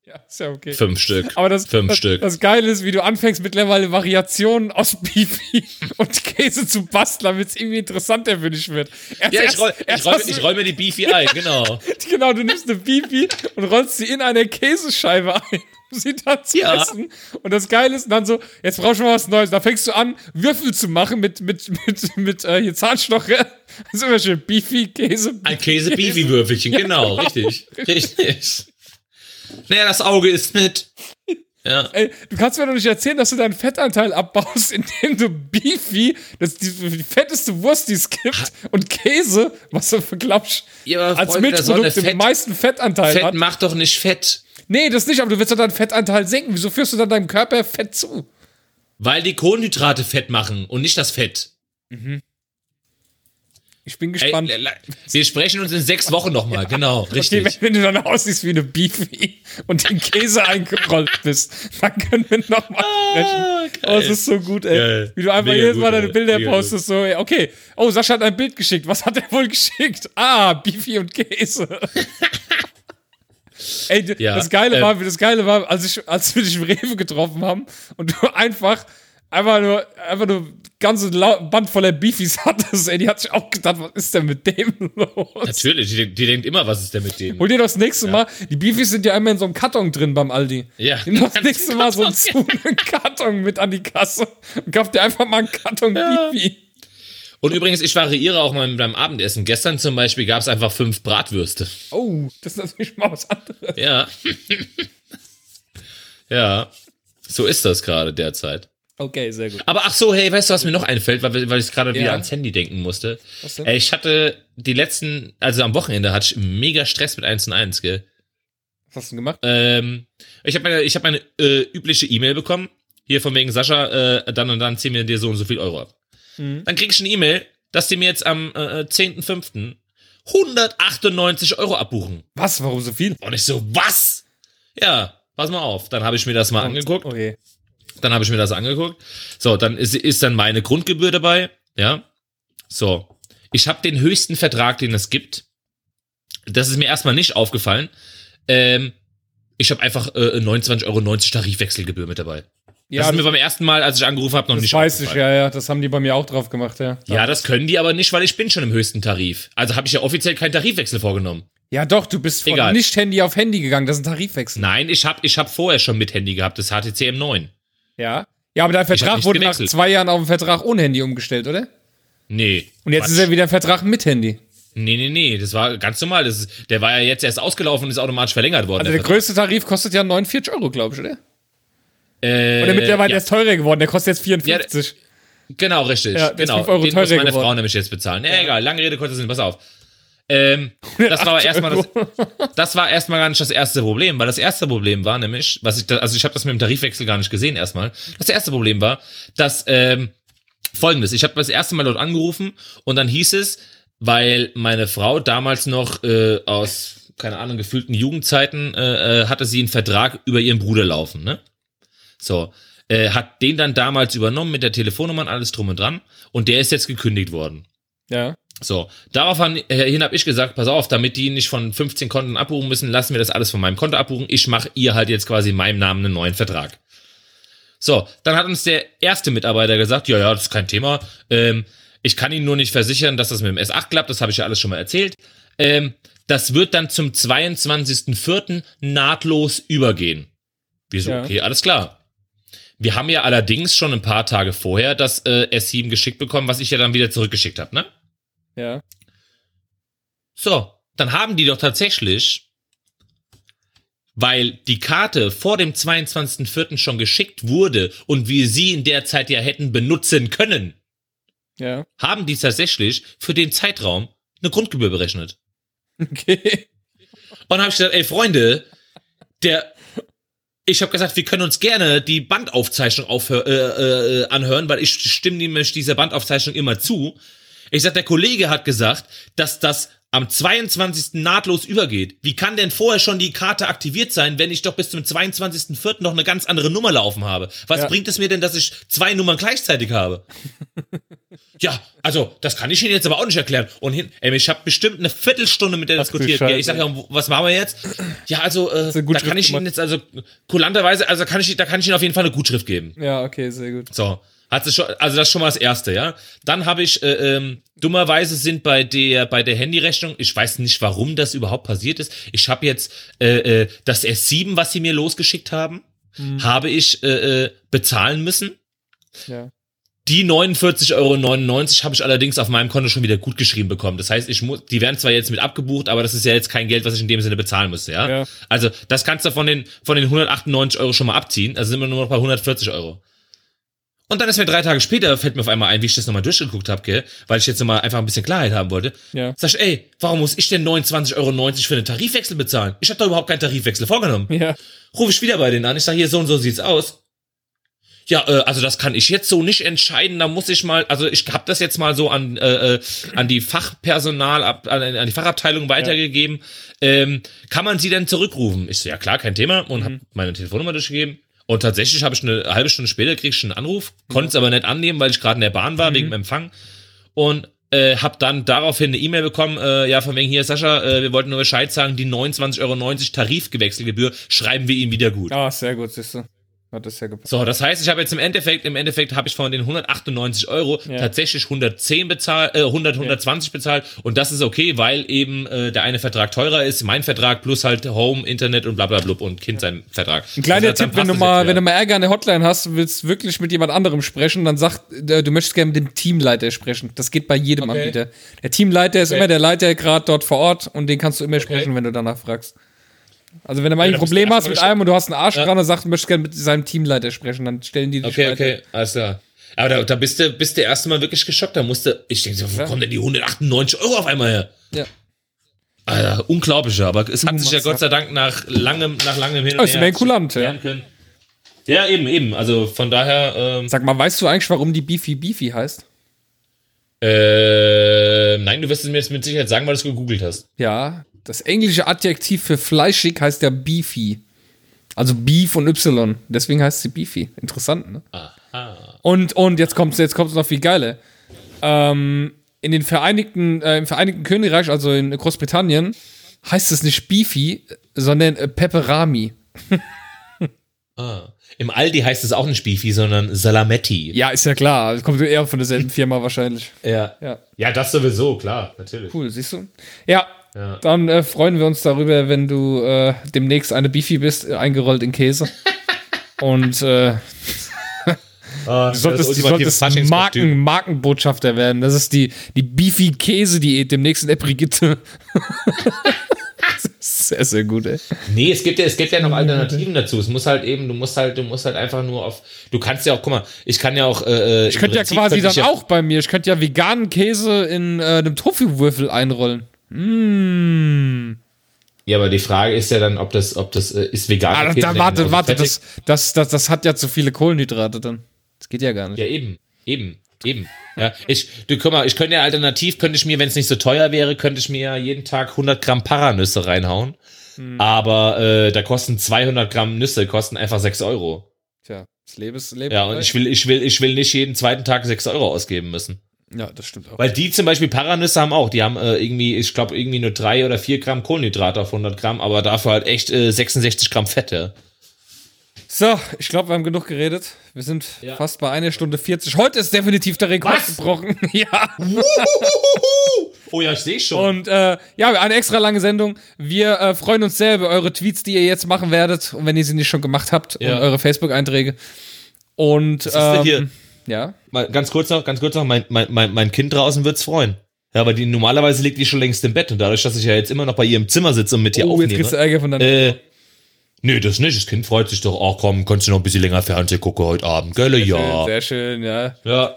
Ja, ist ja okay. Fünf Stück. Aber das, Fünf das, Stück. das Geile ist, wie du anfängst, mittlerweile Variationen aus Beefy und Käse zu basteln, damit es irgendwie interessanter für dich wird. Erst, ja, ich erst- roll, ich, roll, ich roll mir die Beefy ein, genau. Genau, du nimmst eine Beefy und rollst sie in eine Käsescheibe ein, um sie dann zu Ja. essen. Und das Geile ist dann so, jetzt brauchst du mal was Neues. Da fängst du an, Würfel zu machen mit, mit, mit, mit äh, hier Zahnstocher. Das ist immer schön. Beefy, Käse. Ein Käse-Beefy-Würfelchen, genau, richtig. Richtig. Naja, das Auge ist mit. Ja. Ey, du kannst mir doch nicht erzählen, dass du deinen Fettanteil abbaust, indem du Beefy, das die, die fetteste Wurst, die es gibt, und Käse, was du glaubst, Ja, aber als Freunde, Milchprodukt der den Fett- meisten Fettanteil Fett hat. macht doch nicht Fett. Nee, das nicht, aber du willst doch deinen Fettanteil senken. Wieso führst du dann deinem Körper Fett zu? Weil die Kohlenhydrate Fett machen und nicht das Fett. Ich bin Ey, gespannt. le- wir sprechen uns in sechs Wochen nochmal, genau, Okay, richtig. wenn, wenn du dann aussiehst wie eine Beefy und in Käse eingerollt bist, dann können wir nochmal sprechen. Oh, es ist so gut, ey. Geil. Wie du einfach Mega jedes Mal deine ey. Bilder Mega postest, so, ey, okay. Oh, Sascha hat ein Bild geschickt. Was hat er wohl geschickt? Ah, Beefy und Käse. ey, Ja, das Geile äh, war, das Geile war, als, ich, als wir dich im Rewe getroffen haben und du einfach einfach nur, einfach nur ganze Band voller Beefies hattest, ey, die hat sich auch gedacht, was ist denn mit dem los? Natürlich, die, die denkt immer, was ist denn mit denen? Hol dir das nächste Mal, die Beefies sind ja immer in so einem Karton drin beim Aldi. Ja. Nimm das nächste Mal so einen zu einen Karton mit an die Kasse und kauf dir einfach mal einen Karton Beefy. Und übrigens, ich variiere auch mal beim Abendessen. Gestern zum Beispiel gab es einfach fünf Bratwürste. Oh, das ist natürlich mal was anderes. Ja. ja. So ist das gerade derzeit. Okay, sehr gut. Aber ach so, hey, weißt du, was mir noch einfällt, weil, weil ich gerade wieder Ja. ans Handy denken musste? Was denn? Äh, Ich hatte die letzten, also am Wochenende hatte ich mega Stress mit 1 und 1, gell? Was hast du denn gemacht? Ähm, ich habe meine, ich hab meine äh, übliche E-Mail bekommen. Hier von wegen Sascha, äh, dann und dann ziehen wir dir so und so viel Euro ab. Mhm. Dann krieg ich eine E-Mail, dass die mir jetzt am äh, 10.05. 198 Euro abbuchen. Was? Warum so viel? Und ich so, was? Ja, pass mal auf. Dann habe ich mir das mal angeguckt. Okay. Dann habe ich mir das angeguckt. So, dann ist, ist dann meine Grundgebühr dabei. Ja. So. Ich habe den höchsten Vertrag, den es gibt. Das ist mir erstmal nicht aufgefallen. Ähm, ich habe einfach äh, 29,90 Euro Tarifwechselgebühr mit dabei. Ja, das ist mir beim ersten Mal, als ich angerufen habe, noch das nicht weiß ich, ja, ja. Das haben die bei mir auch drauf gemacht, ja. Ja, das können die aber nicht, weil ich bin schon im höchsten Tarif. Also habe ich ja offiziell keinen Tarifwechsel vorgenommen. Ja, doch, du bist von Egal. Nicht-Handy auf Handy gegangen. Das ist ein Tarifwechsel. Nein, ich habe ich hab vorher schon mit Handy gehabt, das HTC M9. Ja. Ja, aber dein Vertrag wurde nach gewechselt. zwei Jahren auf einen Vertrag ohne Handy umgestellt, oder? Nee. Und jetzt Quatsch. ist er wieder ein Vertrag mit Handy. Nee, nee, nee, das war ganz normal. Das der war ja jetzt erst ausgelaufen und ist automatisch verlängert worden. Also der größte Tarif kostet ja 49 Euro, glaube ich, oder? äh, Oder mittlerweile ja, ist teurer geworden. Der kostet jetzt 54. Genau, richtig. Ja, der ist genau. 5 Euro Den muss meine geworden. Frau nämlich jetzt bezahlen. Ja, egal, lange Rede, kurzer Sinn, pass auf. Ähm, das war aber erstmal das, das war erstmal gar nicht das erste Problem, weil das erste Problem war nämlich, was ich da, also ich habe das mit dem Tarifwechsel gar nicht gesehen erstmal. Das erste Problem war, dass ähm, folgendes, ich habe das erste Mal dort angerufen und dann hieß es, weil meine Frau damals noch äh, aus keine Ahnung gefühlten Jugendzeiten äh, äh, hatte sie einen Vertrag über ihren Bruder laufen, ne? So, äh, hat den dann damals übernommen mit der Telefonnummer und alles drum und dran und der ist jetzt gekündigt worden. Ja. So, daraufhin hin habe ich gesagt, pass auf, damit die nicht von 15 Konten abbuchen müssen, lassen wir das alles von meinem Konto abbuchen. Ich mache ihr halt jetzt quasi in meinem Namen einen neuen Vertrag. So, dann hat uns der erste Mitarbeiter gesagt, ja, ja, das ist kein Thema. Ähm, ich kann Ihnen nur nicht versichern, dass das mit dem S8 klappt, das habe ich ja alles schon mal erzählt. Ähm, das wird dann zum 22.04. nahtlos übergehen. Wieso? Ja. Okay, alles klar. Wir haben ja allerdings schon ein paar Tage vorher das äh, S7 geschickt bekommen, was ich ja dann wieder zurückgeschickt habe, ne? Ja. So, dann haben die doch tatsächlich, weil die Karte vor dem 22.04. schon geschickt wurde und wir sie in der Zeit ja hätten benutzen können, Ja. haben die tatsächlich für den Zeitraum eine Grundgebühr berechnet. Okay. Und dann habe ich gesagt, ey Freunde, der ich habe gesagt, wir können uns gerne die Bandaufzeichnung aufhör, äh, äh, anhören, weil ich stimme nämlich dieser Bandaufzeichnung immer zu. Ich sag, der Kollege hat gesagt, dass das am 22. nahtlos übergeht. Wie kann denn vorher schon die Karte aktiviert sein, wenn ich doch bis zum 22.04. noch eine ganz andere Nummer laufen habe? Was Ja. bringt es mir denn, dass ich zwei Nummern gleichzeitig habe? ja, also, das kann ich Ihnen jetzt aber auch nicht erklären. Und hin, ey, ich habe bestimmt eine Viertelstunde mit der Ach diskutiert. Scheiße. Ich sag ja, was machen wir jetzt? Ja, also, äh, da kann ich Ihnen jetzt also kulanterweise, also kann ich, da kann ich Ihnen auf jeden Fall eine Gutschrift geben. Ja, okay, sehr gut. So. Hat sie schon, also das ist schon mal das erste, ja. Dann habe ich, äh, ähm, dummerweise sind bei der, bei der Handyrechnung, ich weiß nicht, warum das überhaupt passiert ist. Ich habe jetzt äh, äh, das S7, was sie mir losgeschickt haben, habe ich äh, äh, bezahlen müssen. Ja. Die 49,99 Euro habe ich allerdings auf meinem Konto schon wieder gut geschrieben bekommen. Das heißt, ich muss, die werden zwar jetzt mit abgebucht, aber das ist ja jetzt kein Geld, was ich in dem Sinne bezahlen müsste, ja. Ja. Also, das kannst du von den, von den 198 Euro schon mal abziehen. Also sind wir nur noch bei 140 Euro. Und dann ist mir drei Tage später, fällt mir auf einmal ein, wie ich das nochmal durchgeguckt habe, gell, weil ich jetzt nochmal einfach ein bisschen Klarheit haben wollte. Ja. Sag ich, ey, warum muss ich denn 29,90 Euro für einen Tarifwechsel bezahlen? Ich habe doch überhaupt keinen Tarifwechsel vorgenommen. Ja. Rufe ich wieder bei denen an. Ich sage, hier, so und so sieht's aus. Ja, äh, also das kann ich jetzt so nicht entscheiden. Da muss ich mal, also ich habe das jetzt mal so an äh, äh, an die Fachpersonal, ab, an, an die Fachabteilung weitergegeben. Ähm, kann man sie denn zurückrufen? Ich so, ja klar, kein Thema und habe meine Telefonnummer durchgegeben. Und tatsächlich habe ich eine halbe Stunde später krieg ich einen Anruf, konnte es aber nicht annehmen, weil ich gerade in der Bahn war wegen dem Empfang und äh, habe dann daraufhin eine E-Mail bekommen, äh, ja von wegen hier Sascha, äh, wir wollten nur Bescheid sagen, die 29,90 Euro Tarifgewechselgebühr schreiben wir Ihnen wieder gut. Ah, sehr gut, siehst du. Hat das ja gepasst. So, das heißt, ich habe jetzt im Endeffekt, im Endeffekt habe ich von den 198 Euro Ja. tatsächlich 110 bezahlt, äh, 100, 120 bezahlt und das ist okay, weil eben äh, der eine Vertrag teurer ist, mein Vertrag plus halt Home, Internet und bla bla blub und Kind sein Vertrag. Ein kleiner Also, Tipp, wenn du mal, jetzt wenn du mal Ärger an der Hotline hast, willst wirklich mit jemand anderem sprechen, dann sag, äh, du möchtest gerne mit dem Teamleiter sprechen. Das geht bei jedem Okay. Anbieter. Der Teamleiter ist Okay. immer der Leiter gerade dort vor Ort und den kannst du immer sprechen, wenn du danach fragst. Also wenn du mal ein Problem hast mit einem und du hast einen Arsch Ja. dran und sagst, du möchtest gerne mit seinem Teamleiter sprechen, dann stellen die dich Okay, weiter. okay, alles klar. Aber da, da bist du, bist du erst mal wirklich geschockt. Da musste, ich denke, so, wo Ja. kommen denn die 198 Euro auf einmal her? Ja. Alter, unglaublich, aber es hat sich ja Gott sei Dank nach langem, nach langem Hin Oh, ist immerhin kulant, ja. können. Ja, eben, eben. Also von daher, ähm, Sag mal, weißt du eigentlich, warum die Beefy Beefy heißt? äh, nein, du wirst es mir jetzt mit Sicherheit sagen, weil du es gegoogelt hast. Ja, das englische Adjektiv für fleischig heißt ja Beefy. Also Beef und Y. Deswegen heißt sie Beefy. Interessant, ne? Aha. Und, und jetzt kommt's, jetzt kommt's noch viel geiler. Ähm, in den Vereinigten, äh, im Vereinigten Königreich, also in Großbritannien, heißt es nicht Beefy, sondern äh, Pepperami. Ah. Im Aldi heißt es auch nicht Beefy, sondern Salametti. Ja, ist ja klar. Das kommt eher von derselben Firma wahrscheinlich. Ja. Ja, Ja, das sowieso, klar, natürlich. cool, siehst du? Ja, Ja. dann äh, freuen wir uns darüber, wenn du äh, demnächst eine Beefy bist, äh, eingerollt in Käse. Und äh, Ah, Du solltest, du solltest. Marken, Markenbotschafter werden. Das ist die, die Beefy Käse-Diät demnächst in der Brigitte. sehr, sehr gut, ey. Nee, es gibt ja, es gibt ja noch Alternativen dazu. Es muss halt eben, du musst halt, du musst halt einfach nur auf. Du kannst ja auch, guck mal, ich kann ja auch. Äh, Ich könnte ja quasi dann auch bei mir, ich könnte ja veganen Käse in äh, einem Tofu-Würfel einrollen. Mmh. Ja, aber die Frage ist ja dann, ob das, ob das äh, ist vegan. Ah, da, dann warte, genauso warte, das, das, das, das hat ja zu viele Kohlenhydrate dann. Das geht ja gar nicht. Ja, eben, eben, eben. Ja, ich, du, guck mal, ich könnte ja alternativ, könnte ich mir, wenn es nicht so teuer wäre, könnte ich mir ja jeden Tag 100 Gramm Paranüsse reinhauen. Hm. Aber äh, da kosten 200 Gramm Nüsse, kosten einfach 6 Euro. Tja, das Leben ist Leben. Ja, und ich will, ich will, ich will nicht jeden zweiten Tag 6 Euro ausgeben müssen. Ja, das stimmt auch. Weil die zum Beispiel Paranüsse haben auch, die haben äh, irgendwie, ich glaube, irgendwie nur 3 oder 4 Gramm Kohlenhydrate auf 100 Gramm, aber dafür halt echt äh, 66 Gramm Fette. So, ich glaube, wir haben genug geredet. Wir sind Ja. fast bei einer Stunde 40. Heute ist definitiv der Rekord Was? gebrochen. ja. Oh ja, ich sehe schon. Und äh, ja, eine extra lange Sendung. Wir äh, freuen uns sehr über eure Tweets, die ihr jetzt machen werdet. Und wenn ihr sie nicht schon gemacht habt, Ja. und eure Facebook-Einträge. Und ist denn ähm, hier? Ja. Mal ganz kurz noch, ganz kurz noch, mein, mein, mein, mein Kind draußen wird's freuen. Ja, aber die, normalerweise liegt die schon längst im Bett und dadurch, dass ich ja jetzt immer noch bei ihr im Zimmer sitze und mit ihr Oh, jetzt kriegst du aufnehme. Ärger von deinem. Äh, nö, das nicht. Das Kind freut sich doch. Ach komm, kannst du noch ein bisschen länger Fernsehen gucken heute Abend, gell? Ja. Sehr schön, ja. Ja.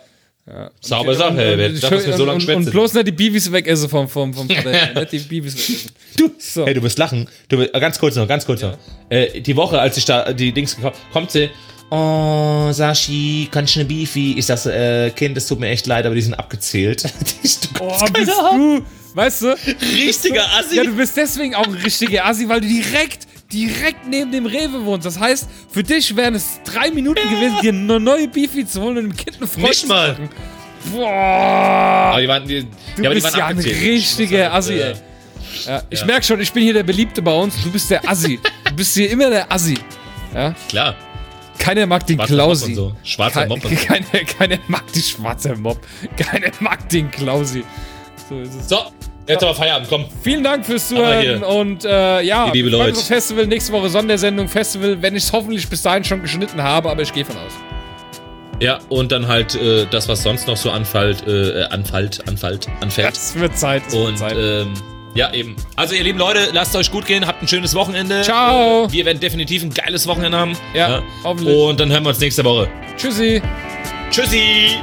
Sauber Sache, ey. das, was wir so lange und, und bloß nicht die Bibis wegessen vom, vom, vom nicht die Bibis wegessen. Du, So. hey, du wirst lachen. Du, äh, ganz kurz noch, ganz kurz noch. Äh, die Woche, als ich da die Dings gekauft kommt sie. Oh, Sashi, kannst du eine Beefy? Ich so, äh, Kind, es tut mir echt leid, aber die sind abgezählt. Du Oh, bist du, weißt du? Richtiger Assi. Ja, du bist deswegen auch ein richtiger Assi, weil du direkt, direkt neben dem Rewe wohnst. Das heißt, für dich wären es drei Minuten gewesen, dir eine neue Beefy zu holen und dem Kind eine Freude Nicht zu mal. machen. Boah. aber die waren, die, Du ja, aber die bist waren ja ein abgezählt. richtiger Assi, ey. Ja, ich merk schon, ich bin hier der Beliebte bei uns. Du bist der Assi. du bist hier immer der Assi. Ja? Klar. Keiner mag den Schwarzer Mob Klausi. und so. Schwarzer Mob und so. keiner, keiner mag die schwarze Mob. Keiner mag den Klausi. So ist es. So, jetzt aber Feierabend, komm. Vielen Dank fürs Zuhören und äh, ja, Die liebe Leute. Festival, nächste Woche Sondersendung Festival, wenn ich es hoffentlich bis dahin schon geschnitten habe, aber ich gehe von aus. Ja, und dann halt äh, das, was sonst noch so anfällt, äh, anfällt, anfällt, anfällt. Es wird Zeit. Wird Und Zeit. ähm, ja, eben. Also ihr lieben Leute, lasst euch gut gehen, habt ein schönes Wochenende. Ciao. Wir werden definitiv ein geiles Wochenende haben. Ja, hoffentlich. Und dann hören wir uns nächste Woche. Tschüssi. Tschüssi.